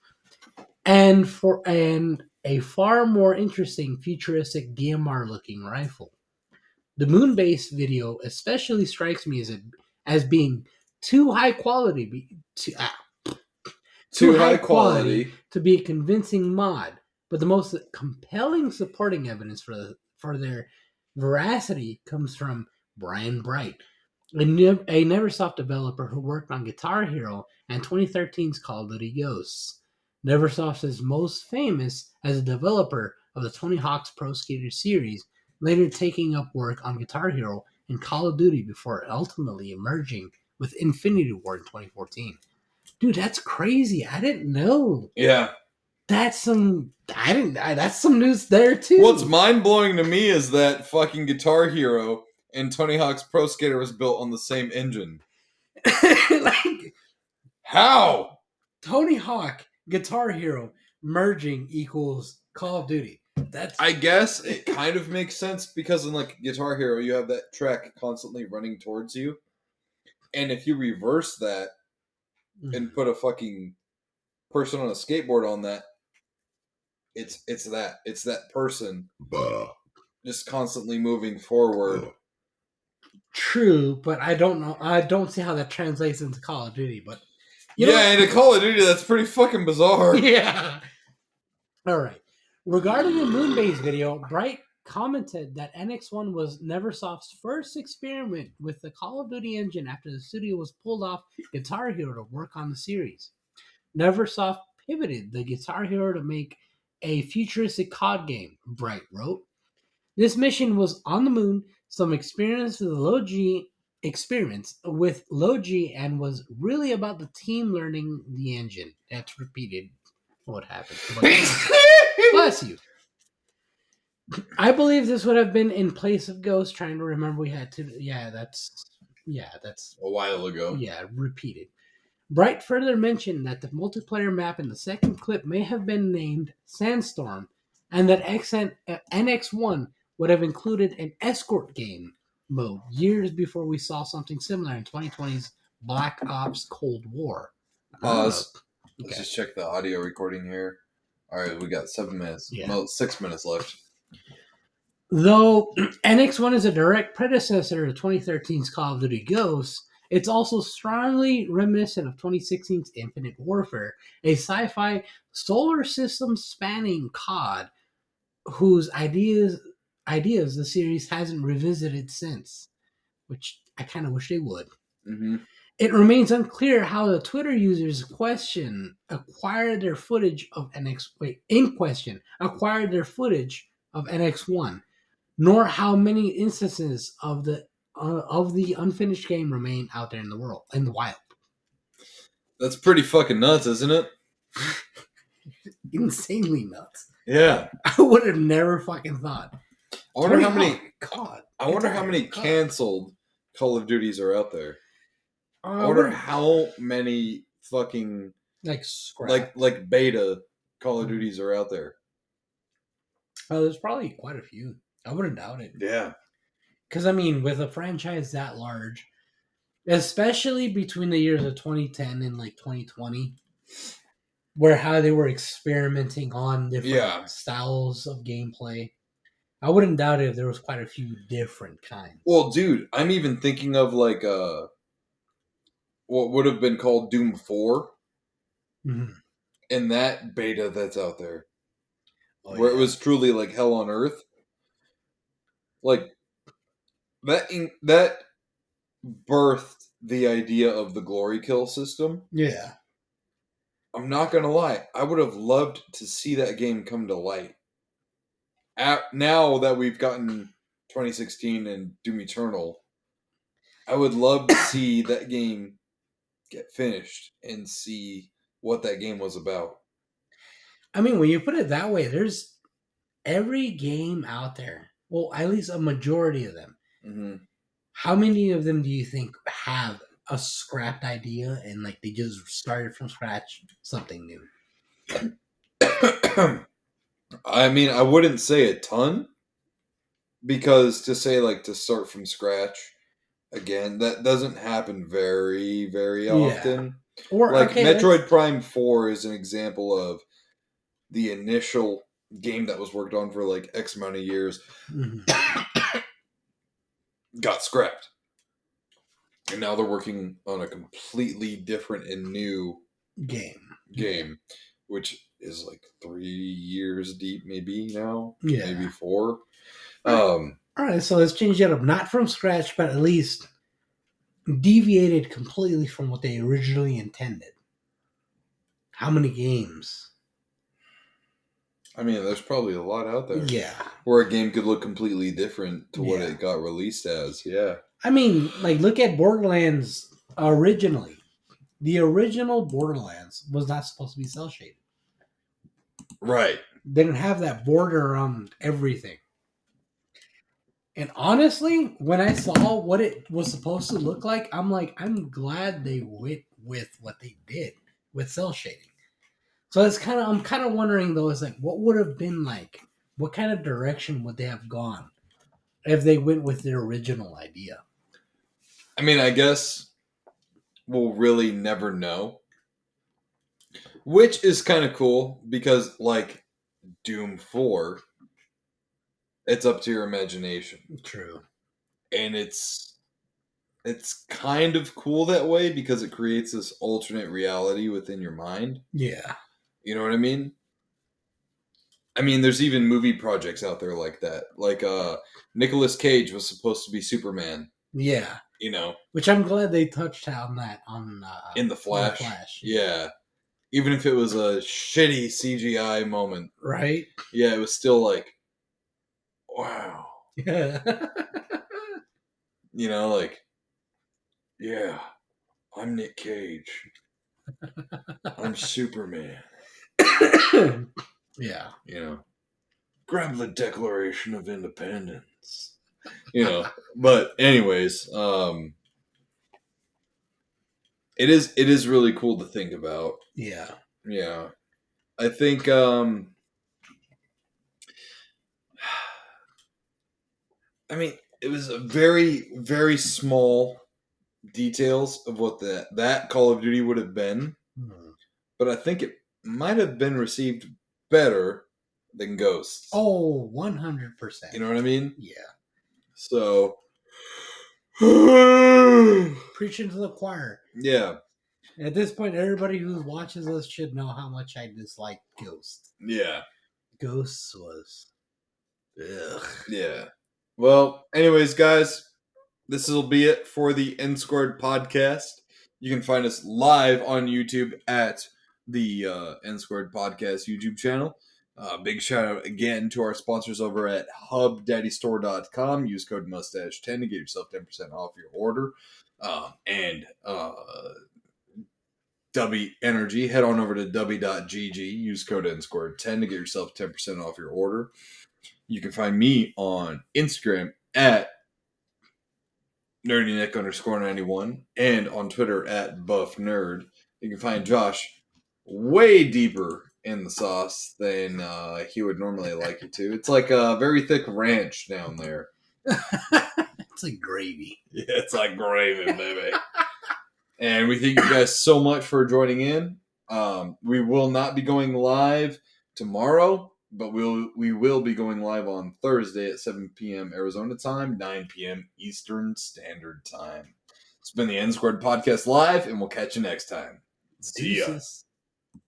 and for and a far more interesting futuristic DMR looking rifle. The moon base video especially strikes me as a, as being too high quality be, to, ah, Too high quality. to be a convincing mod, but the most compelling supporting evidence for the, for their veracity comes from Brian Bright, a, a Neversoft developer who worked on Guitar Hero and 2013's Call of Duty Ghosts. Neversoft is most famous as a developer of the Tony Hawk's Pro Skater series, later taking up work on Guitar Hero and Call of Duty before ultimately emerging with Infinity Ward in 2014. Dude, that's crazy. I didn't know. Yeah. That's some. I didn't. I, that's some news there too. What's mind blowing to me is that fucking Guitar Hero and Tony Hawk's Pro Skater was built on the same engine. [LAUGHS] like How? Tony Hawk, Guitar Hero merging equals Call of Duty. That's I guess it kind of makes sense because in like Guitar Hero, you have that track constantly running towards you, and if you reverse that Mm-hmm. and put a fucking person on a skateboard on that, it's it's that it's that person just constantly moving forward. true, but I don't know. I don't see how that translates into Call of Duty. But you yeah, know, in a Call of Duty, that's pretty fucking bizarre. [LAUGHS] yeah. All right. Regarding the Moonbase video, Bright commented that NX1 was Neversoft's first experiment with the Call of Duty engine after the studio was pulled off Guitar Hero to work on the series. Neversoft pivoted the Guitar Hero to make a futuristic COD game, Bright wrote. This mission was on the moon, some experience with low G experiments with low G and was really about the team learning the engine. That's repeated what happened. [LAUGHS] Bless you. I believe this would have been in place of Ghost. Trying to remember, we had to. Yeah, that's. Yeah, that's. a while ago. Yeah, repeated. Bright further mentioned that the multiplayer map in the second clip may have been named Sandstorm, and that XN, uh, NX1 would have included an escort game mode years before we saw something similar in 2020's Black Ops Cold War. Pause. Uh, Let's just check the audio recording here. All right, we got seven minutes. Yeah. No, six minutes left. Though [CLEARS THROAT] NX1 is a direct predecessor to 2013's Call of Duty Ghosts, it's also strongly reminiscent of 2016's Infinite Warfare, a sci fi solar system spanning COD whose ideas ideas the series hasn't revisited since, which I kind of wish they would. hmm It remains unclear how the Twitter users question acquired their footage of NX wait in question acquired their footage of NX1, nor how many instances of the uh, of the unfinished game remain out there in the world in the wild. That's pretty fucking nuts, isn't it? [LAUGHS] Insanely nuts. Yeah. [LAUGHS] I would have never fucking thought. I wonder how many. [LAUGHS] God. I wonder how many God. canceled Call of Duties are out there. Uh, I wonder how many fucking like scrap. like like beta Call of Mhm. Duties are out there. Oh, there's probably quite a few. I wouldn't doubt it. Yeah. Because I mean, with a franchise that large, especially between the years of 2010 and like 2020, where how they were experimenting on different Yeah. styles of gameplay, I wouldn't doubt it if there was quite a few different kinds. Well, dude, I'm even thinking of like uh what would have been called Doom 4 Mhm. and that beta that's out there. Oh, where it was truly like hell on earth. Like that in, that birthed the idea of the glory kill system. yeah, I'm not gonna lie, I would have loved to see that game come to light. At, now that we've gotten 2016 and Doom Eternal, I would love to see that game get finished and see what that game was about. I mean, when you put it that way, there's every game out there. Well, at least a majority of them. hmm How many of them do you think have a scrapped idea and like they just started from scratch something new? [COUGHS] I mean, I wouldn't say a ton because to say like to start from scratch again, that doesn't happen very, very Yeah. often. Or Like okay, Metroid let's- Prime 4 is an example of the initial game that was worked on for like X amount of years Mhm. [COUGHS] got scrapped. And now they're working on a completely different and new game. game, which is like three years deep, maybe now, Yeah. maybe four. Um, All right, so let's change it up. Not from scratch, but at least deviated completely from what they originally intended. How many games? I mean, there's probably a lot out there Yeah. where a game could look completely different to what Yeah. it got released as. Yeah, I mean, like, look at Borderlands originally. The original Borderlands was not supposed to be cell shaded. right. They didn't have that border around everything. And honestly, when I saw what it was supposed to look like, I'm like, I'm glad they went with what they did with cell shading. So it's kind of, I'm kind of wondering though, is like, what would have been like what kind of direction would they have gone if they went with their original idea? I mean, I guess we'll really never know. Which is kind of cool because, like, Doom 4, it's up to your imagination. True. And it's it's kind of cool that way because it creates this alternate reality within your mind. Yeah. You know what I mean? I mean, there's even movie projects out there like that. Like uh Nicolas Cage was supposed to be Superman, Yeah. you know, Which I'm glad they touched on that on uh, in the Flash. Flash. Yeah. Even if it was a shitty CGI moment. Right? Yeah, it was still like wow. [LAUGHS] Yeah. You know, like yeah, I'm Nick Cage. I'm [LAUGHS] Superman. Yeah. you know, grab the Declaration of Independence. You know, [LAUGHS] but anyways, um it is it is really cool to think about. Yeah. Yeah. I think um [SIGHS] I mean, it was a very very small details of what that that Call of Duty would have been, Hmm. but I think it might have been received better than Ghosts. Oh, 100%. You know what I mean? yeah. So, [SIGHS] Preaching to the choir. yeah, At this point, everybody who watches us should know how much I dislike Ghosts. yeah, Ghosts was. Ugh. yeah. Well, anyways, guys, this will be it for the N Squared podcast. You can find us live on YouTube at the uh, N Squared podcast YouTube channel. Uh, big shout out again to our sponsors over at hubdaddystore.com. Use code mustache10 to get yourself 10% off your order. Um, and uh, W Energy, head on over to w.gg. Use code N squared 10 to get yourself 10% off your order. You can find me on Instagram at nerdynick underscore 91 and on Twitter at buff nerd. You can find Josh way deeper in the sauce than uh, he would normally like you to. It's like a very thick ranch down there. [LAUGHS] it's like gravy. Yeah, it's like gravy, baby. and we thank you guys so much for joining in. Um, we will not be going live tomorrow, but we'll we will be going live on Thursday at 7 p.m. Arizona time, 9 p.m. Eastern Standard Time. It's been the N Squared Podcast Live, and we'll catch you next time. See ya.